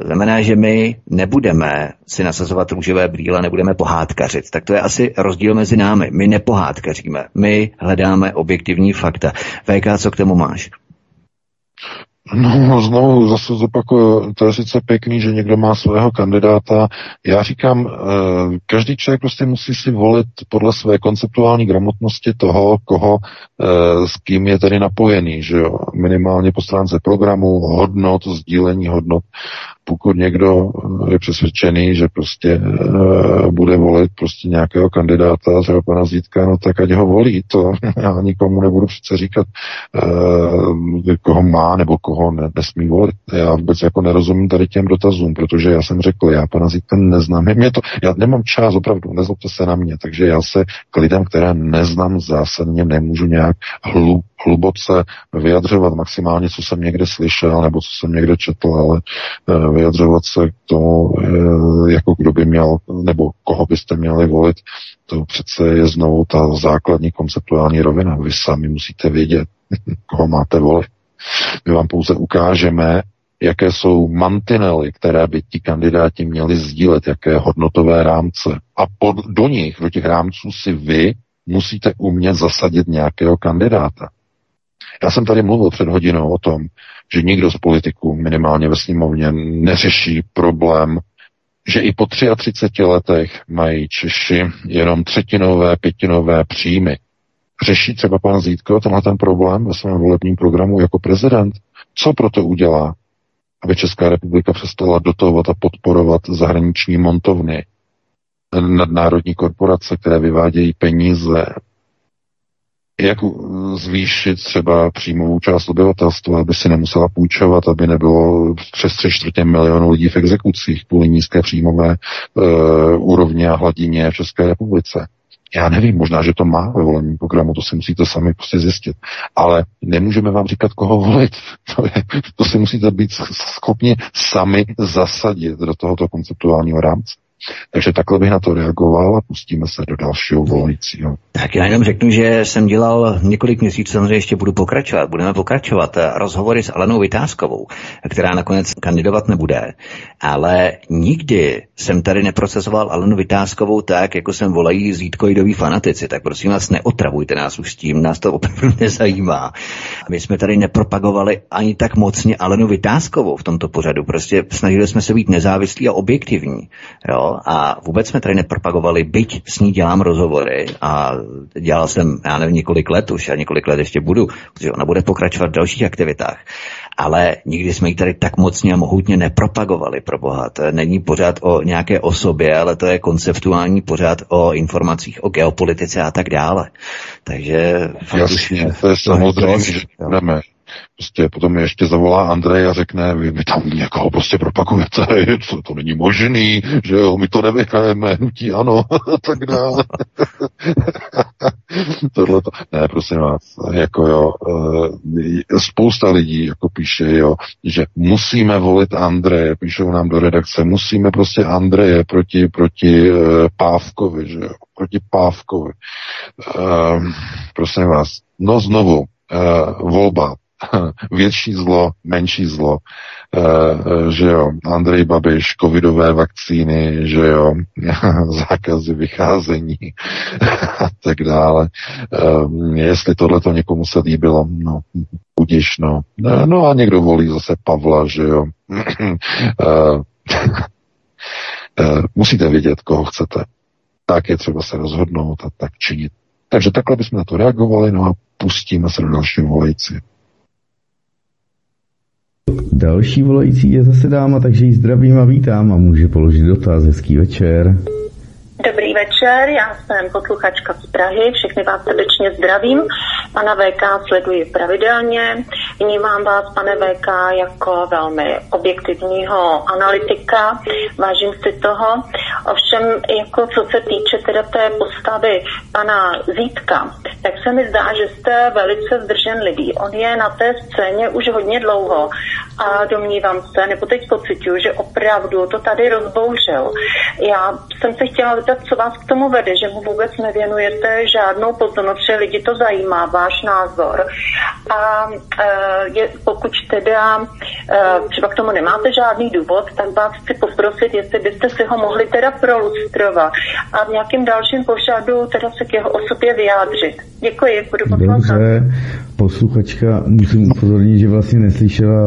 To znamená, že my nebudeme si nasazovat růžové brýle, nebudeme pohádkařit. Tak to je asi rozdíl mezi námi. My nepohádkaříme, my hledáme objektivní fakta. VK, co k tomu máš? No, znovu zase zopakuju, to je sice pěkný, že někdo má svého kandidáta. Já říkám, eh, každý člověk prostě musí si volit podle své konceptuální gramotnosti toho, koho, eh, s kým je tedy napojený, že jo. Minimálně po stránce programu, hodnot, sdílení hodnot pokud někdo eh, je přesvědčený, že prostě uh, bude volit prostě nějakého kandidáta, třeba pana Zítka, no tak ať ho volí. To já nikomu nebudu přece říkat, uh, koho má nebo koho ne, nesmí volit. Já vůbec jako nerozumím tady těm dotazům, protože já jsem řekl, já pana Zítka neznám. Mě to, já nemám čas opravdu, nezlobte se na mě, takže já se k lidem, které neznám zásadně, nemůžu nějak hlub, hluboce vyjadřovat maximálně, co jsem někde slyšel nebo co jsem někde četl, ale uh, vyjadřovat se k tomu, eh, jako kdo by měl, nebo koho byste měli volit, to přece je znovu ta základní konceptuální rovina. Vy sami musíte vědět, koho máte volit. My vám pouze ukážeme, jaké jsou mantinely, které by ti kandidáti měli sdílet, jaké hodnotové rámce. A pod, do nich, do těch rámců si vy musíte umět zasadit nějakého kandidáta. Já jsem tady mluvil před hodinou o tom, že nikdo z politiků, minimálně ve sněmovně, neřeší problém, že i po 33 letech mají Češi jenom třetinové, pětinové příjmy. Řeší třeba pan Zítko tenhle ten problém ve svém volebním programu jako prezident? Co proto udělá, aby Česká republika přestala dotovat a podporovat zahraniční montovny, nadnárodní korporace, které vyvádějí peníze jak zvýšit třeba příjmovou část obyvatelstva, aby si nemusela půjčovat, aby nebylo přes tři čtvrtě milionu lidí v exekucích kvůli nízké příjmové uh, úrovně a hladině v České republice. Já nevím, možná, že to má ve volebním programu, to si musíte sami prostě zjistit. Ale nemůžeme vám říkat, koho volit. To, je, to si musíte být schopni sami zasadit do tohoto konceptuálního rámce. Takže takhle bych na to reagoval a pustíme se do dalšího volajícího. Tak já jenom řeknu, že jsem dělal několik měsíců, samozřejmě ještě budu pokračovat, budeme pokračovat rozhovory s Alenou Vytázkovou, která nakonec kandidovat nebude, ale nikdy jsem tady neprocesoval Alenu Vytázkovou tak, jako jsem volají zítkoidoví fanatici, tak prosím vás neotravujte nás už tím, nás to opravdu nezajímá. My jsme tady nepropagovali ani tak mocně Alenu Vytázkovou v tomto pořadu, prostě snažili jsme se být nezávislí a objektivní. Jo? A vůbec jsme tady nepropagovali, byť s ní dělám rozhovory a dělal jsem, já nevím, několik let už a několik let ještě budu, protože ona bude pokračovat v dalších aktivitách. Ale nikdy jsme ji tady tak mocně a mohutně nepropagovali pro Boha. To není pořád o nějaké osobě, ale to je konceptuální pořád o informacích o geopolitice a tak dále. Takže... Jasně, to je samozřejmě, že Prostě potom ještě zavolá Andrej a řekne, vy, vy tam někoho prostě propakujete, to, to není možný, že jo, my to nevyhrajeme, hnutí ano, tak dále. Tohle to, ne, prosím vás, jako jo, eh, spousta lidí jako píše, jo, že musíme volit Andreje, píšou nám do redakce, musíme prostě Andreje proti, proti uh, Pávkovi, že jo, proti Pávkovi. Uh, prosím vás, no znovu, uh, volba, větší zlo, menší zlo, e, že jo, Andrej Babiš, covidové vakcíny, že jo, zákazy vycházení a tak dále. E, jestli tohle to někomu se líbilo, no, budiš, no. No a někdo volí zase Pavla, že jo. musíte vědět, koho chcete. Tak je třeba se rozhodnout a tak činit. Takže takhle bychom na to reagovali, no a pustíme se do dalšího volající. Další volající je zase dáma, takže ji zdravím a vítám a může položit dotaz. Hezký večer. Dobrý večer, já jsem posluchačka z Prahy, všechny vás srdečně zdravím. Pana VK sleduji pravidelně, vnímám vás, pane VK, jako velmi objektivního analytika, vážím si toho. Ovšem, jako co se týče teda té postavy pana Zítka, tak se mi zdá, že jste velice zdrženlivý. On je na té scéně už hodně dlouho a domnívám se, nebo teď pocituju, že opravdu to tady rozbouřil. Já jsem se chtěla zeptat, co vás k tomu vede, že mu vůbec nevěnujete žádnou pozornost, že lidi to zajímá, váš názor. A e, je, pokud teda e, třeba k tomu nemáte žádný důvod, tak vás chci poprosit, jestli byste si ho mohli teda prolustrovat a v nějakém dalším pořadu teda se k jeho osobě vyjádřit. Děkuji, budu poslouchat. Dobře, posluchačka, musím upozornit, že vlastně neslyšela,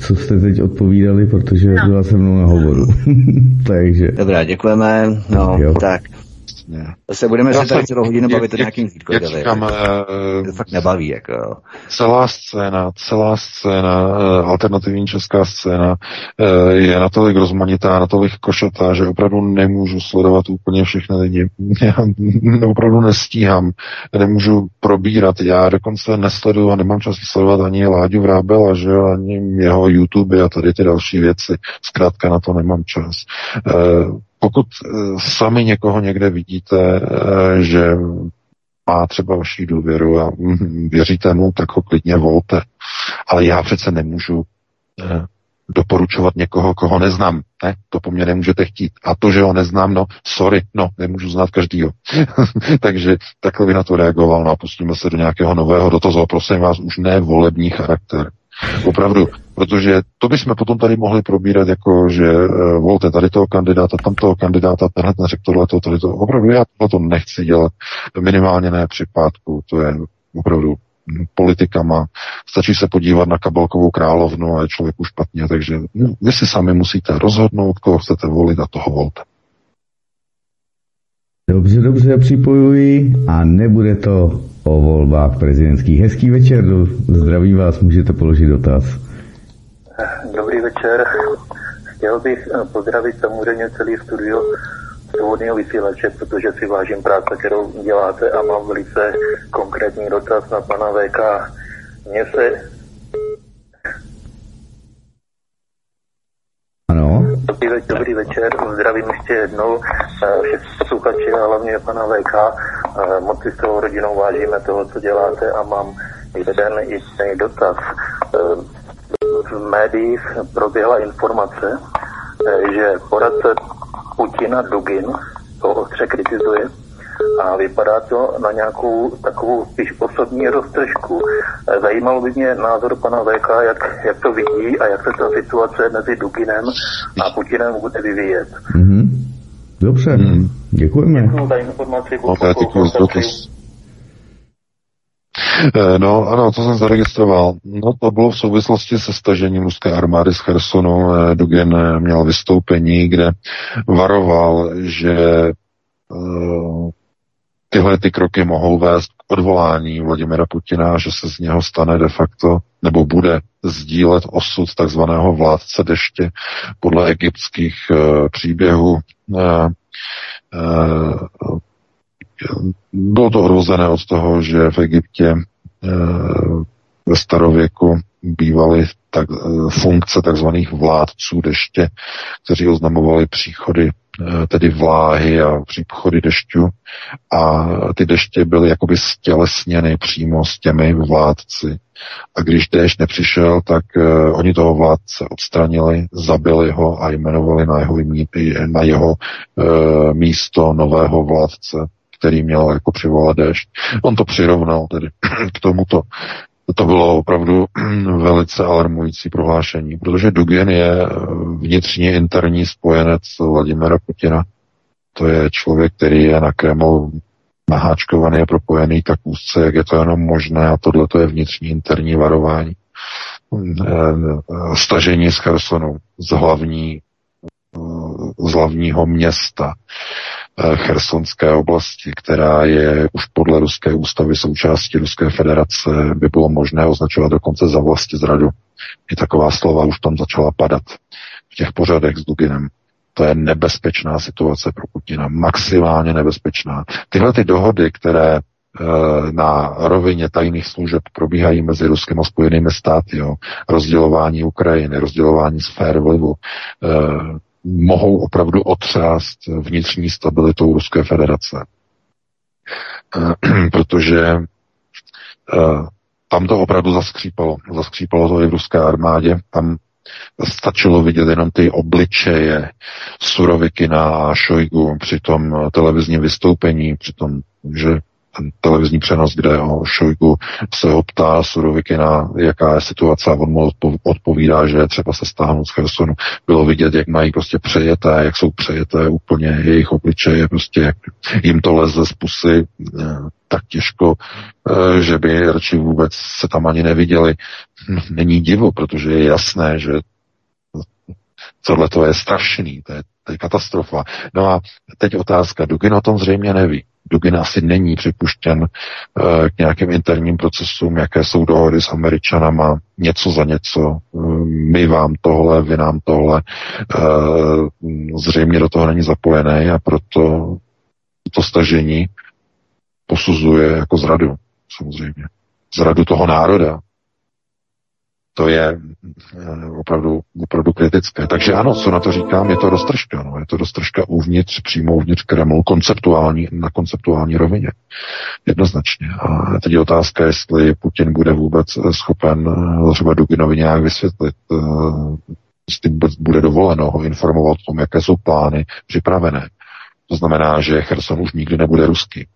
co jste teď odpovídali, protože no. byla se mnou na hovoru. Takže. Dobrá, děkujeme. No, Jo. tak. Se budeme Já se tady celou hodinu bavit o jak- nějakým jak Vítkovi. říkám, To fakt nebaví, jako celá scéna, celá scéna, eh, alternativní česká scéna eh, je natolik rozmanitá, natolik košatá, že opravdu nemůžu sledovat úplně všechny lidi. Já opravdu nestíhám, nemůžu probírat. Já dokonce nesleduju a nemám čas sledovat ani Láďu Vrábela, že ani jeho YouTube a tady ty další věci. Zkrátka na to nemám čas. Pokud eh, sami někoho někde vidíte, eh, že má třeba vaši důvěru a mm, věříte mu, tak ho klidně volte. Ale já přece nemůžu eh, doporučovat někoho, koho neznám. Ne, to po mně nemůžete chtít. A to, že ho neznám, no, sorry, no, nemůžu znát každýho. Takže takhle by na to reagoval, no a pustíme se do nějakého nového dotazu. Prosím vás, už ne volební charakter. Opravdu, protože to bychom potom tady mohli probírat jako, že uh, volte tady toho kandidáta, tam toho kandidáta, tenhle ten řekl tohleto, tady to. Opravdu já to nechci dělat, minimálně ne při pátku, to je opravdu politikama. Stačí se podívat na kabelkovou královnu a je člověku špatně, takže no, vy si sami musíte rozhodnout, koho chcete volit a toho volte. Dobře, dobře, připojuji a nebude to o volbách prezidentských. Hezký večer, zdravím vás, můžete položit dotaz. Dobrý večer. Chtěl bych eh, pozdravit samozřejmě celý studio svobodného vysílače, protože si vážím práce, kterou děláte a mám velice konkrétní dotaz na pana VK. Mně se Dobrý, ve- dobrý večer, zdravím ještě jednou eh, všechny posluchače a hlavně pana VK. Eh, Moc si s tou rodinou vážíme toho, co děláte a mám jeden jediný dotaz. Eh, V médiích proběhla informace, že poradce Putina Dugin to ostře kritizuje a vypadá to na nějakou takovou spíš osobní roztržku. Zajímalo by mě názor pana VK, jak, jak to vidí a jak se ta situace mezi Duginem a Putinem bude vyvíjet. mhm. dobře, Hmm. děkujeme. Děkuji za informaci. No. Eh, No, ano, to jsem zaregistroval. No, to bylo v souvislosti se stažením ruské armády z Chersonu. Eh, Dugin eh, měl vystoupení, kde varoval, že eh, tyhle ty kroky mohou vést k odvolání Vladimira Putina, že se z něho stane de facto, nebo bude sdílet osud takzvaného vládce deště podle egyptských eh, příběhů. Eh, eh, bylo to odvozené od toho, že v Egyptě eh, ve starověku bývaly tak, funkce takzvaných vládců deště, kteří oznamovali příchody tedy vláhy a příchody dešťu a ty deště byly jakoby stělesněny přímo s těmi vládci. A když déšť nepřišel, tak uh, oni toho vládce odstranili, zabili ho a jmenovali na jeho, na jeho uh, místo nového vládce, který měl jako přivolat déšť. On to přirovnal tedy k tomuto. To bylo opravdu velice alarmující prohlášení, protože Dugin je eh, vnitřně interní spojenec Vladimira Putina. To je člověk, který je na Kreml naháčkovaný a propojený tak úzce, jak je to jenom možné a tohle to je vnitřní interní varování. Eh, Stažení z Chersonu, z hlavní z hlavního města eh, Chersonské oblasti, která je už podle ruské ústavy součástí Ruské federace, by bylo možné označovat dokonce za vlasti zradu. I taková slova už tam začala padat v těch pořadech s Duginem. To je nebezpečná situace pro Putina, maximálně nebezpečná. Tyhle ty dohody, které na rovině tajných služeb probíhají mezi Ruskem a Spojenými státy, jo, rozdělování Ukrajiny, rozdělování sfér vlivu, mohou opravdu otřást vnitřní stabilitou Ruské federace. Eh, protože eh, tam to opravdu zaskřípalo. Zaskřípalo to i v ruské armádě. Tam stačilo vidět jenom ty obličeje Suroviky na Šojgu při tom televizním vystoupení, při tom, že ten televizní přenos, kde o Šojgu se optá Surovikina, jaká je situace a on mu odpovídá, že třeba se stáhnout z Chersonu. Bylo vidět, jak mají prostě přejeté, jak jsou přejeté úplně jejich obličeje, prostě jak jim to leze z pusy eh, tak těžko, eh, že by radši vůbec se tam ani neviděli. Není divu, protože je jasné, že tohle to je strašný, to je, to je katastrofa. No a teď otázka, Dugin o tom zřejmě neví. Dugin asi není připuštěn uh, k nějakým interním procesům, jaké jsou dohody s Američanama, něco za něco, uh, my vám tohle, vy nám tohle. Uh, zřejmě do toho není zapojené a proto to stažení posuzuje jako zradu, samozřejmě. Zradu toho národa, to je eh, opravdu, opravdu kritické. Takže ano, co na to říkám, je to roztržka. No. Je to roztržka uvnitř, přímo uvnitř Kremlu, konceptuální, na konceptuální rovině. Jednoznačně. A teď je otázka, jestli Putin bude vůbec eh, schopen eh, třeba Duginovi nějak vysvětlit, jestli bude dovoleno ho informovat o tom, jaké jsou plány připravené. To znamená, že Cherson už nikdy nebude ruský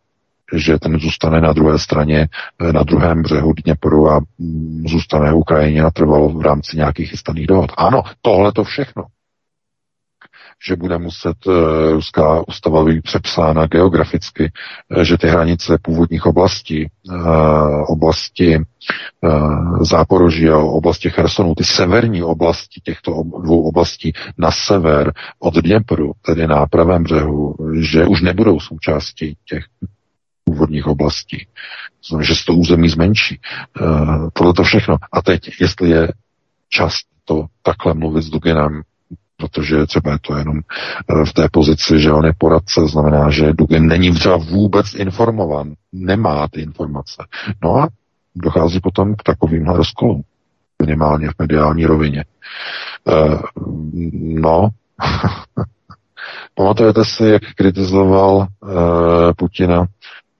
že ten zůstane na druhé straně, eh, na druhém břehu Dněpru a mm, zůstane Ukrajině natrvalo v rámci nějakých chystaných dohod. Ano, tohle to všechno že bude muset uh, ruská ústava být přepsána geograficky, uh, že ty hranice původních oblastí, oblasti Záporoží a oblasti Chersonu, ty severní oblasti těchto dvou oblastí na sever od Dněpru, tedy na pravém břehu, že už nebudou součástí těch původních oblastí. Znamená, že se to území zmenší. Uh, tohle to všechno. A teď, jestli je čas to takhle mluvit s Duginem, protože třeba je to jenom uh, v té pozici, že on je poradce, znamená, že Dugin není třeba vůbec informovan, nemá ty informace. No a dochází potom k takovýmhle rozkolům, minimálně v mediální rovině. Uh, no, Pamatujete si, jak kritizoval uh, Putina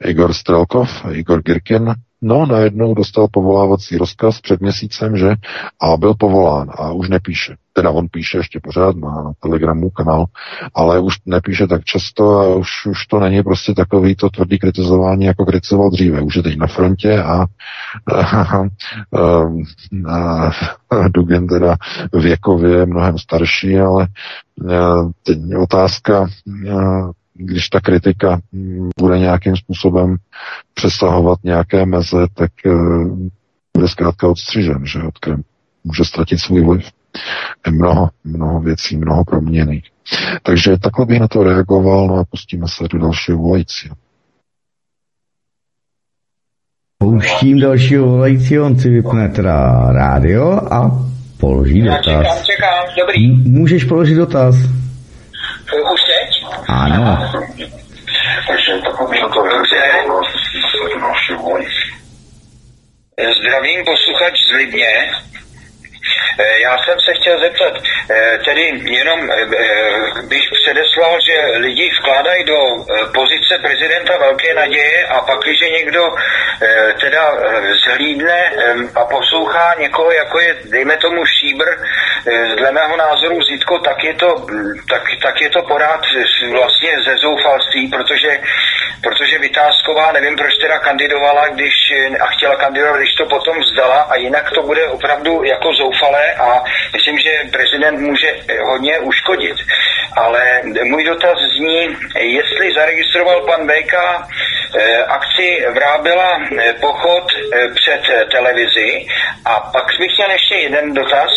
Igor Strelkov, Igor Girkin, no najednou dostal povolávací rozkaz před měsícem, že a byl povolán a už nepíše. Teda on píše ještě pořád, má na Telegramu kanál, ale už nepíše tak často a už, už to není prostě takový to tvrdý kritizování, jako kritizoval dříve. Už je teď na frontě a, a, a, a, a Dugen teda věkově mnohem starší, ale teď otázka, když ta kritika mm, bude nějakým způsobem přesahovat nějaké meze, tak eh, bude zkrátka odstřižen, že od Krem může ztratit svůj vliv. Je mnoho, mnoho věcí, mnoho proměných. Takže takhle bych na to reagoval, no a pustíme se do dalšího volajícího. Pouštím dalšího volajícího, on si vypne teda rádio a položí dotaz. Já čekám, čekám, dobrý. M- můžeš položit dotaz. Už? Ano. Takže takový to Zdravím posluchač z Lidně. Eh, já jsem se chtěl zeptat, eh, tedy jenom eh, bych předeslal, že lidi vkládají do pozice prezidenta velké naděje a pak, když někdo teda zhlídne a poslouchá někoho, jako je, dejme tomu, Šíbr, dle mého názoru Zítko, tak je to, tak, tak je to porád vlastně ze zoufalství, protože, protože Vytázková, nevím, proč teda kandidovala, když a chtěla kandidovat, když to potom vzdala a jinak to bude opravdu jako zoufalé a myslím, že prezident může hodně uškodit. Ale můj dotaz zní, jestli zaregistroval pan BK eh, akci Vrábila eh, pochod eh, před televizi a pak bych měl ještě jeden dotaz.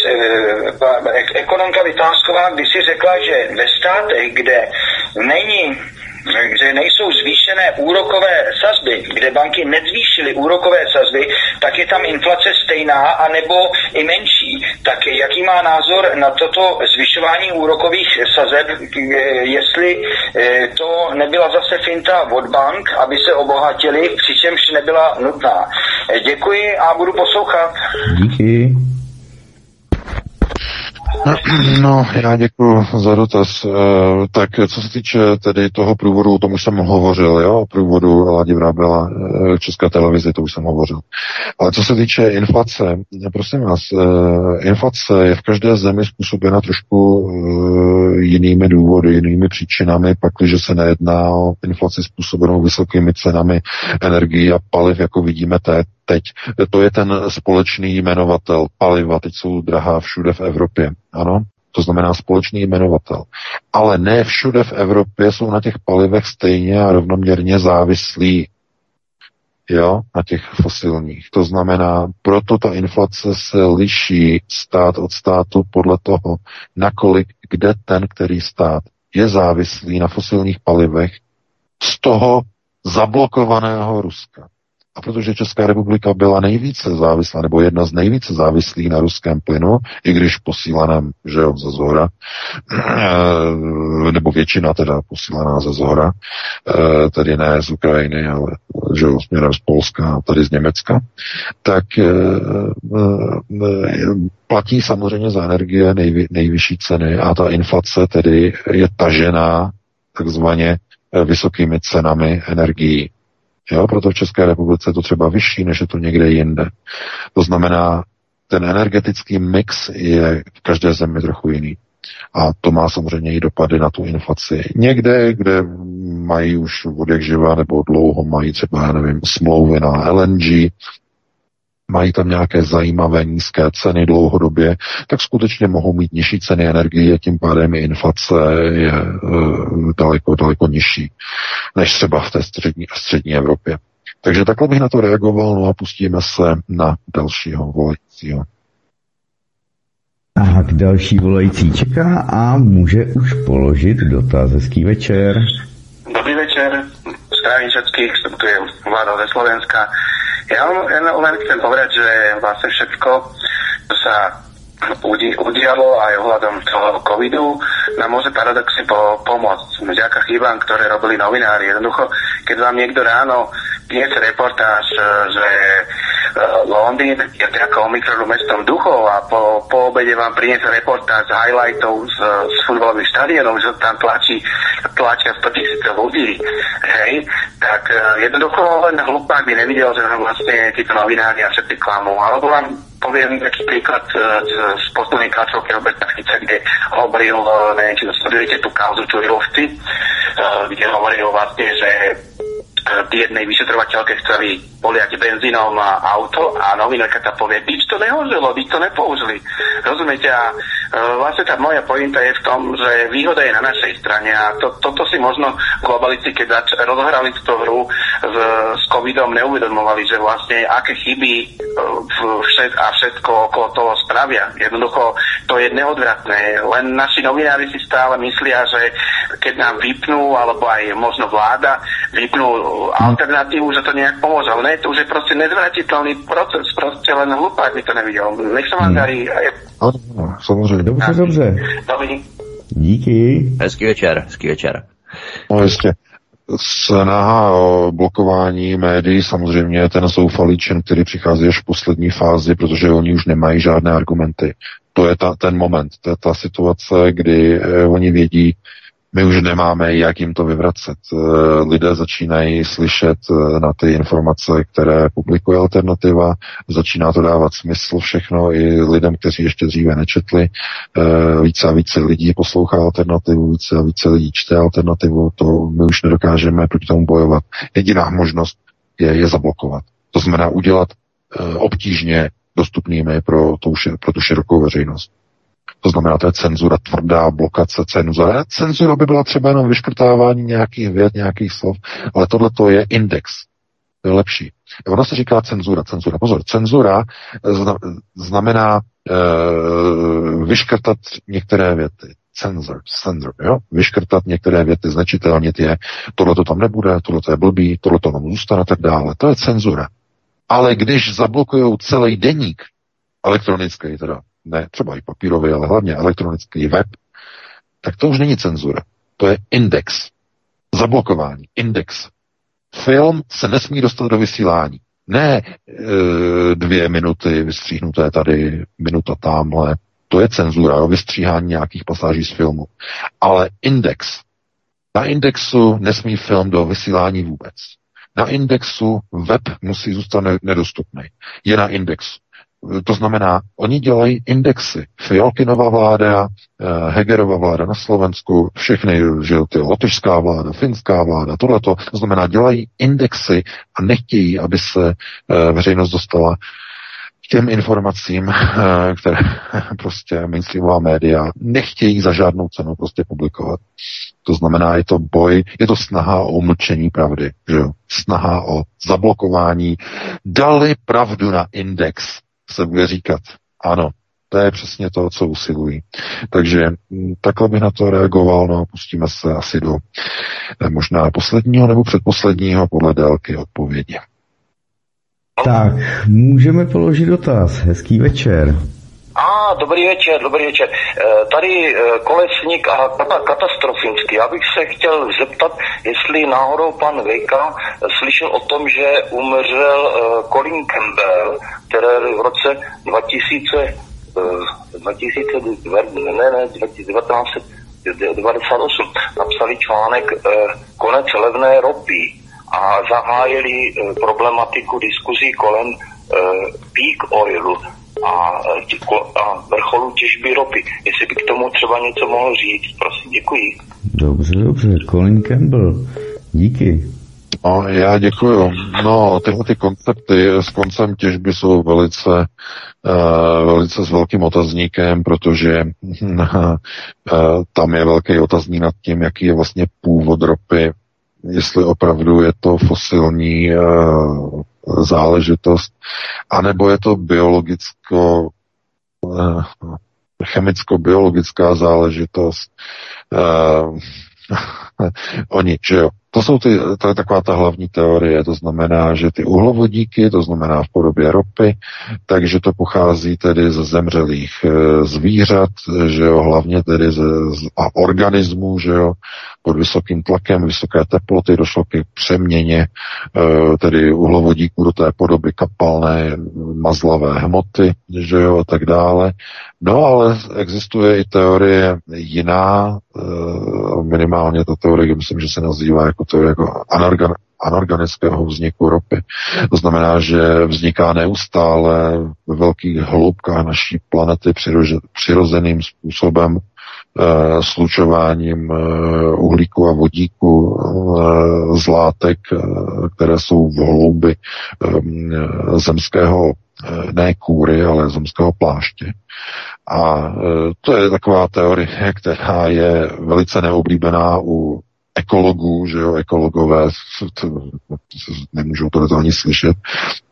Ekonomka Vytázková když si řekla, že ve státech, kde není že nejsou zvýšené úrokové sazby, kde banky nezvýšily úrokové sazby, tak je tam inflace stejná anebo i menší. Tak jaký má názor na toto zvyšování úrokových sazeb, jestli eh, to nebyla zase finta od bank, aby se obohatili, přičemž nebyla nutná. Děkuji a budu poslouchat. Díky. No, já děkuji za dotaz. Eh, Tak co se týče tedy toho průvodu, o tom už jsem hovořil, jo, o průvodu Ladi Vrábela eh, České to už jsem hovořil. Ale co se týče inflace, prosím vás, eh, inflace je v každé zemi způsobena trošku eh, jinými důvody, jinými příčinami, pakliže se nejedná o inflaci způsobenou vysokými cenami energií a paliv, jako vidíme te- teď. To je ten společný jmenovatel paliva, teď jsou drahá všude v Evropě. Ano, to znamená společný jmenovatel. Ale ne všude v Evropě jsou na těch palivech stejně a rovnoměrně závislí jo, na těch fosilních. To znamená, proto ta inflace se liší stát od státu podle toho, nakolik kde ten, který stát je závislý na fosilních palivech z toho zablokovaného Ruska. A protože Česká republika byla nejvíce závislá, nebo jedna z nejvíce závislých na ruském plynu, i když posílaném, že jo, ze zhora, nebo většina teda posílaná ze zhora, eh, tedy ne z Ukrajiny, ale že jo, směrem z Polska a tady z Německa, tak eh, eh, platí samozřejmě za energie nejvy, nejvyšší ceny a ta inflace tedy je tažená takzvaně vysokými cenami energií. Jo, proto v České republice je to třeba vyšší, než je to někde jinde. To znamená, ten energetický mix je v každé zemi trochu jiný. A to má samozřejmě i dopady na tu inflaci. Někde, kde mají už od jak živa nebo dlouho mají třeba, já nevím, smlouvy na LNG, mají tam nějaké zajímavé nízké ceny dlouhodobě, tak skutečně mohou mít nižší ceny energie, tím pádem i inflace je e, daleko, daleko nižší než třeba v té střední, střední Evropě. Takže takhle bych na to reagoval, no a pustíme se na dalšího volajícího. Tak další volající čeká a může už položit dotaz. Hezký večer. Dobrý večer, zdravím všetkých, tu je vláda ze Slovenska. Ja len, len chcem povedať, že vlastne všetko, čo sa udi, udialo aj ohľadom toho covidu, nám môže paradoxne po, pomôcť. Vďaka chybám, ktoré robili novinári. Jednoducho, keď vám niekto ráno dnes reportáž, e, že e, Londýn je takou mikromestom duchov a po, po obede vám priniesie reportáž highlightov z, z futbalových štadionov, že tam tlačí, tlačia 100 tisíce ľudí, hej, tak e, jednoducho len hlupák by nevidel, že vlastne títo novinári a všetci klamú. Alebo vám poviem taký príklad z, z poslednej tlačovky Roberta Fica, kde hovoril, neviem, či sledujete tú kauzu Čujrovci, e, kde hovoril vlastne, že e, biednej vyšetrovateľke chceli poliať benzínom auto a novinárka tá povie, byť to nehožilo, byť to nepoužili. Rozumiete? A e, vlastne tá moja pointa je v tom, že výhoda je na našej strane a to, toto si možno globalisti, keď zač- rozohrali túto hru s, s covidom, neuvedomovali, že vlastne aké chyby e, v- všet, a všetko okolo toho spravia. Jednoducho to je neodvratné. Len naši novinári si stále myslia, že keď nám vypnú, alebo aj možno vláda vypnú alternatívu, že to nejak pomôže. Ale ne, to už je proste nezvratiteľný proces, proste len hlupák by to nevidel. Nech sa vám darí. a je- Ano, samozřejmě. Dobře, dobře. Dobrý. Díky. Hezký večer, hezký večer. No jistě. Snaha o blokování médií samozřejmě je ten zoufalý čin, který přichází až v poslední fázi, protože oni už nemají žádné argumenty. To je ta, ten moment, to je ta situace, kdy eh, oni vědí, my už nemáme, jak jim to vyvracet. Eh, Lidé začínají slyšet eh, na ty informace, které publikuje alternativa, začíná to dávat smysl všechno i lidem, kteří ještě dříve nečetli. Eh, Více a více lidí poslouchá alternativu, více a více lidí čte alternativu, to my už nedokážeme proti tomu bojovat. Jediná možnost je je zablokovat. To znamená udělat obtížně dostupnými pro ši- pro tu širokou veřejnost. To znamená, to je cenzura, tvrdá blokace, cenzura. Cenzura by byla třeba jenom vyškrtávání nějakých věd, nějakých slov, ale tohle to je index. To je lepší. Ono se říká cenzura, cenzura. Pozor, cenzura zna, znamená e, vyškrtat některé věty. Cenzor, cenzor, jo? Vyškrtat některé věty, znečitelnit je, tohle to tam nebude, tohle to je blbý, tohle to tam zůstane a tak dále. To je cenzura. Ale když zablokují celý deník, elektronický teda, ne třeba i papírový, ale hlavně elektronický web, tak to už není cenzura. To je index. Zablokování. Index. Film se nesmí dostat do vysílání. Ne e, dvě minuty vystříhnuté tady, minuta tamhle. To je cenzura, jo, vystříhání nějakých pasáží z filmu. Ale index. Na indexu nesmí film do vysílání vůbec. Na indexu web musí zůstat nedostupný. Je na indexu. To znamená, oni dělají indexy. Fialkinová vláda, eh, Hegerova vláda na Slovensku, všechny, že ty lotyšská vláda, finská vláda, tohleto. To znamená, dělají indexy a nechtějí, aby se eh, veřejnost dostala k těm informacím, eh, které prostě mainstreamová média nechtějí za žádnou cenu prostě publikovat. To znamená, je to boj, je to snaha o umlčení pravdy, že jo? snaha o zablokování. Dali pravdu na index, se bude říkat. Ano, to je přesně to, co usilují. Takže mm, takhle bych na to reagoval, no a pustíme se asi do eh, možná posledního nebo předposledního podle délky odpovědi. Tak, můžeme položit dotaz. Hezký večer. A, dobrý večer, dobrý večer. E, tady e, Kolesník a kata, Katastrofinsky. Já bych se chtěl zeptat, jestli náhodou pan Vejka slyšel o tom, že umřel e, Colin Campbell, který v roce 2000, e, 2000 ne, ne, 1998 napsali článek Konec levné ropy a zahájili problematiku diskuzí kolem peak oilu a, a vrcholu těžby ropy. Jestli by k tomu třeba něco mohl říct, prosím, děkuji. Dobře, dobře, Colin Campbell, díky. No, já děkuju. No, tyhle ty koncepty s koncem těžby jsou velice, uh, velice s velkým otazníkem, protože uh, tam je velký otazník nad tím, jaký je vlastně původ ropy, jestli opravdu je to fosilní uh, záležitost, anebo je to biologicko, uh, chemicko-biologická záležitost. Uh, oni, že jo, to jsou ty, to je taková ta hlavní teorie, to znamená, že ty uhlovodíky, to znamená v podobě ropy, takže to pochází tedy ze zemřelých zvířat, že jo, hlavně tedy ze, a organismů, že jo, pod vysokým tlakem, vysoké teploty došlo k přeměně e, tedy uhlovodíku do té podoby kapalné mazlavé hmoty, že jo, a tak dále. No ale existuje i teorie jiná, e, minimálně ta teorie, myslím, že se nazývá jako teorie jako anorgan, anorganického vzniku ropy. To znamená, že vzniká neustále ve velkých hloubkách naší planety přirozeným způsobem Eh, slučováním eh, uhlíku a vodíku eh, z látek, které jsou v hloubi zemského ne kůry, ale zemského pláště. A to je taková teorie, která je velice neoblíbená u ekologů, že jo, ekologové to, nemůžou to ani slyšet,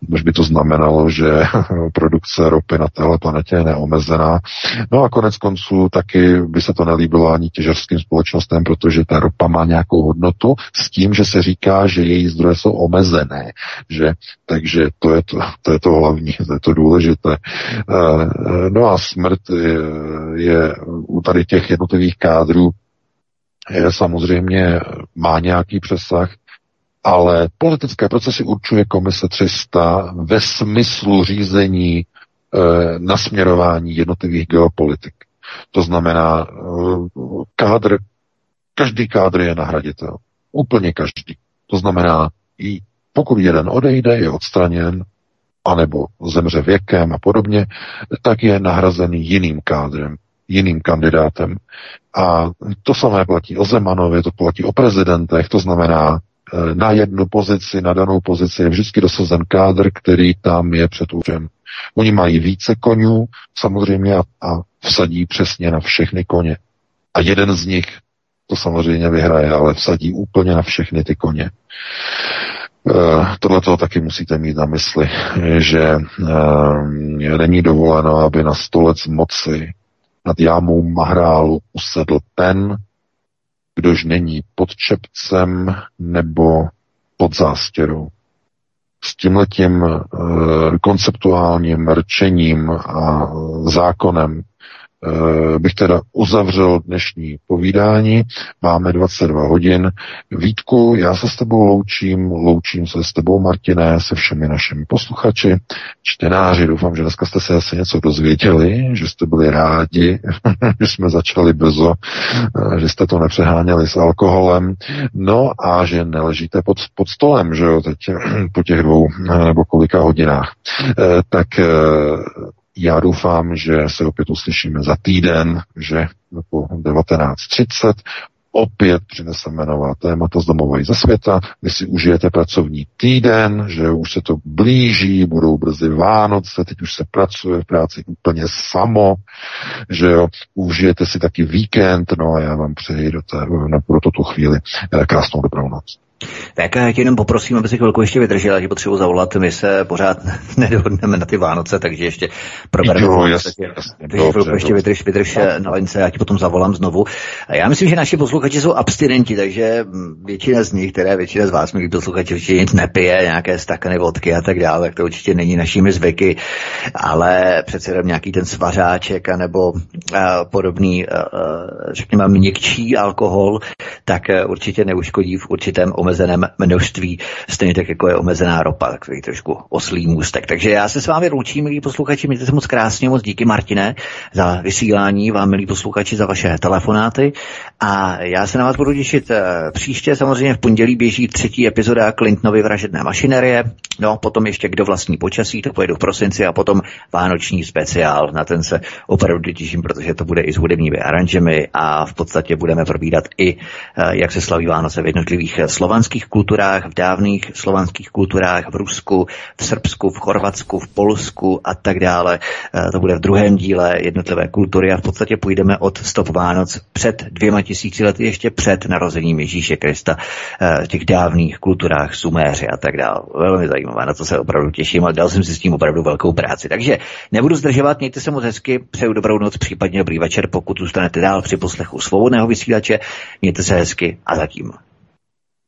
už by to znamenalo, že produkce ropy na téhle planetě je neomezená. No a konec konců taky by se to nelíbilo ani těžařským společnostem, protože ta ropa má nějakou hodnotu s tím, že se říká, že její zdroje jsou omezené, že takže to je to, to, je to hlavní, to je to důležité. Eh, no a smrt je, je u tady těch jednotlivých kádrů je samozřejmě má nějaký přesah, ale politické procesy určuje komise 300 ve smyslu řízení e, nasměrování jednotlivých geopolitik. To znamená, e, kádr, každý kádr je nahraditel. Úplně každý. To znamená, i pokud jeden odejde, je odstraněn, anebo zemře věkem a podobně, tak je nahrazený jiným kádrem jiným kandidátem. A to samé platí o Zemanovi, to platí o prezidentech, to znamená, e, na jednu pozici, na danou pozici je vždycky dosazen kádr, který tam je před úřem. Oni mají více konňů samozřejmě a, vsadí přesně na všechny koně. A jeden z nich to samozřejmě vyhraje, ale vsadí úplně na všechny ty koně. Uh, Tohle toho taky musíte mít na mysli, že uh, není dovoleno, aby na stolec moci nad jámou Mahrálu usedl ten, kdož není pod čepcem nebo pod zástěrou. S tímhletím e, konceptuálním rčením a zákonem Eh, bych teda uzavřel dnešní povídání. Máme 22 hodin. Vítku, já se s tebou loučím, loučím se s tebou, Martine, se všemi našimi posluchači, čtenáři. Doufám, že dneska jste se asi něco dozvěděli, že jste byli rádi, že jsme začali brzo, eh, že jste to nepřeháněli s alkoholem, no a že neležíte pod, pod stolem, že jo, teď po těch dvou eh, nebo kolika hodinách. Tak já doufám, že se opět uslyšíme za týden, že po 19.30 opět přineseme nová témata z domova i ze světa. Vy si užijete pracovní týden, že už se to blíží, budou brzy Vánoce, teď už se pracuje v práci úplně samo, že jo, užijete si taky víkend, no a já vám přeji do té, na, pro tuto chvíli krásnou dobrou noc. Tak já tě jenom poprosím, aby si chvilku ještě vydržela, že potřebuji zavolat, my se pořád nedohodneme na ty Vánoce, takže ještě probereme. Jo, jasně, takže chvilku ještě vydrž, vydrž no. na lince, já ti potom zavolám znovu. A já myslím, že naši posluchači jsou abstinenti, takže většina z nich, které většina z vás, milí posluchači, určitě nic nepije, nějaké stakany vodky a tak dále, tak to určitě není našimi zvyky, ale přece jenom nějaký ten svařáček anebo uh, podobný, uh, řekněme, měkčí alkohol, tak uh, určitě neuškodí v určitém omezení omezeném množství, stejně tak jako je omezená ropa, takový trošku oslý můstek. Takže já se s vámi loučím, milí posluchači, mějte se moc krásně, moc díky Martine za vysílání, vám milí posluchači za vaše telefonáty. A já se na vás budu těšit eh, příště, samozřejmě v pondělí běží třetí epizoda Clintonovy vražedné mašinerie, no potom ještě kdo vlastní počasí, to pojedu v prosinci a potom vánoční speciál, na ten se opravdu těším, protože to bude i s hudebními aranžemi a v podstatě budeme probírat i, eh, jak se slaví Vánoce v jednotlivých slovanských slovanských kulturách, v dávných slovanských kulturách v Rusku, v Srbsku, v Chorvatsku, v Polsku a tak dále. Eh, to bude v druhém díle jednotlivé kultury a v podstatě půjdeme od stop Vánoc před dvěma tisíci lety, ještě před narozením Ježíše Krista eh, v těch dávných kulturách Suméři a tak dále. Velmi zajímavé, na to se opravdu těším a dal jsem si s tím opravdu velkou práci. Takže nebudu zdržovat, mějte se moc hezky, přeju dobrou noc, případně dobrý večer, pokud zůstanete dál při poslechu svobodného vysílače, mějte se hezky a zatím.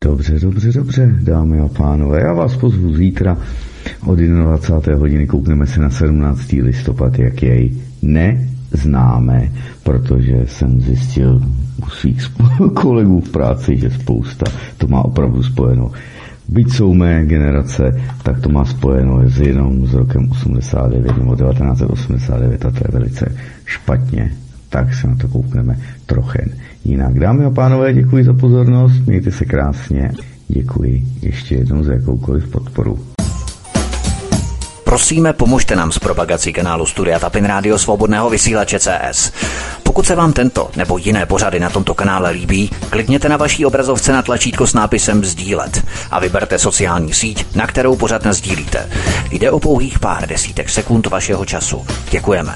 Dobře, dobře, dobře, dámy a pánové. Já vás pozvu zítra od 21. hodiny. Koukneme se na 17. listopad, jak jej neznáme, protože jsem zjistil u svých kolegů v práci, že spousta to má opravdu spojeno. Byť jsou mé generace, tak to má spojeno jenom s rokem 89 nebo 1989 a to je velice špatně. Tak se na to koukneme trochen jinak. Dámy a pánové, děkuji za pozornost, mějte se krásně. Děkuji ještě jednou za jakoukoliv podporu. Prosíme, pomožte nám s propagací kanálu Studia Tapin Rádio Svobodného vysílače CS. Pokud se vám tento nebo jiné pořady na tomto kanále líbí, klikněte na vaší obrazovce na tlačítko s nápisem Sdílet a vyberte sociální síť, na kterou pořád sdílíte. Jde o pouhých pár desítek sekund vašeho času. Děkujeme.